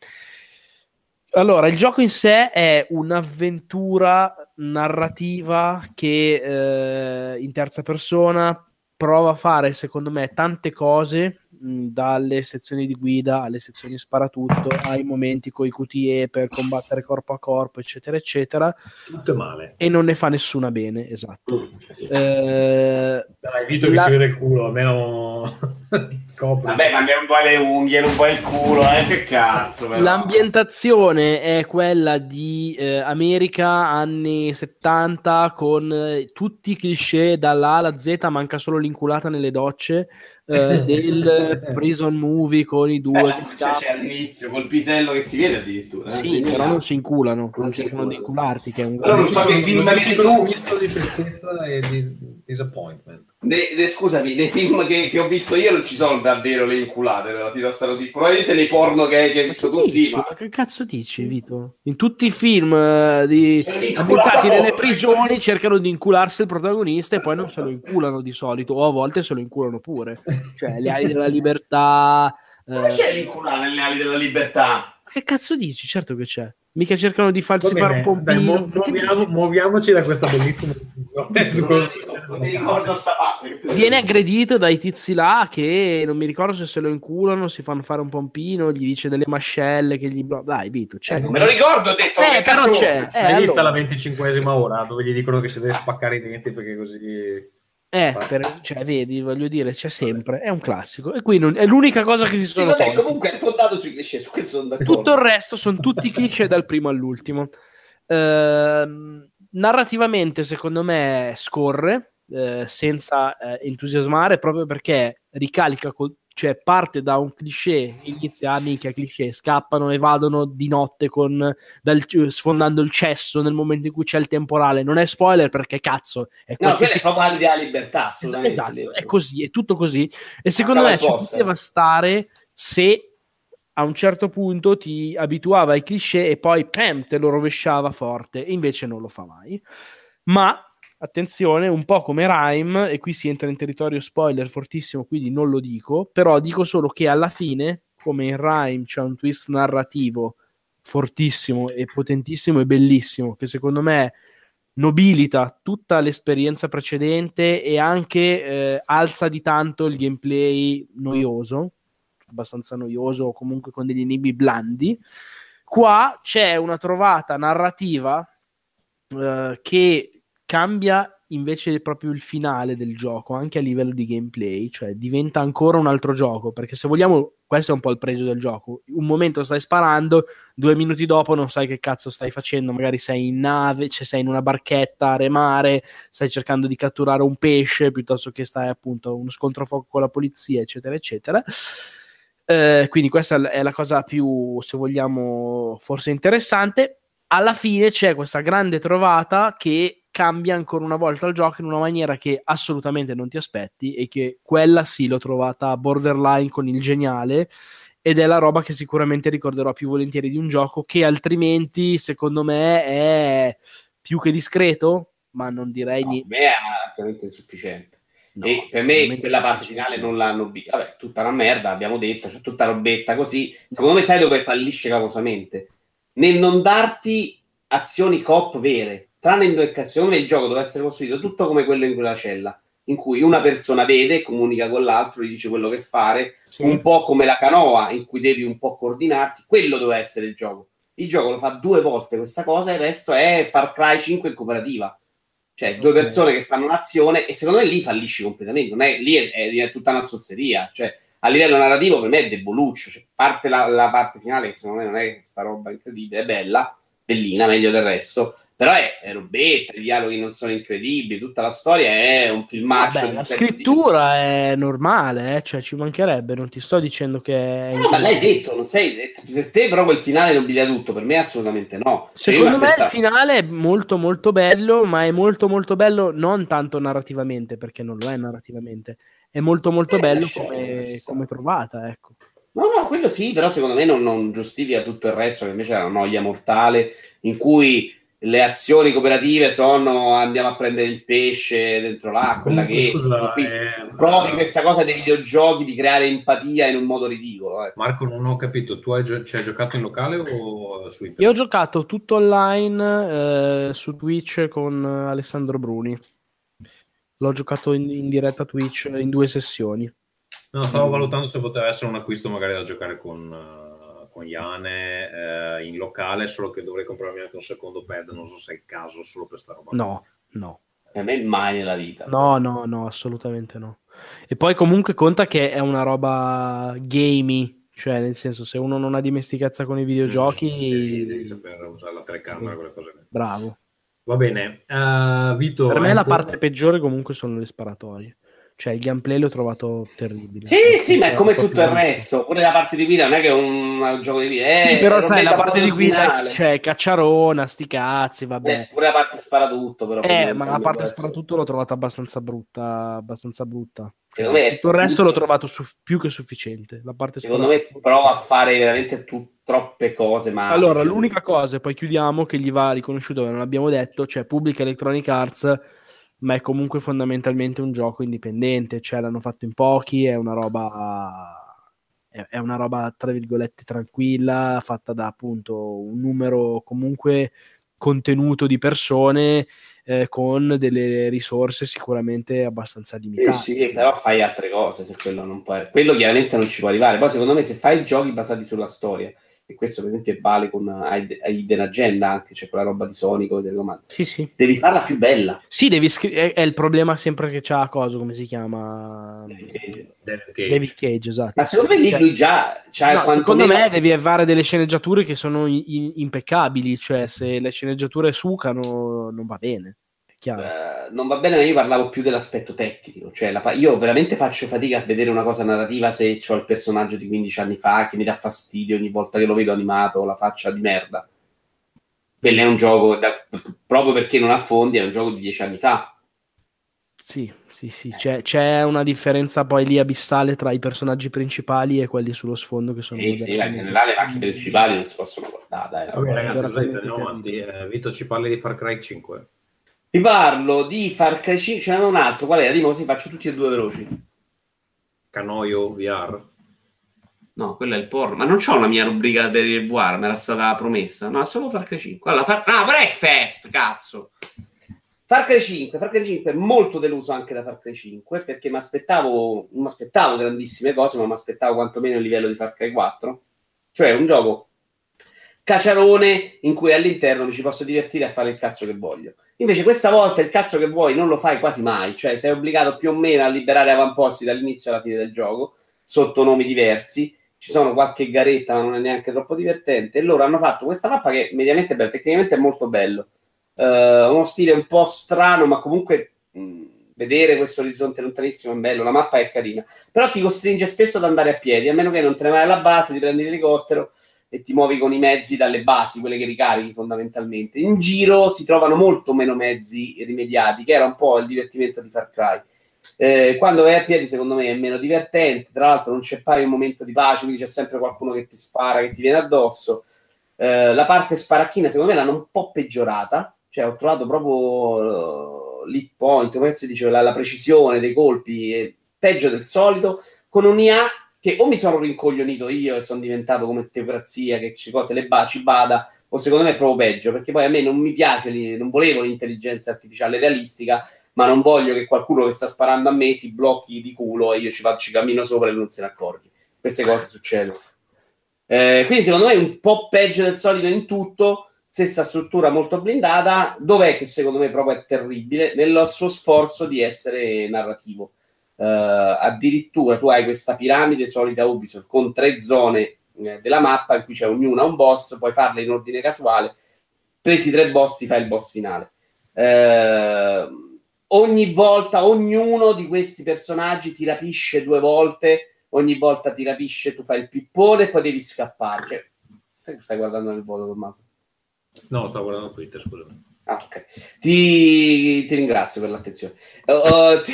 Allora, il gioco in sé è un'avventura narrativa che eh, in terza persona prova a fare, secondo me, tante cose, mh, dalle sezioni di guida alle sezioni sparatutto, ai momenti con i QTE per combattere corpo a corpo, eccetera, eccetera, Tutto male. e non ne fa nessuna bene, esatto. Eh, Dai, Vito che La- si vede il culo, almeno. Vabbè, ma non vuoi le unghie, non vuoi il culo, eh? Che cazzo, però. L'ambientazione è quella di eh, America anni 70 con eh, tutti i cliché dalla A alla Z, manca solo l'inculata nelle docce eh, del prison movie con i Eh, due luce scappano. c'è all'inizio, col pisello che si vede addirittura. eh. Sì, Quindi, però non si inculano, non Non cercano di incularti, che è un Però non so che film vedi tu. Di tristezza e di disappointment. Ne- ne- scusami, nei film che, che ho visto io non ci sono davvero le inculate, però ti sta notizia. Probabilmente nei porno che, che hai visto tu, sì, ma... Ma che cazzo dici, Vito? In tutti i film eh, di ambientati nelle prigioni cercano di incularsi il protagonista e poi non se lo inculano di solito, o a volte se lo inculano pure. Cioè, le ali della libertà. eh, Come c'è l'inculata nelle ali della libertà? Ma che cazzo dici? Certo che c'è. Mica cercano di farsi fare un bene, dai, mu- muoviamo- muoviamoci da questa bellissima. Viene aggredito dai tizi là che non mi ricordo se se lo inculano, si fanno fare un pompino, gli dice delle mascelle che gli... Dai, Vito, c'è... Me lo ricordo, ho detto, Eh, che però cazzo c'è. Eh, Hai vista allora. la venticinquesima ora dove gli dicono che si deve spaccare i denti perché così... Eh, per- cioè, vedi, voglio dire, c'è sempre, è un classico. E qui non- è l'unica cosa che si Sì, sono tolti. comunque è fondato sui cliché, su questo sono d'accordo. Tutto il resto sono tutti cliché dal primo all'ultimo. Ehm, narrativamente, secondo me, scorre eh, senza eh, entusiasmare proprio perché ricalica, col- cioè parte da un cliché, inizia a minchia cliché, scappano e vadono di notte con, dal- sfondando il cesso nel momento in cui c'è il temporale. Non è spoiler perché cazzo è No, qualsiasi è proprio l'idea libertà. Esatto, è così, è tutto così. E secondo Mancava me ci poteva stare se a un certo punto ti abituava ai cliché e poi pam, te lo rovesciava forte, e invece non lo fa mai. Ma attenzione, un po' come Rhyme, e qui si entra in territorio spoiler fortissimo, quindi non lo dico, però dico solo che alla fine, come in Rhyme c'è un twist narrativo fortissimo e potentissimo e bellissimo, che secondo me nobilita tutta l'esperienza precedente e anche eh, alza di tanto il gameplay noioso, abbastanza noioso o comunque con degli enigmi blandi. Qua c'è una trovata narrativa eh, che cambia invece proprio il finale del gioco, anche a livello di gameplay, cioè diventa ancora un altro gioco, perché se vogliamo, questo è un po' il pregio del gioco, un momento stai sparando, due minuti dopo non sai che cazzo stai facendo, magari sei in nave, cioè sei in una barchetta a remare, stai cercando di catturare un pesce piuttosto che stai appunto a uno scontro a fuoco con la polizia, eccetera, eccetera. Eh, quindi questa è la cosa più, se vogliamo, forse interessante. Alla fine c'è questa grande trovata che cambia ancora una volta il gioco in una maniera che assolutamente non ti aspetti e che quella sì l'ho trovata borderline con il geniale ed è la roba che sicuramente ricorderò più volentieri di un gioco che altrimenti secondo me è più che discreto ma non direi No, niente per me è ampiamente insufficiente. No, e per me quella parte finale non l'hanno vista. Vabbè, tutta una merda, abbiamo detto, c'è tutta robetta così. Secondo me sai dove fallisce clamorosamente? Nel non darti azioni coop vere. Tranne in due casi, secondo me il gioco deve essere costruito tutto come quello in quella cella, in cui una persona vede, comunica con l'altro, gli dice quello che fare, Sì. un po' come la canoa, in cui devi un po' coordinarti. Quello deve essere il gioco. Il gioco lo fa due volte questa cosa, e il resto è Far Cry 5 in cooperativa. Cioè, due Ok. persone che fanno un'azione e secondo me lì fallisci completamente. Non è, lì è, è- è tutta una zozzeria. Cioè, a livello narrativo per me è deboluccio. Cioè, parte la, la parte finale che secondo me non è sta roba incredibile, è bella, bellina, meglio del resto. Però è, è robetta, i dialoghi non sono incredibili, tutta la storia è un filmaccio. Vabbè, di la scrittura è normale, eh, cioè ci mancherebbe, non ti sto dicendo che. No, ma l'hai detto, non sei, per te però quel finale non bilia tutto, per me assolutamente no. Cioè, io Secondo me il finale è molto molto bello, ma è molto molto bello non tanto narrativamente, perché non lo è narrativamente, è molto molto Eh, bello come, come trovata, ecco. No, no, quello sì, però secondo me non, non giustifica tutto il resto, che invece è una noia mortale, in cui le azioni cooperative sono andiamo a prendere il pesce dentro l'acqua, quella che... scusa, qui- eh, proprio questa cosa dei videogiochi di creare empatia in un modo ridicolo. eh. Marco, non ho capito, tu hai, ci hai giocato in locale o su internet? Io ho giocato tutto online eh, su Twitch con Alessandro Bruni. L'ho giocato in, in diretta Twitch in due sessioni. No, stavo valutando se poteva essere un acquisto magari da giocare con, eh, con Iane eh, in locale, solo che dovrei comprarmi anche un secondo pad, non so se è il caso solo per sta roba. No, no. Per me mai nella vita. No, no, no, assolutamente no. E poi comunque conta che è una roba gamey, cioè nel senso se uno non ha dimestichezza con i Devi, videogiochi, devi sapere usare la telecamera, Sì. quelle cose bravo. Va bene, Eh, Vito. Per me hai la ancora- parte peggiore comunque sono le sparatorie. Cioè il gameplay l'ho trovato terribile. Sì, sì, ma è come tutto il resto. Pure la parte di guida non è che è un, un gioco di guida. È Sì, però sai, la parte di guida cioè cacciarona, sti cazzi, vabbè. Eh, pure la parte spara tutto, però. Eh, ma la parte soprattutto l'ho trovata abbastanza brutta, abbastanza brutta. Secondo me è tutto il resto l'ho trovato su- più che sufficiente. La parte Secondo me prova a fare veramente tu- troppe cose, ma... Allora, l'unica cosa, e poi chiudiamo, che gli va riconosciuto, non abbiamo detto, cioè Public Electronic Arts, ma è comunque fondamentalmente un gioco indipendente, cioè l'hanno fatto in pochi, è una roba, è, una roba, tra virgolette, tranquilla, fatta da appunto un numero comunque contenuto di persone eh, con delle risorse sicuramente abbastanza limitate. sì, però fai altre cose se quello non può. Quello chiaramente non ci può arrivare. Poi, secondo me, se fai giochi basati sulla storia, e questo, per esempio, vale con Hidden Agenda, anche c'è quella roba di Sonic o delle comandi, Sì, sì. devi farla più bella. Sì, devi scri- è, è il problema sempre che c'ha cosa, come si chiama? David Cage. David Cage, esatto. Ma secondo me lì lui già c'ha No, secondo me devi avere delle sceneggiature che sono i- i- impeccabili, cioè se le sceneggiature sucano non va bene, Eh, non va bene, ma io parlavo più dell'aspetto tecnico. Cioè, la io veramente faccio fatica a vedere una cosa narrativa se ho il personaggio di 15 anni fa che mi dà fastidio ogni volta che lo vedo animato, la faccia di merda. Quello è un gioco, da- proprio perché non ha fondi, è un gioco di 10 anni fa. Sì, sì, sì, c'è, c'è una differenza poi lì abissale tra i personaggi principali e quelli sullo sfondo che sono... Sì, sì, ma in generale le macchine principali non si possono guardare. Dai, Ok, ragazzi. Eh, Vito ci parli di Far Cry 5. Vi parlo di Far Cry 5, ce n'è un altro, qual era? Dimmi così faccio tutti e due veloci. Canoio VR. No, quello è il porno. Ma non c'ho una mia rubrica per il VR, mi era stata promessa. No, è solo Far Cry 5. Allora, Far... Ah, Breakfast, cazzo! Far Cry 5, Far Cry 5 è molto deluso anche da Far Cry 5 perché mi aspettavo, non mi aspettavo grandissime cose, ma mi aspettavo quantomeno il livello di Far Cry 4. Cioè un gioco caciarone in cui all'interno mi ci posso divertire a fare il cazzo che voglio. Invece questa volta il cazzo che vuoi non lo fai quasi mai, cioè sei obbligato più o meno a liberare avamposti dall'inizio alla fine del gioco, sotto nomi diversi, ci sono qualche garetta ma non è neanche troppo divertente, e loro hanno fatto questa mappa che mediamente è bella, tecnicamente è molto bello, Eh, uno stile un po' strano ma comunque mh, vedere questo orizzonte lontanissimo è bello, la mappa è carina, però ti costringe spesso ad andare a piedi, a meno che non te ne vai alla base, ti prendi l'elicottero e ti muovi con i mezzi dalle basi, quelle che ricarichi fondamentalmente. In giro si trovano molto meno mezzi rimediati, che era un po' il divertimento di Far Cry. Eh, quando vai a piedi, secondo me, è meno divertente. Tra l'altro, non c'è poi un momento di pace, quindi c'è sempre qualcuno che ti spara, che ti viene addosso. Eh, la parte sparacchina, secondo me, l'hanno un po' peggiorata. Cioè, ho trovato proprio uh, l'hit point, come si dice, la, la precisione dei colpi, è peggio del solito, con un'IA che o mi sono rincoglionito io e sono diventato come teocrazia, che ci cose le ba- ci bada, o secondo me è proprio peggio, perché poi a me non mi piace, non volevo l'intelligenza artificiale realistica, ma non voglio che qualcuno che sta sparando a me si blocchi di culo e io ci, faccio, ci cammino sopra e non se ne accorgi. Queste cose succedono. Eh, quindi secondo me è un po' peggio del solito in tutto, stessa struttura molto blindata, dov'è che secondo me proprio è terribile? Nel suo sforzo di essere narrativo. Eh, addirittura tu hai questa piramide solita Ubisoft con tre zone eh, della mappa in cui c'è ognuna un boss, puoi farle in ordine casuale, presi tre boss ti fai il boss finale. Eh, ogni volta, ognuno di questi personaggi ti rapisce due volte, ogni volta ti rapisce, tu fai il pippone e poi devi scappare. Cioè, stai, guardando nel vuoto, Tommaso? No, stavo guardando Twitter, scusami. Ah, ok. Ti, ti ringrazio per l'attenzione. Uh, ti,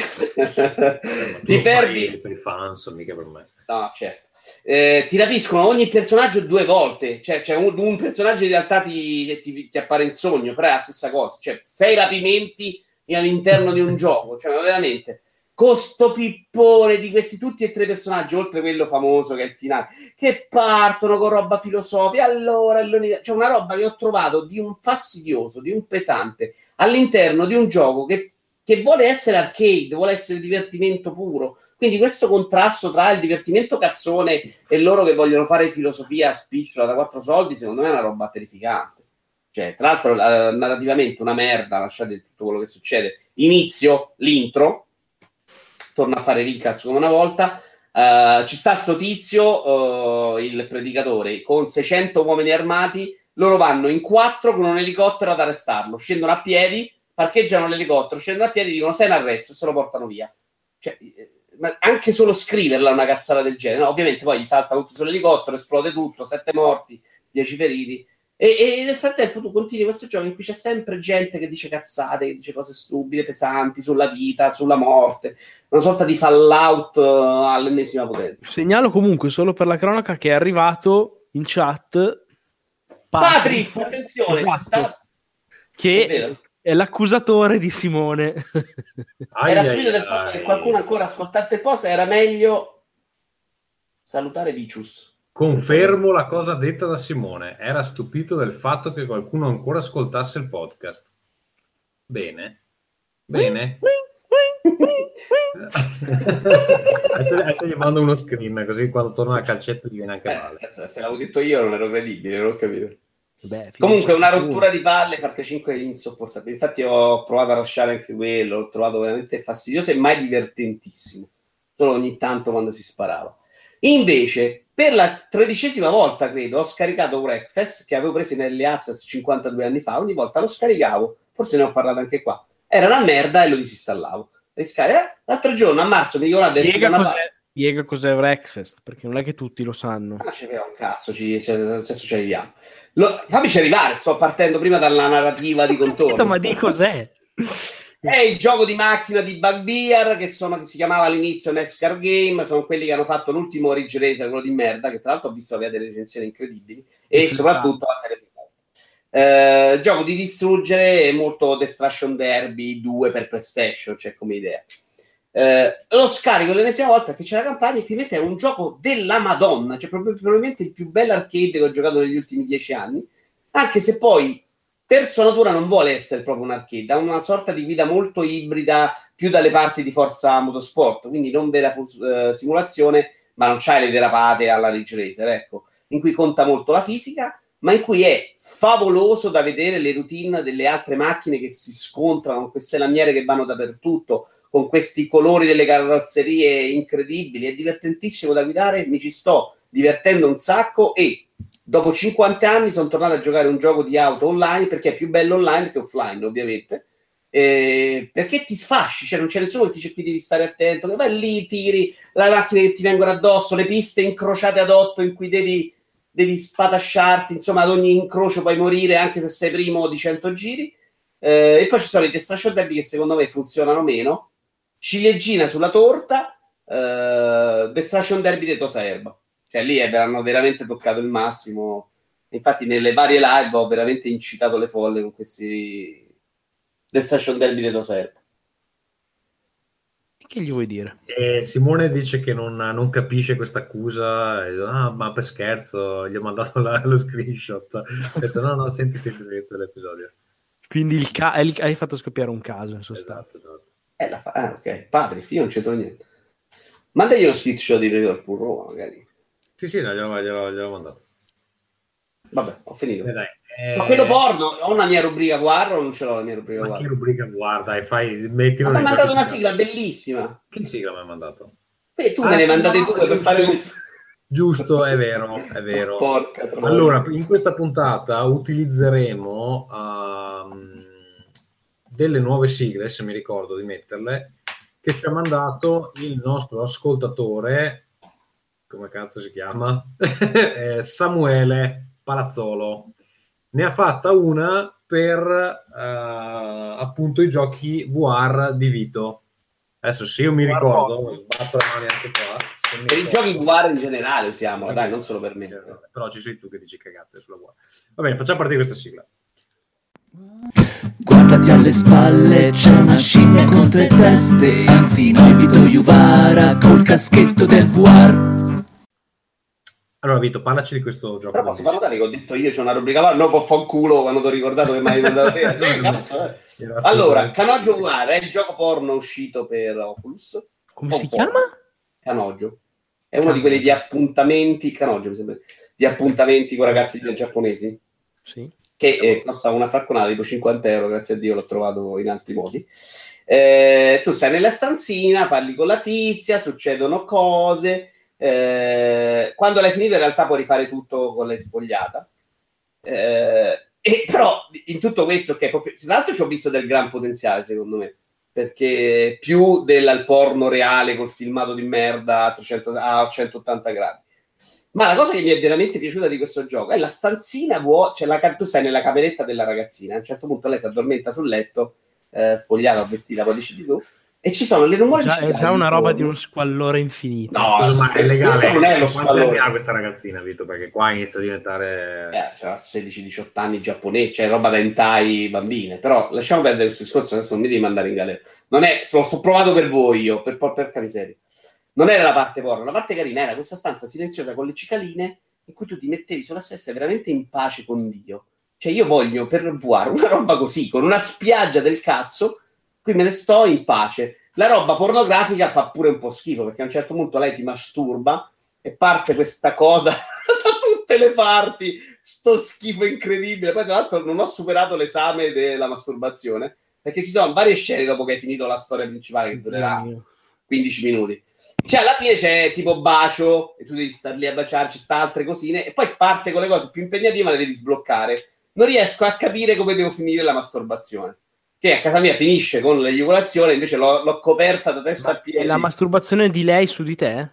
ti perdi. Per i fans, mica per me. No, certo. Eh, ti rapiscono ogni personaggio due volte. Cioè, c'è un, un personaggio in realtà ti, ti, ti appare in sogno, però è la stessa cosa. Cioè, sei rapimenti all'interno di un gioco. Cioè, veramente. Costo pippone di questi tutti e tre personaggi, oltre quello famoso che è il finale, che partono con roba filosofica. Allora, c'è cioè una roba che ho trovato di un fastidioso, di un pesante all'interno di un gioco che, che vuole essere arcade, vuole essere divertimento puro. Quindi questo contrasto tra il divertimento cazzone e loro che vogliono fare filosofia spicciola da quattro soldi, secondo me è una roba terrificante. Cioè, tra l'altro, eh, narrativamente una merda, lasciate tutto quello che succede. Inizio, l'intro, torna a fare Rincas come una volta. Uh, ci sta sto tizio, uh, il predicatore, con 600 uomini armati. Loro vanno in quattro con un elicottero ad arrestarlo. Scendono a piedi, parcheggiano l'elicottero, scendono a piedi, dicono sei in arresto e se lo portano via. Cioè, ma anche solo scriverla una cazzata del genere. No, ovviamente poi gli salta tutto sull'elicottero, esplode tutto, sette morti, dieci feriti. E, e, nel frattempo tu continui questo gioco in cui c'è sempre gente che dice cazzate, che dice cose stupide, pesanti sulla vita, sulla morte, una sorta di fallout uh, all'ennesima potenza. Segnalo comunque solo per la cronaca che è arrivato in chat Patrick, attenzione, esatto, sta... che è, è, l'accusatore di Simone. era subito del fatto che qualcuno ancora ascoltasse il post, era meglio salutare Vicius. Confermo la cosa detta da Simone. Era stupito del fatto che qualcuno ancora ascoltasse il podcast. Bene. Bene. adesso, adesso gli mando uno screen così quando torna a calcetto gli viene anche Eh, male. se l'avevo detto io non ero credibile, non ho capito. Beh, Comunque una un rottura di palle, Cry 5 è insopportabile. Infatti ho provato a lasciare anche quello, l'ho trovato veramente fastidioso e mai divertentissimo. Solo ogni tanto quando si sparava. Invece, per la tredicesima volta, credo, ho scaricato Breakfast, che avevo preso Early Access 52 anni fa. Ogni volta lo scaricavo, forse ne ho parlato anche qua. Era una merda e lo disinstallavo. Riscari- eh, L'altro giorno, a marzo, mi è Spiega cos'è, spiega cos'è Breakfast, perché non è che tutti lo sanno. Ma c'è un cazzo, ci, ci- adesso ci arriviamo. Lo, fammici arrivare, sto partendo prima dalla narrativa di contorno. Ma di cos'è? È il gioco di macchina di Bugbear che, sono, che si chiamava all'inizio NASCAR Game, sono quelli che hanno fatto l'ultimo Ridge Racer, quello di merda, che tra l'altro ho visto aveva delle recensioni incredibili, e Sì, soprattutto la serie finale. Eh, gioco di distruggere molto Destruction Derby 2 per PlayStation, cioè come idea. Eh, lo scarico l'ennesima volta che c'è la campagna e ti mette è un gioco della Madonna, cioè probabilmente il più bello arcade che ho giocato negli ultimi dieci anni, anche se poi per sua natura non vuole essere proprio un arcade, ha una sorta di guida molto ibrida più dalle parti di Forza Motorsport, quindi non vera eh, simulazione, ma non c'hai le derapate alla Ridge Racer, ecco, in cui conta molto la fisica, ma in cui è favoloso da vedere le routine delle altre macchine che si scontrano con queste lamiere che vanno dappertutto, con questi colori delle carrozzerie incredibili, è divertentissimo da guidare, mi ci sto divertendo un sacco e dopo 50 anni sono tornato a giocare un gioco di auto online perché è più bello online che offline, ovviamente. Eh, perché ti sfasci, cioè non c'è nessuno che ti dice qui devi stare attento, che vai lì, tiri le macchine che ti vengono addosso, le piste incrociate ad otto in cui devi, devi spatasciarti, insomma ad ogni incrocio puoi morire anche se sei primo di 100 giri. Eh, e poi ci sono i Destruction Derby che secondo me funzionano meno. Ciliegina sulla torta, eh, Destruction Derby di Tosa Erba. Cioè lì eh, hanno veramente toccato il massimo. Infatti nelle varie live ho veramente incitato le folle con questi Destruction Derby di Tosa Erba. Che gli vuoi dire? E Simone dice che non, non capisce questa accusa, ah, ma per scherzo, gli ho mandato la- lo screenshot. Ho detto no, no, senti, senti l'inizio dell'episodio. Quindi il ca- hai hai fatto scoppiare un caso in sostanza. Esatto, esatto. Eh, la fa- ah, ok, padre, io non c'entro niente. Mandagli lo speed show di Liverpool Roma, magari. Sì, sì, no, glielo, glielo- glielo mandato. Vabbè, ho finito. Eh, dai, eh, Ma quello porno, ho una mia rubrica guarda o non ce l'ho la mia rubrica Ma che rubrica guarda e fai, mettilo Ma mi ha mandato una sigla bellissima. Che sigla mi hai mandato? E tu Ah, me ne sì, mandate due per giusto. fare un... Giusto, è vero, è vero. Porca troia. Allora, in questa puntata utilizzeremo ehm, delle nuove sigle, se mi ricordo di metterle, che ci ha mandato il nostro ascoltatore, come cazzo si chiama? Eh, Samuele Palazzolo. Ne ha fatta una per eh, appunto i giochi VR di Vito. Adesso se io mi VR ricordo, sbatto le mani anche qua. Per i giochi VR in generale usiamo, dai, non solo per me. però ci sei tu che dici cagate sulla buona. Va bene, facciamo partire questa sigla. Guardati alle spalle, c'è una scimmia con tre teste Anzi, noi Vito Juvara col caschetto del VR Allora, Vito, parlaci di questo gioco. Però posso far notare che ho detto io c'ho una rubrica VR, no, può fanculo quando ti ho ricordato che mi hai mandato te. Sì, cazzo, eh. Allora, Canoggio VR è il gioco porno uscito per Oculus. Come si po'. chiama? Canoggio. È uno di quelli di appuntamenti, Canoggio mi sembra, di appuntamenti con ragazzi giapponesi. Sì. che eh, costa una fracconata tipo 50 euro, grazie a Dio l'ho trovato in altri modi. Eh, tu stai nella stanzina, parli con la tizia, succedono cose. Eh, quando l'hai finito, in realtà puoi rifare tutto con l'hai spogliata. Eh, e però in tutto questo, che proprio, tra l'altro, ci ho visto del gran potenziale, secondo me, perché più del porno reale col filmato di merda a, 300 a 180 gradi. Ma la cosa che mi è veramente piaciuta di questo gioco è la stanzina vuota, cioè la, tu stai nella cameretta della ragazzina, a un certo punto lei si addormenta sul letto, eh, spogliata vestita, poi dici di tu, e ci sono le rumori Già, è già una roba di uno squallore infinito. No, ma è legale. non è lo squallore. ha questa ragazzina, Vito? Perché qua inizia a diventare... Eh, c'era 16-18 anni giapponese, cioè roba da hentai bambine. Però lasciamo perdere questo discorso, adesso non mi devi mandare in galera. Non è, lo sto provato per voi io, per porca miseria. Non era la parte porno, la parte carina era questa stanza silenziosa con le cicaline in cui tu ti mettevi sulla sesta veramente in pace con Dio. Cioè io voglio per VR una roba così, con una spiaggia del cazzo, qui me ne sto in pace. La roba pornografica fa pure un po' schifo, perché a un certo punto lei ti masturba e parte questa cosa da tutte le parti, sto schifo incredibile. Poi tra l'altro non ho superato l'esame della masturbazione, perché ci sono varie scene dopo che hai finito la storia principale che durerà 15 minuti. Cioè, alla fine c'è tipo bacio, e tu devi star lì a baciarci, sta altre cosine, e poi parte con le cose più impegnative, ma le devi sbloccare. Non riesco a capire come devo finire la masturbazione. Che a casa mia finisce con l'eiaculazione, invece l'ho, l'ho coperta da testa a piedi. E la masturbazione di lei su di te?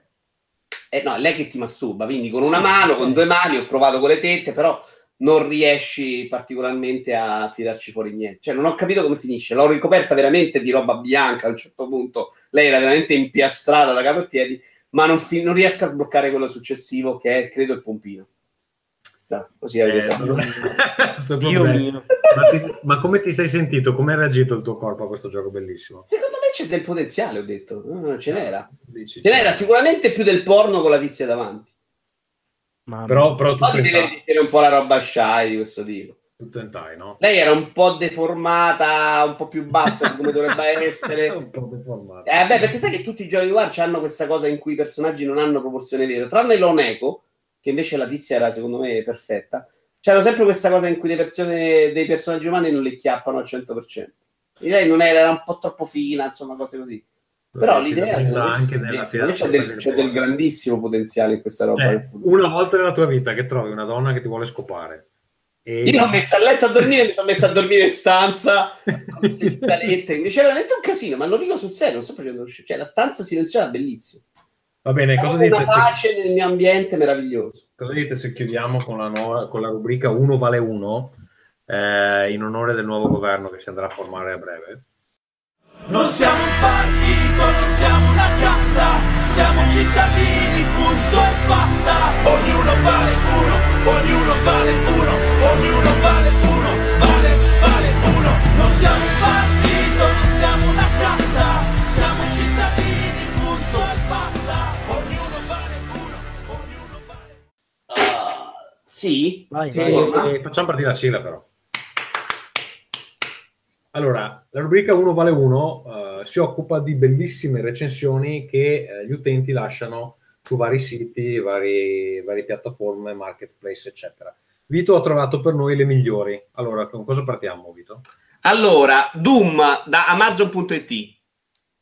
Eh no, è lei che ti masturba, quindi con una mano, con due mani, ho provato con le tette, però non riesci particolarmente a tirarci fuori niente. Cioè, non ho capito come finisce. L'ho ricoperta veramente di roba bianca a un certo punto. Lei era veramente impiastrata da capo e piedi, ma non, fi- non riesco a sbloccare quello successivo, che è, credo, il pompino. No, così avete Eh, saputo. ma, ti- ma come ti sei sentito? Come ha reagito il tuo corpo a questo gioco bellissimo? Secondo me c'è del potenziale, ho detto. No, ce n'era. Dici, Ce n'era sicuramente più del porno con la tizia davanti. Mamma Però, però ti deve mettere un po' la roba shy di questo tipo. tutto in time, no? Lei era un po' deformata, un po' più bassa di come dovrebbe essere. un po' deformato. Eh, beh, perché sai che tutti i giochi di War hanno questa cosa in cui i personaggi non hanno proporzione vera, tranne l'Oneco, che invece la tizia era secondo me perfetta. C'era sempre questa cosa in cui le persone, dei personaggi umani non li chiappano al 100%. E lei non era, era un po' troppo fina, insomma, cose così. Però Si l'idea me, anche nella fiera- c'è, del, c'è del grandissimo potenziale in questa roba. Cioè, una volta nella tua vita che trovi una donna che ti vuole scopare e Io l'ho messa a letto a dormire, mi sono messa a dormire in stanza. Invece è veramente un casino, ma lo dico sul serio, non sto facendo Cioè, la stanza silenziosa è bellissima. Va bene, cosa Ho una dite, se, pace nel mio ambiente meraviglioso. cosa dite se chiudiamo con la, nuova- con la rubrica 1 vale 1 in onore del nuovo governo che si andrà a formare a breve? Non siamo un partito, non siamo una casta, siamo cittadini, punto e basta. Ognuno vale uno, ognuno vale uno, sì? Vai, Si vai. forma? E facciamo partire la sigla però. Allora, la rubrica 1 vale 1 si occupa di bellissime recensioni che eh, gli utenti lasciano su vari siti, vari, varie piattaforme, marketplace, eccetera. Vito ha trovato per noi le migliori. Allora, con cosa partiamo, Vito? Allora, Doom da Amazon.it.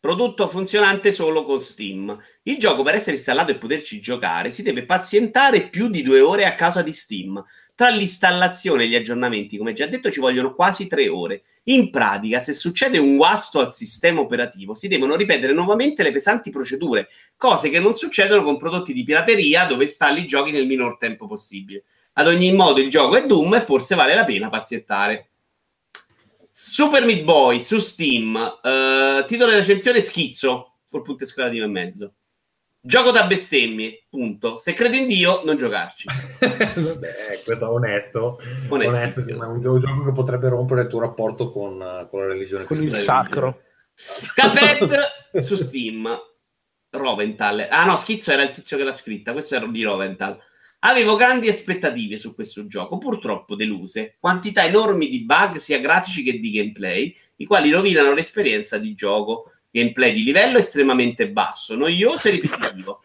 Prodotto funzionante solo con Steam. Il gioco per essere installato e poterci giocare si deve pazientare più di due ore a causa di Steam. Tra l'installazione e gli aggiornamenti, come già detto, ci vogliono quasi tre ore. In pratica, se succede un guasto al sistema operativo, si devono ripetere nuovamente le pesanti procedure, cose che non succedono con prodotti di pirateria dove installi i giochi nel minor tempo possibile. Ad ogni modo, il gioco è Doom e forse vale la pena pazientare. Super Meat Boy su Steam, eh, titolo di recensione schizzo, col punto esclamativo in mezzo. Gioco da bestemmie, punto. Se credi in Dio, non giocarci. Vabbè, questo è onesto. Onesto, sì, ma è un gio- gioco che potrebbe rompere il tuo rapporto con, con la religione Con il sacro. Cuphead su Steam. Rovental. Ah no, Schizzo era il tizio che l'ha scritta, questo era di Rovental. Avevo grandi aspettative su questo gioco, purtroppo deluse. Quantità enormi di bug, sia grafici che di gameplay, i quali rovinano l'esperienza di gioco. Gameplay di livello estremamente basso, noioso e ripetitivo.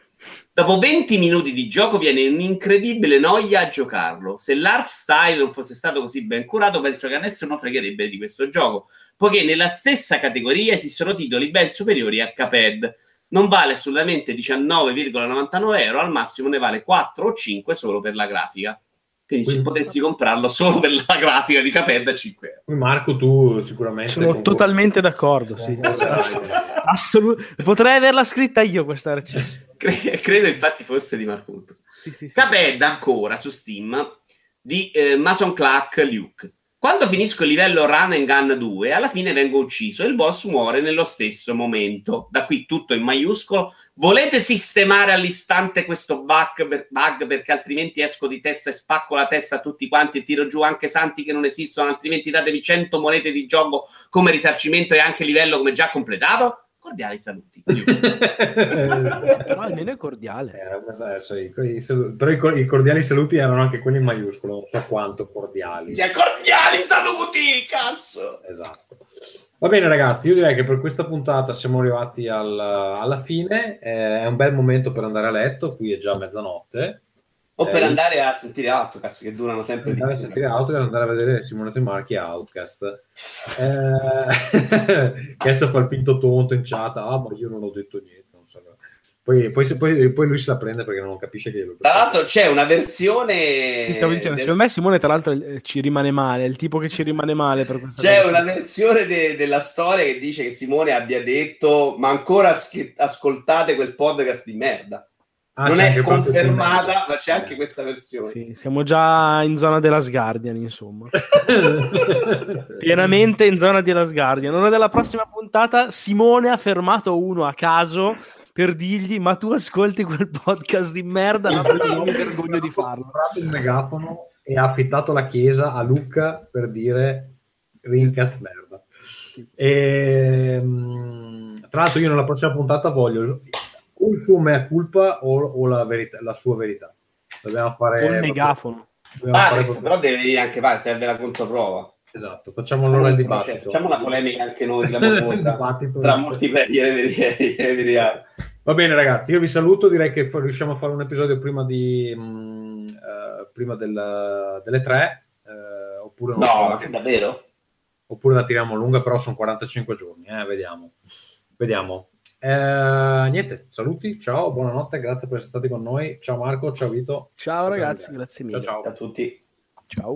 Dopo 20 minuti di gioco viene un'incredibile noia a giocarlo. Se l'art style non fosse stato così ben curato, penso che a nessuno fregherebbe di questo gioco, poiché nella stessa categoria esistono titoli ben superiori a Cuphead. Non vale assolutamente 19,99 euro, al massimo ne vale 4 o 5 solo per la grafica. Quindi Quindi- potresti comprarlo solo per la grafica di Cuphead a 5 euro. Marco, tu sicuramente... Sono concordi- totalmente d'accordo. Sì. Assolut- Potrei averla scritta io questa recensione. Cre- credo infatti fosse di Marco. Sì, sì, sì. Cuphead ancora su Steam di eh, Mason Clark Luke. Quando finisco il livello Run and Gun 2, alla fine vengo ucciso e il boss muore nello stesso momento. Da qui tutto in maiuscolo. Volete sistemare all'istante questo bug, bug perché altrimenti esco di testa e spacco la testa a tutti quanti e tiro giù anche santi che non esistono, altrimenti datevi 100 monete di gioco come risarcimento e anche livello come già completato? Cordiali saluti. Però almeno è cordiale. Eh, adesso i- però i, i cordiali saluti erano anche quelli in maiuscolo, non so quanto cordiali. Cioè, cordiali saluti, cazzo! Esatto. Va bene ragazzi, io direi che per questa puntata siamo arrivati al- alla fine, Eh, è un bel momento per andare a letto, qui è già mezzanotte. O per Eh, andare a sentire Outcast, che durano sempre di andare a più. sentire Outcast, andare a vedere Simone Trimarchi e Outcast. Eh, che adesso fa il finto tonto in chat, ah ma io non ho detto niente, non so. Poi, poi, se- poi- poi lui se la prende perché non capisce che Tra l'altro c'è una versione... Sì, stavo dicendo, del- secondo me Simone tra l'altro eh, ci rimane male, è il tipo che ci rimane male per questa C'è cosa. una versione de- della storia che dice che Simone abbia detto ma ancora ascoltate quel podcast di merda. Ah, non è confermata, ma c'è anche questa versione. Sì, siamo già in zona della Sguardian, insomma. Pienamente in zona della Sguardian. Ora della prossima puntata Simone ha fermato uno a caso per dirgli ma tu ascolti quel podcast di merda, no, perché io mi vergogno di farlo. Ha il megafono e ha affittato la chiesa a Lucca per dire Rincast merda. E, mm, tra l'altro io nella prossima puntata voglio o il suo mea culpa o, o la, verità, la sua verità. Dobbiamo fare... Col megafono. dobbiamo Ah, fare adesso, però deve venire anche fare, serve la controprova. Esatto, facciamo allora il Cioè, dibattito. facciamo una polemica anche noi Il clamorosa dibattito tra multiplayer e veri- e veri- Va bene ragazzi, io vi saluto, direi che riusciamo a fare un episodio prima, di, mm, eh, prima del- delle tre, eh, oppure, No, so, che davvero? oppure la tiriamo lunga, però sono 45 giorni, eh, vediamo. Vediamo. Eh, niente, saluti, ciao, buonanotte, grazie per essere stati con noi. Ciao Marco, ciao Vito. Ciao ragazzi, grazie mille. Ciao ciao. A tutti. Ciao.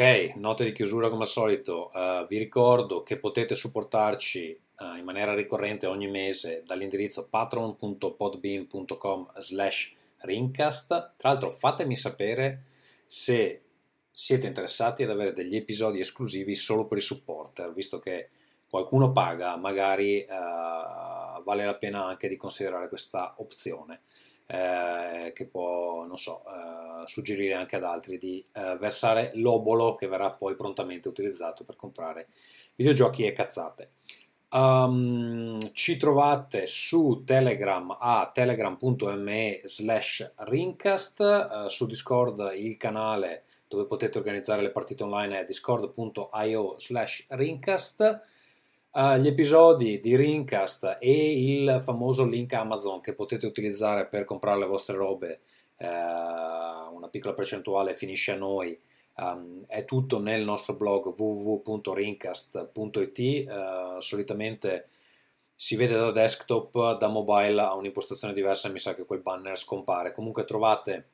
Ok, note di chiusura come al solito. Eh, vi ricordo che potete supportarci eh, in maniera ricorrente ogni mese dall'indirizzo patron.podbean.com slash ringcast. Tra l'altro fatemi sapere se siete interessati ad avere degli episodi esclusivi solo per i supporter, visto che qualcuno paga, magari eh, vale la pena anche di considerare questa opzione eh, che può, non so, eh, suggerire anche ad altri di eh, versare l'obolo che verrà poi prontamente utilizzato per comprare videogiochi e cazzate. Um, ci trovate su Telegram a telegram.me slash ringcast, eh, su Discord il canale dove potete organizzare le partite online è discord.io slash ringcast. Uh, gli episodi di Rincast e il famoso link Amazon che potete utilizzare per comprare le vostre robe, eh, una piccola percentuale finisce a noi, um, è tutto nel nostro blog www.rincast.it. Eh, solitamente si vede da desktop, da mobile ha un'impostazione diversa mi sa che quel banner scompare. Comunque trovate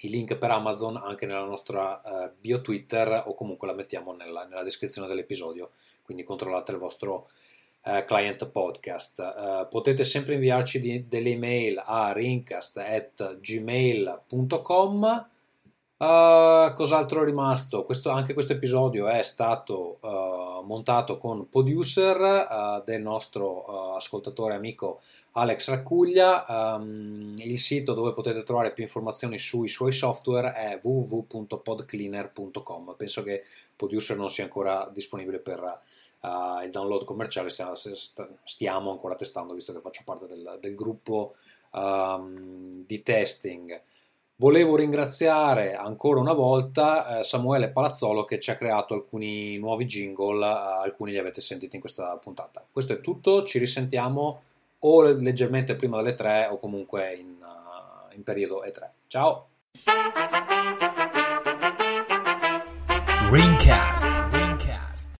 i link per Amazon anche nella nostra eh, bio Twitter o comunque la mettiamo nella, nella descrizione dell'episodio quindi controllate il vostro eh, client podcast. Eh, potete sempre inviarci di- delle email a rincast.gmail.com. Eh, cos'altro è rimasto? Questo- anche questo episodio è stato eh, montato con producer eh, del nostro ascoltatore amico Alex Raccuglia. Ehm, il sito dove potete trovare più informazioni sui suoi software è www.podcleaner.com. Penso che producer non sia ancora disponibile per uh, il download commerciale, stia- st- stiamo ancora testando visto che faccio parte del, del gruppo um, di testing. Volevo ringraziare ancora una volta eh, Samuele Palazzolo che ci ha creato alcuni nuovi jingle, eh, alcuni li avete sentiti in questa puntata. Questo è tutto, ci risentiamo o leggermente prima delle 3 o comunque in, uh, in periodo E3. Ciao! Ringcast.